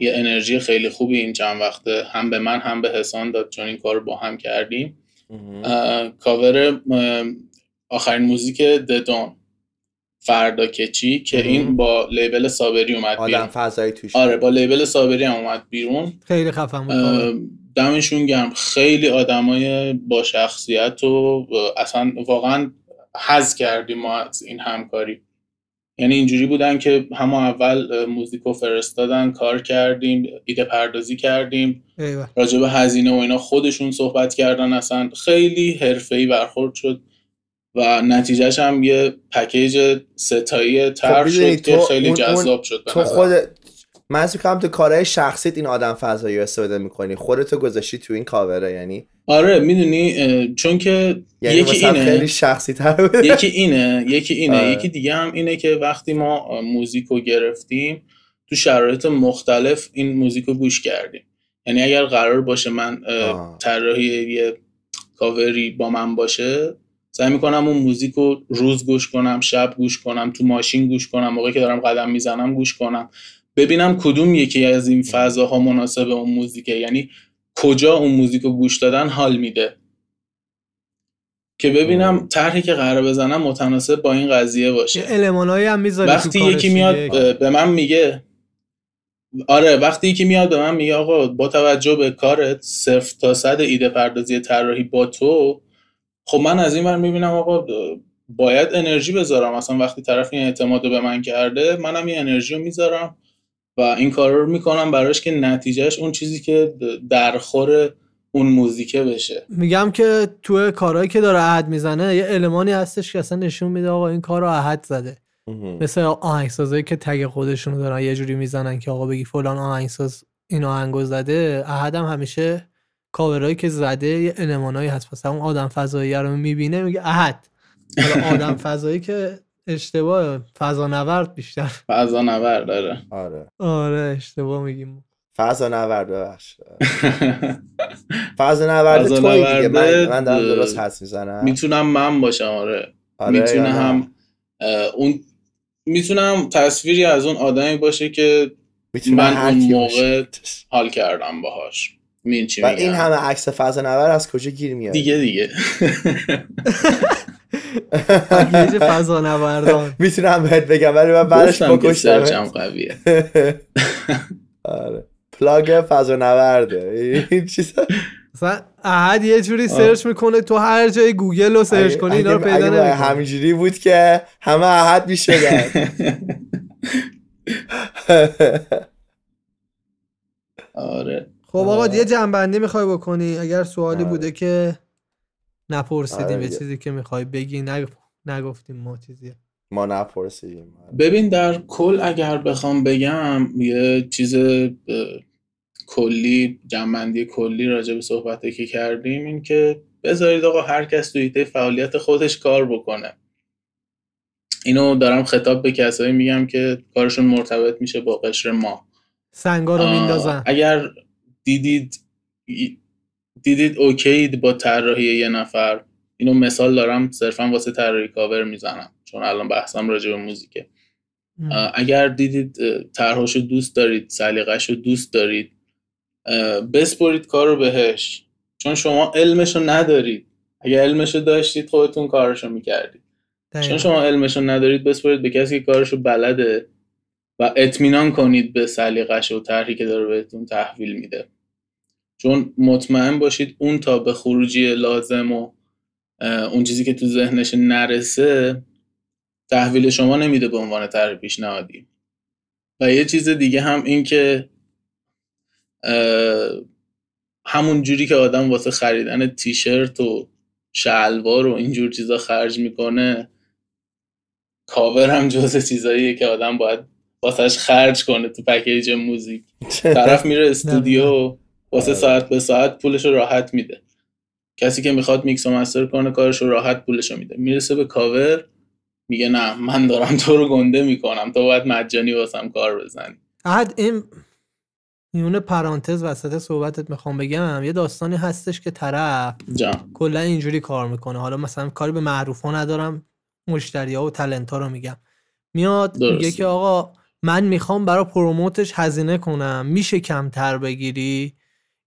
یه انرژی خیلی خوبی این چند وقته هم به من هم به حسان داد چون این کار رو با هم کردیم. کاور آخرین موزیک ددون فردا کچی که این با لیبل صابری اومد آدم بیرون. فضایی توش آره با لیبل صابری هم اومد بیرون. خیلی خفن بود. دمشون گرم. خیلی آدمای با شخصیت و اصلا واقعا حز کردیم ما از این همکاری. یعنی اینجوری بودن که همون اول موزیکو فرستادن کار کردیم ایده پردازی کردیم. راجع به هزینه و اینا خودشون صحبت کردن اصلا. خیلی حرفه‌ای برخورد شد. و نتیجهش هم یه پکیج ستایی طرح می‌دونی شد که خیلی جذاب شد تو. خود من کنم تو کارهای شخصیت این آدم فضایی رو استفاده می‌کنی. خودتو گذاشتی تو این کاوره یعنی آره می‌دونی چون که یعنی یکی اینه. خیلی شخصی تر یکی اینه یکی اینه. آره. یکی دیگه هم اینه که وقتی ما موزیک رو گرفتیم تو شرایط مختلف این موزیک رو گوش کردیم. یعنی اگر قرار باشه من طراحی یه کاوری با من باشه سعی می‌کنم اون موزیک رو روز گوش کنم شب گوش کنم تو ماشین گوش کنم موقعی که دارم قدم می‌زنم گوش کنم. ببینم کدوم یکی از این فضاها مناسب اون موزیکه. یعنی کجا اون موزیک رو گوش دادن حال میده. که ببینم طرحی که قرار بزنم متناسب با این قضیه باشه. المانایی هم می‌ذاری وقتی یکی میاد به من میگه آره وقتی یکی میاد به من میگه آقا با توجه به کارت صفر تا صد ایده پردازی طراحی با تو خب من از این ور می‌بینم آقا باید انرژی بذارم. اصلا وقتی طرف این اعتماد رو به من کرده منم این انرژی رو می‌ذارم و این کار رو می‌کنم براش که نتیجهش اون چیزی که درخور اون موزیکه بشه. میگم که تو کارهایی که داره عهد می‌زنه یه المانی هستش که اصلا نشون میده آقا این کار رو عهد زده مثل آهنگسازایی که تگ خودشونو دارن یه جوری می‌زنن که آقا بگی فلان آهنگساز این آهنگو زده هم همیشه کاورایی که زده یه المانایی هست. مثلا اون آدم فضایی رو می‌بینه میگه احد. حالا آدم فضایی که اشتباه فضا نورد بیشتر. فضا نورد داره آره. آره اشتباه میگیم. فضا نورد ببخش فضا نورد فضا توی دیگه من, من دارم درست حس می‌زنم. می‌تونم من باشم آره, آره می‌تونه؟ هم اون می‌تونم تصویری از اون آدمی باشه که من اون موقع حال کردم باهاش. و میگم. این همه عکس فضا نورد از کجا گیر میاد؟ دیگه دیگه. فضا نوردان. می‌تونم بهت بگم ولی من بعدش بکشتم سرچم قویه. آره. پلاگ فضا نورده. این چیزا مثلا احد یه جوری سرچ می‌کنه تو هر جای گوگل رو سرچ کنی اینا رو اگه- پیدا اگه نمی‌کنی همینجوری بود که همه احد می‌شدن. آره. خب آقا یه جنبندی می‌خوای بکنی؟ اگر سوالی آره. بوده که نپرسیدیم آره یه. چیزی که می‌خوای بگی نگ... نگفتیم ما چیزی. ما نپرسیدیم. ببین در کل اگر بخوام بگم یه چیز اه، کلی جنبندی کلی راجع به صحبتی که کردیم این که بذارید آقا هر کس توی ایده فعالیت خودش کار بکنه. اینو دارم خطاب به کسایی میگم که کارشون مرتبط میشه با قشر ما. سنگا رو آه، میندازن. اگر دیدید دیدید اوکیید با طراحی یه نفر؟ اینو مثال دارم صرفا واسه طراحی کاور می‌زنم چون الان بحثم راجع به موزیکه. اگر دیدید طرحشو دوست دارید سلیقه‌شو دوست دارید بسپرید کار رو بهش. چون شما علمشو ندارید. اگر علمشو داشتید خودتون کارشو می‌کردید. چون شما علمشو ندارید بسپرید به کسی که کارشو بلده و اطمینان کنید به سلیقه‌ش و طرحی که داره بهتون تحویل میده. چون مطمئن باشید اون تا به خروجی لازم و اون چیزی که تو ذهنش نرسه تحویل شما نمیده به عنوان طرح پیشنهادی. و یه چیز دیگه هم این که همون جوری که آدم واسه خریدن تیشرت و شلوار و اینجور چیزا خرج می‌کنه کاور هم جز چیزاییه که آدم باید واسهش خرج کنه تو پکیج موزیک. طرف میره استودیو. واسه ساعت به ساعت پولش رو راحت میده. کسی که می‌خواد میکس و master کنه کارش رو راحت پولش رو میده. می‌رسه به کاور میگه نه من دارم تو رو گنده می‌کنم. تو باید مجانی واسم کار بزنی. احد این میونه پرانتز وسط صحبتت می‌خوام بگم. یه داستانی هستش که طرف کلا اینجوری کار می‌کنه. حالا مثلا کاری به معروف ها ندارم مشتری ها و talent ها رو میگم. میاد میگه. که آقا من می‌خوام برای promote ش هزینه کنم. میشه کمتر بگیری؟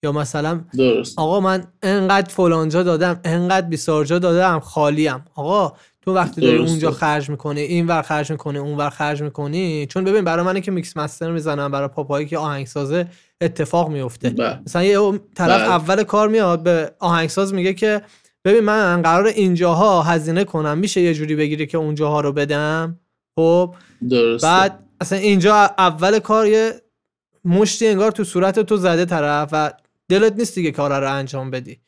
یا مثلا درست آقا من انقدر فلانجا دادم انقدر بیسارجا دادم خالیم آقا تو وقتی داری درسته. اونجا خرج می‌کنی این ور خرج می‌کنی اون ور خرج می‌کنی چون ببین برای منی که میکس مستر می‌زنم برای پاپایی که آهنگسازه اتفاق میفته بله. مثلا یه طرف بله. اول کار میاد به آهنگساز میگه که ببین من قرار اینجاها هزینه کنم میشه یه جوری بگیری که اونجاها رو بدم خب درسته بعد اصلا اینجا اول کار یه مشتی انگار تو صورت تو زده طرف و دلت نیست دیگه کار رو انجام بدی.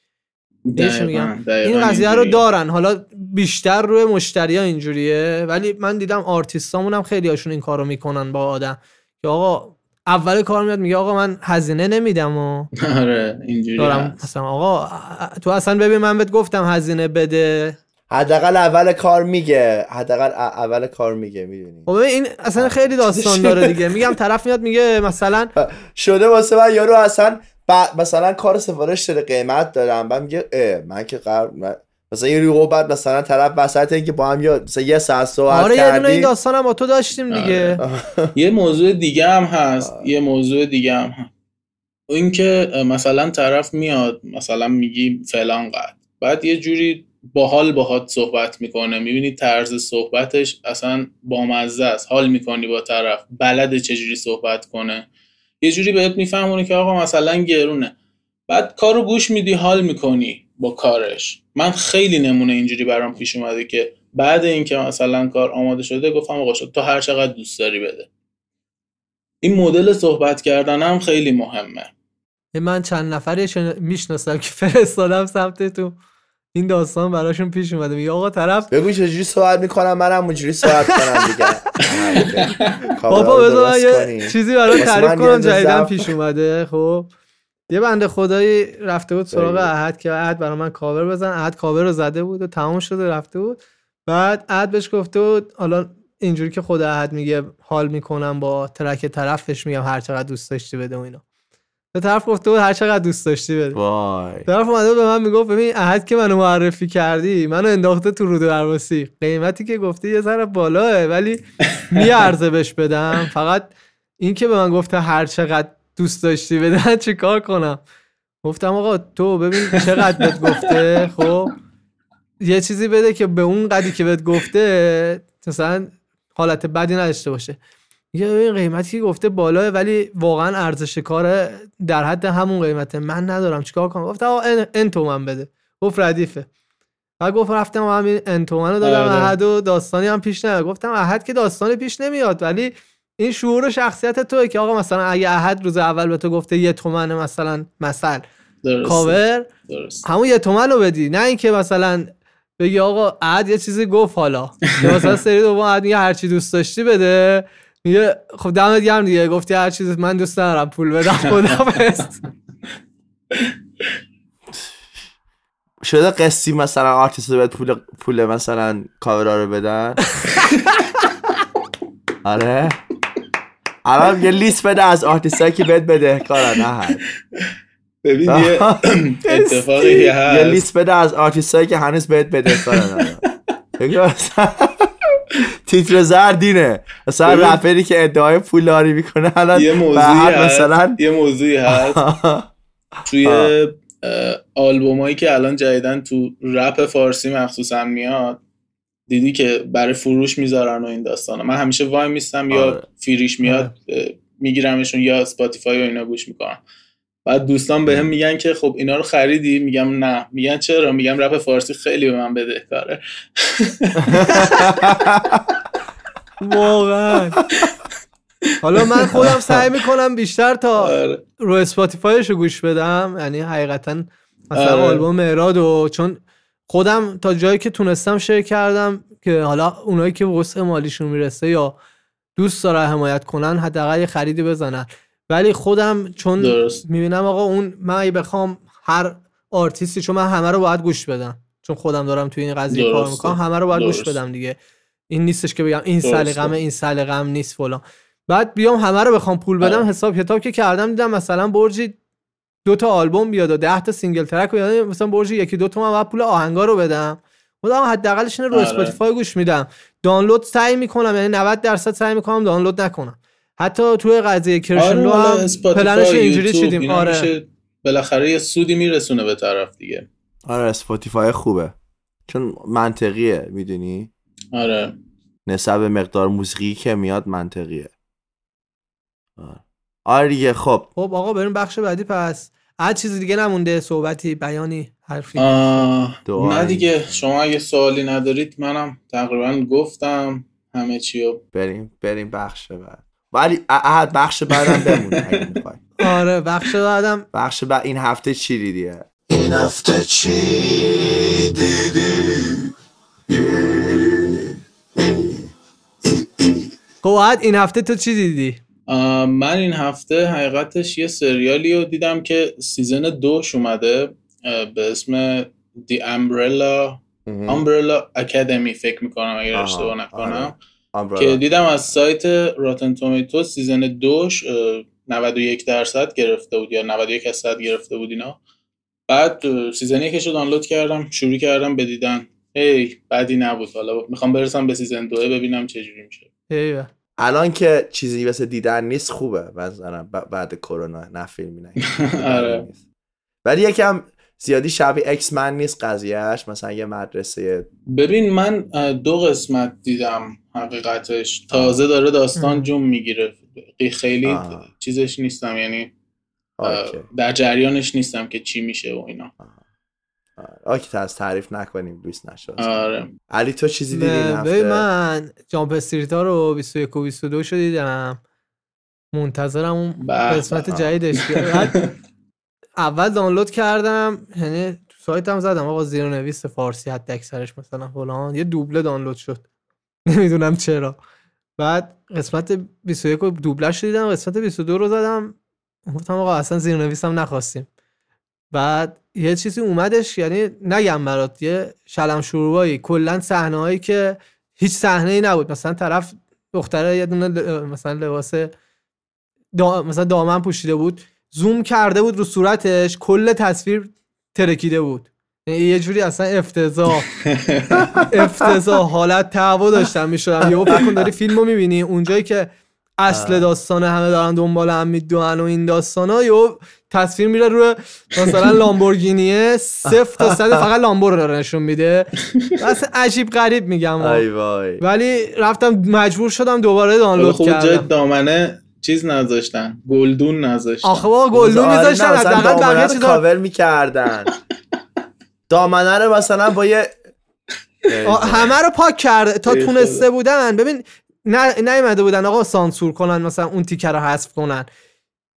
میگم؟ این قضیه رو. دارن. حالا بیشتر روی مشتری ها اینجوریه. ولی من دیدم آرتیستامون هم خیلی هاشون این کارو می‌کنن با آدم. که آقا اول کار میاد میگه آقا من هزینه نمیدم و آره اینجوری دارم هست. مثلا آقا تو اصلا ببین من بهت گفتم هزینه بده. حداقل اول کار میگه. حداقل اول کار میگه می‌دونی. خب این اصلا خیلی داستان داره دیگه. میگم طرف میاد میگه مثلا شده واسه من یارو اصلا ب- مثلا کار سفارش داره قیمت دارم بعد میگه اه من که قرار من- مثلا یه رو بعد مثلا طرف وسط اینکه با هم یا مثلا یه ساعت صحبت آره یه دونه این داستان هم با تو داشتیم دیگه. یه موضوع دیگه هم هست. یه موضوع دیگه هم هست. اینکه مثلا طرف میاد مثلا میگی فلان قد. بعد یه جوری باحال باهات صحبت می‌کنه. می‌بینی طرز صحبتش اصلا بامزه است. حال می‌کنی با طرف. بلده چجوری صحبت کنه. یه جوری بهت میفهمونه که آقا مثلا گرونه. بعد کارو گوش میدی حال می‌کنی با کارش. من خیلی نمونه اینجوری برام پیش اومده که بعد اینکه مثلا کار آماده شده گفتم آقا شد تو هر چقدر دوست داری بده. این مدل صحبت کردن هم خیلی مهمه. من چند نفری شن- می‌شناسم که فرستادم سمت تو این داستان براشون پیش اومده. میگه آقا طرف بگو چجوری صحبت می‌کنم منم اونجوری صحبت کنم دیگه. بابا بذار یه چیزی برای تعریف کنم جدیدن پیش اومده. خب یه بنده خدایی رفته بود سراغ. احد که احد برای من کاور بزن. احد کاور رو زده بود و تمام شده رفته بود. بعد احد بهش گفته بود حالا اینجوری که خود احد میگه حال می‌کنم با ترک طرفش میگم هر چقدر دوست داشتی بده و اینا. به طرف گفته بود هر چقدر دوست داشتی بده وای. طرف اومده به من می‌گفت ببین احد که منو معرفی کردی منو انداخته تو رود درواسی قیمتی که گفتی یه ذره بالاه ولی میارزه بهش بدم. فقط این که به من گفته هر چقدر دوست داشتی بدن چیکار کنم؟ گفتم آقا تو ببین چقدر بهت گفته. خب یه چیزی بده که به اون قدی که بهت گفته مثلا حالت بدی نداشته باشه. یه ببین قیمتی که گفته بالاه ولی واقعا ارزش کار در حد همون قیمته. من ندارم چیکار کنم؟ گفتم آقا ان, تومن بده. گفت ردیفه. بعد گفت رفتم همین ان تومن رو دادم. آره. احد و داستانی هم پیش نمیاد گفتم احد که داستانی پیش نمیاد ولی این شعور و شخصیت توه که آقا مثلا اگه احد روز اول به تو گفته یه تومن مثلا مثل درسته. کاور همون یه تومن رو بدی. نه اینکه مثلا بگی آقا عد یه چیزی گفت حالا. یا مثلا سری دوم عد میگه هر چی دوست داشتی بده. میگه خب دمت گرم دیگه گفتی هر چیز من دوست ندارم پول بدم خدا بست. شده قصی مثلا آرتیست رو بهت پول پول مثلا کاورا رو بدن؟ آره. الان یه لیست بده از آرتیست که بهت بده. کارا نه ببین یه اتفاقی که یه هست لیست بده از آرتیست که هنوز بهت بده. کارا مثلا تیتر زردینه مثلا. رپری که ادعای پولداری می‌کنه الان یه موضوعی هست. مثلا یه موضوعی هست. توی آلبومایی که الان جدیدن تو رپ فارسی مخصوصا میاد دیدی که برای فروش می‌ذارن و این داستان. من همیشه وای میستم یا آره. free ش میاد اه، میگیرمشون یا Spotify و اینا گوش می‌کنم. بعد دوستان بهم میگن که خب اینا رو خریدی؟ میگم نه. میگن چرا؟ میگم رپ فارسی خیلی به من بدهکاره واقعا. حالا من خودم سعی می‌کنم بیشتر تا آره. رو اسپاتیفایش رو گوش بدم. یعنی حقیقتا مثلا آره. آلبوم مهراد و چون خودم تا جایی که تونستم شیر کردم که حالا اونایی که وسع مالیشون می‌رسه یا دوست داره حمایت کنن حداقل یه خریدی بزنن. ولی خودم چون درست. می‌بینم آقا اون من اگه بخوام هر آرتیستی چون من همه رو باید گوش بدم چون خودم دارم توی این قضیه کار. می‌کنم همه رو باید گوش درسته. بدم دیگه این نیستش که بگم این. سلیقمه این سلیقم نیست فلان بعد بیام همه رو بخوام پول بدم آره. حساب کتاب که کردم دیدم مثلا برجی دو تا آلبوم بیاد و 10 تا single track یعنی مثلا برجی یکی دو تومن بعد پول آهنگا رو بدم خودم حداقلش رو آره. Spotify گوش میدم دانلود سعی می‌کنم یعنی 90 درصد سعی می‌کنم دانلود نکنم حتی توی قضیه کرشنلو آره، هم Spotify، plan ش اینجوری چیدیم. آره. بالاخره یه سودی میرسونه به طرف دیگه. آره اسپاتیفای خوبه. چون منطقیه می‌دونی؟ آره. نسبت به مقدار موسیقی که میاد منطقیه. آره. آره دیگه خب. خب آقا بریم بخش بعدی. پس هر چیز دیگه نمونده صحبتی بیانی حرفی. نه دیگه. شما اگه سوالی ندارید منم تقریبا گفتم همه چی رو بریم بریم بخش بعد. ولی احد بخش بعدم بمون اگه می‌خوای. آره بخش بعدم بخش بعد این هفته چی دیدیه این هفته چی دیدی؟ خب این هفته تو چی دیدی؟ من این هفته حقیقتش یه سریالی رو دیدم که season دوش اومده به اسم The Umbrella Umbrella Academy فکر می‌کنم اگر اشتباه نکنم. آره. که دیدم از سایت Rotten Tomato season دوش اه، 91 درصد گرفته بود یا 91 درصد گرفته بود اینا بعد season یکش رو دانلود کردم شروع کردم به دیدن هی بدی نبود حالا می‌خوام برسم به season دوه ببینم چه جوری میشه ایوه. الان که چیزی مثل دیدن نیست خوبه مثلا بعد کرونا نه فیلمی نه آره. ولی یکم زیادی شبیه X-Men نیست قضیهش مثلا یه مدرسه. ببین من دو قسمت دیدم حقیقتش. تازه داره داستان جون می‌گیره. خیلی آه. چیزش نیستم یعنی. در جریانش نیستم که چی میشه و اینا. آکی تا از تعریف نکنیم دوست نشد. آره. علی تو چیزی دیدی این به- هفته؟ ببین من جامپ استریت ها رو 21 و 22 شو دیدم. منتظرم اون به قسمت. جدیدش اول دانلود کردم یعنی تو سایتم زدم آقا زیر نویس فارسی حد اکثرش مثلا فلان. یه دوبله دانلود شد. نمی‌دونم چرا. بعد قسمت 21 رو دوبلش دیدم قسمت 22 رو زدم. گفتم آقا اصلا زیر نویسم نخواستیم. بعد یه چیزی اومدش یعنی نگم برات یه شلم شروعایی کلا صحنه هایی که هیچ صحنه ای نبود. مثلا طرف دختره یه دونه مثلا لباس دا مثلا دامن پوشیده بود. زوم کرده بود رو صورتش کل تصویر ترکیده بود. یعنی یه جوری اصلا افتضاح. افتضاح حالت تعوا داشتم می‌شدم. یهو فکر کن داری فیلمو می‌بینی. اونجایی که اصل داستان همه دارن دنبال هم می‌دونن و این داستان ها یهو تصویر میره روی مثلا لامبورگینیه. صفر تا صد فقط لامبور رو نشون میده. اصلا عجیب غریب میگم. ها. ای وای. ولی رفتم مجبور شدم دوباره دانلود جای کردم. دامنه چیز نذاشتن گلدون نذاشتن. آخه بابا گلدون میذاشتن حداقل دامنه بقیه چیزا کاور می‌کردن. دامنه رو مثلا با یه همه رو پاک کرده تا تونسته بودن. ببین نه نیومده بودن آقا سانسور کنن مثلا اون تیکه رو حذف کنن.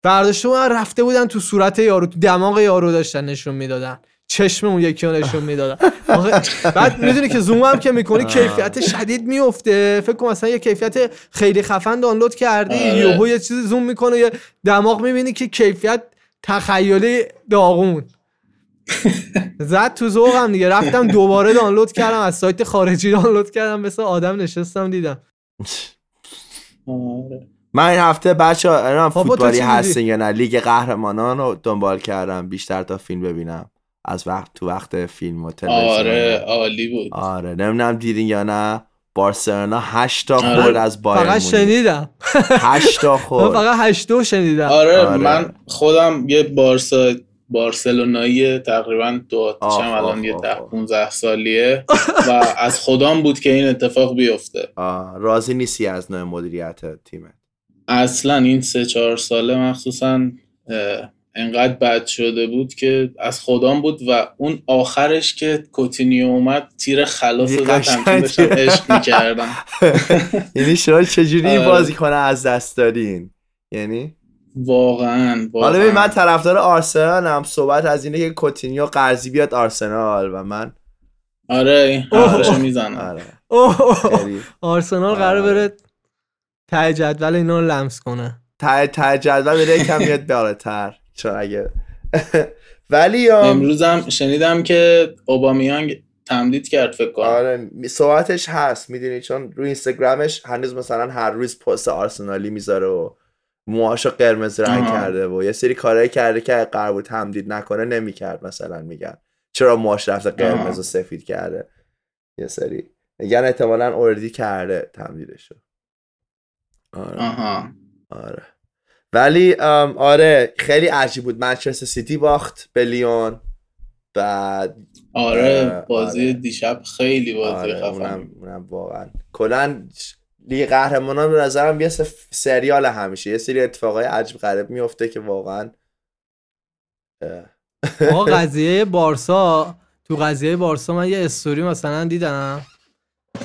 برداشته بودن رفته بودن تو صورت یارو تو دماغ یارو داشتن نشون می‌دادن. چشم اون یکی نشون می‌دادن آخه بعد می‌دونی که زوم هم که می‌کنی. کیفیت شدید میفته فکر کن مثلا یه کیفیت خیلی خفن دانلود کردی آره. یهو یه چیزی زوم می‌کنه یه دماغ می‌بینی که کیفیت تخیلی داغون زد تو ذوقم دیگه رفتم دوباره دانلود کردم از سایت خارجی دانلود کردم مثل آدم نشستم دیدم آره. من این هفته بچه ها فوتبالی؟ هستین یا نه لیگ قهرمانان رو دنبال کردم بیشتر تا فیلم ببینم از وقت تو وقت فیلم و تلویزیون. آره عالی بود. آره نمی‌دونم دیدین یا نه. بارسلونا هشتا آره. خورد از بایر فقط. شنیدم. هشتا من خورد. فقط هشتو شنیدم. آره, آره. من خودم یه بارسا بارسلونایی تقریبا دو آخ، الان یه آخ، ده آخ. 15 سالیه. و از خودم بود که این اتفاق بیفته. آه، راضی نیستی از نوع مدیریت تیمت؟ اصلا این سه چهار ساله مخصوصا انقدر بد شده بود که از خودم بود و اون آخرش که کوتینیو اومد تیر خلاص رو. همچین داشتم عشق می‌کردم. یعنی شما چجوری این آره. بازیکن از دست دادین؟ یعنی؟ واقعا حالا ببین من طرفدار آرسنالم. صحبت از اینه که کوتینیو قرضی بیاد آرسنال و من آره این حرفشو می‌زنم. آره. آرسنال قرار آره. بره ته جدول اینا رو لمس کنه. ته ته جدول بره یکم میاد بالاتر. چون اگه ولی آم، امروزم شنیدم که اوبامیانگ تمدید کرد فکر کنم. آره صحبتش هست می‌دونی؟ چون روی اینستاگرامش هنوز مثلا هر روز پست آرسنالی می‌ذاره و موهاشو قرمز رنگ. کرده و یه سری کارهایی کرده که قرار بود تمدید نکنه نمی‌کرد مثلا میگن. چرا موهاش رفته قرمز. و سفید کرده؟ یه سری. میگن احتمالا اوردی کرده تمدیدشو آره. آها. آره. ولی ام، آره خیلی عجیب بود منچستر سیتی باخت به لیون بعد آره بازی آره. دیشب خیلی بازی آره خفن اونم, اونم واقعا کلا لیگ قهرمانان به نظرم یه سریال همیشه یه سری اتفاقای عجیب غریب میفته که واقعا. آقا قضیه بارسا تو قضیه بارسا من یه استوری مثلا دیدم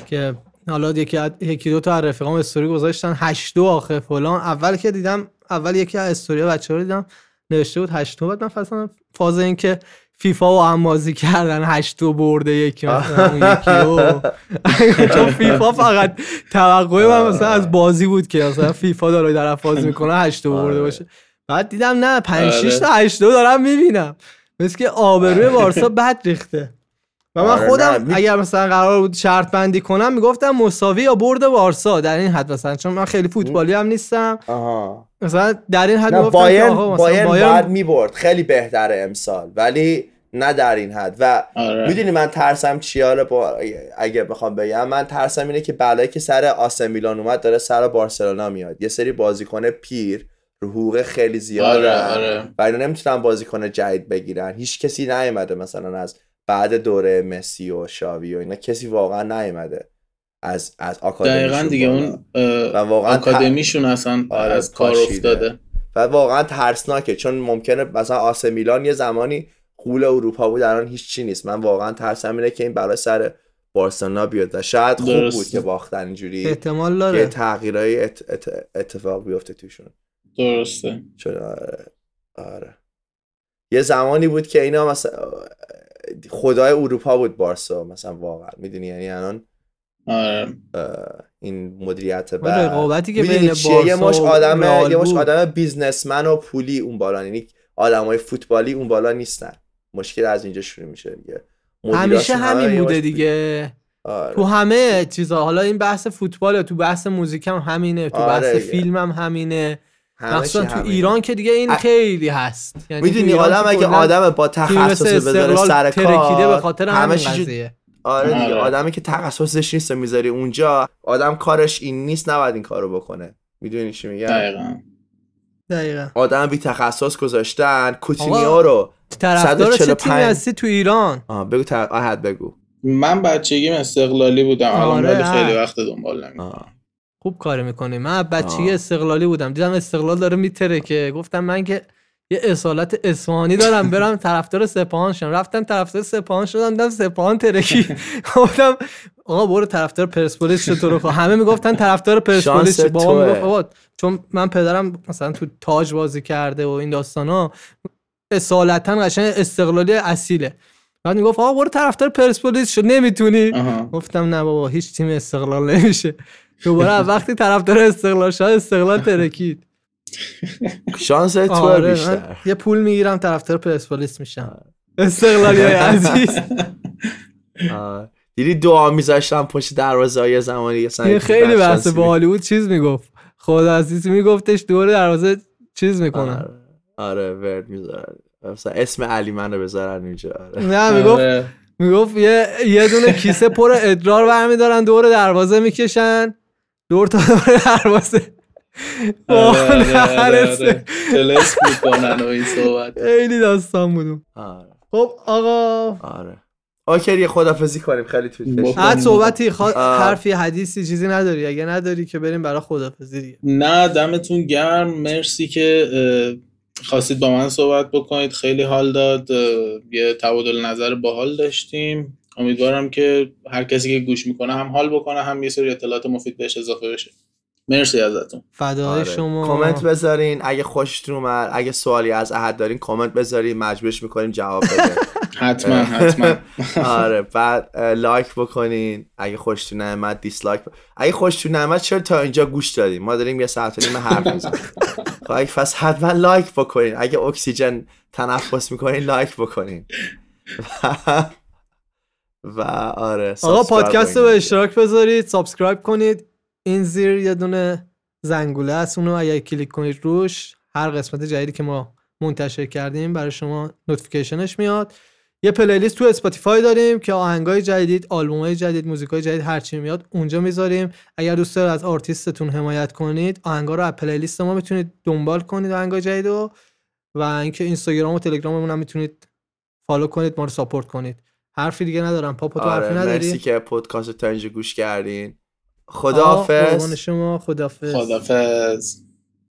که حالا یکی یکی دو تا از رفیقام استوری گذاشتن. 8 دو آخه فلان. اول که دیدم اول یکی از استوری بچه رو دیدم نوشته بود 8 دو بعد من فصلا فاز این که فیفا و هم بازی کردن 8 دو برده یکی مثلا اون یکی چون فیفا فقط توقع من مثلا از بازی بود که مثلا فیفا داره طرف بازی می‌کنه 8 دو برده باشه. بعد دیدم نه 5 6 تا 8 دو دارم می‌بینم. مثل که آبروی بارسا بد ریخته. و من آره، خودم اگر مثلا قرار بود شرط بندی کنم می‌گفتم مساوی یا برد بارسا. در این حد مثلا چون من خیلی فوتبالی هم نیستم. آها. مثلا در این حد می‌گفتم مثلا بایرن باید می‌برد. خیلی بهتره امسال ولی نه در این حد. و آره. می‌دونی من ترسم چیاره با اگه بخوام بگم من ترسم اینه که بلایی که سر آسه میلان اومد داره سر بارسلونا میاد. یه سری بازیکن پیر رو حقوق خیلی زیاد آره،. آره. و اینا نمی‌تونن بازیکن جدید بگیرن. هیچ کسی نیومده مثلا از بعد دوره مسی و شاوی و اینا کسی واقعا نیومده از از آکادمیشون دقیقا دیگه. اون و واقعا آکادمیشون اصلا آره، از کار. افتاده و واقعا ترسناکه چون ممکنه مثلا آسه میلان یه زمانی قول اروپا بود الان هیچ چی نیست من واقعا ترسم اینه که این بلا سر بارسلونا بیاد و شاید خوب درسته. بود که باختن اینجوری احتمال که داره تغییرهای ات- ات- اتفاق بیفته توشون درسته چون آره, آره. یه زمانی بود که اینا مثلا خدای اروپا بود بارسا مثلا واقعا. می‌دونی؟ یعنی الان آره. این مدیریت اون بعد. رقابتی که بین چیه؟ یه مش بارسا آدم یه مش. آدم بیزنسمن و پولی اون بالا. یعنی آدمای فوتبالی اون بالا نیستن. مشکل از اینجا شروع میشه دیگه. همیشه همین بوده دیگه. آره. تو همه چیزا. حالا این بحث فوتباله تو بحث موزیک هم همینه تو آره بحث دیگه. فیلم هم همینه. مخصوصا تو. ایران که دیگه این خیلی هست. یعنی می‌دونی آدم که اگه آدم با تخصص بذاره سر ترکیده به کار خاطر همه همین چی قضیه. آره دیگه آره. آدمی که تخصصش نیست و می‌ذاری اونجا آدم کارش این نیست نباید این کارو بکنه. می‌دونی چی میگم؟ دقیقا. دقیقا. آدم بی تخصص گذاشتن. کوتینیو رو طرفدار چه تیمی 145 هستی تو ایران؟ آه بگو تر... آهد بگو. من بچگیم استقلالی بودم. الان آره، ولی خیلی. وقت دنبال نمی‌کنم. خوب کاری می‌کنی. من بچگی. استقلالی بودم. دیدم استقلال داره میتره که. گفتم من که یه اصالت اصفهانی دارم. برم طرفدار سپاهان شم رفتم طرفدار سپاهان شدم. دیدم سپاهان ترکی. گفتم آقا برو طرفدار پرسپولیس شو تو رو. همه می‌گفتن طرفدار پرسپولیس شو. بابا. می‌گفت آقا چون من پدرم مثلا تو تاج بازی کرده و این داستانا اصالتا قشنگ استقلالی اصیله. بعد می‌گفت آقا برو طرفدار پرسپولیس شو. نمی‌تونی. گفتم نه بابا هیچ تیم استقلال نمیشه. دوباره از وقتی طرفدار استقلال شد استقلال ترکید. شانس تو آره بیشتر. یه پول می‌گیرم طرفدار پرسپولیس میشم. استقلالی های عزیز. دیدی دعا میذاشتم پشت دروازه های زمانی این خیلی بحث با هالیوود چیز می‌گفت. خدا عزیز میگفتش دور دروازه چیز می‌کنن آره. آره ورد می‌ذارن. مثلا اسم علی من رو بذارن اینجا آره. نه می‌گفت آره. می‌گفت یه یه دونه کیسه پر ادرار برمیدارن دور دروازه می‌کشن. دور تا دور. آره. تلس بود کنن و این صحبت. خیلی داستان بودم آره. خب آقا. آره. اوکی یه خدافزی کنیم. خیلی بکن. هر صحبتی خوا-. حرفی حدیثی چیزی اداری اگه نداری که بریم برای خدافظی دیگه. نه دمتون گرم. مرسی که خواستید با من صحبت بکنید. خیلی حال داد. یه تبادل نظر باحال داشتیم. امیدوارم که هر کسی که گوش می‌کنه هم حال بکنه هم یه سری اطلاعات مفید بهش اضافه بشه. مرسی ازتون. فدای آره. شما. کامنت بذارین. اگه خوشتون اومد اگه سوالی از احد دارین کامنت بذارین. مجبورش می‌کنیم جواب بده حتما حتما. آره. بعد like بکنین. اگه خوشتون نمیاد dislike ب... اگه خوشتون نمیاد چرا تا اینجا گوش دادیم؟ ما داریم یه ساعت و نیم حرف می‌زنیم. خب اگه پس حتما like بکنین. اگه اکسیژن تنفس می‌کنین like بکنین. و آره آقا پادکست رو. به اشتراک بذارید subscribe کنید. این زیر یه دونه زنگوله است. اونو اگه کلیک کنید روش هر قسمت جدیدی که ما منتشر کردیم برای شما notification ش میاد. یه playlist تو Spotify داریم که آهنگای جدید آلبومای جدید موزیکای جدید هر چی میاد اونجا می‌ذاریم. اگر دوست دارید از آرتیستتون حمایت کنید آهنگا رو از playlist ما می‌تونید دنبال کنید آهنگای جدید رو. و اینکه اینستاگرام و تلگراممون هم می‌تونید فالو کنید ما رو ساپورت کنید. حرفی دیگه ندارم. پاپا تو حرفی آره نداری؟ مرسی که پادکست تا اینجا گوش کردین. خداحافظ. شما خدافظ خدافز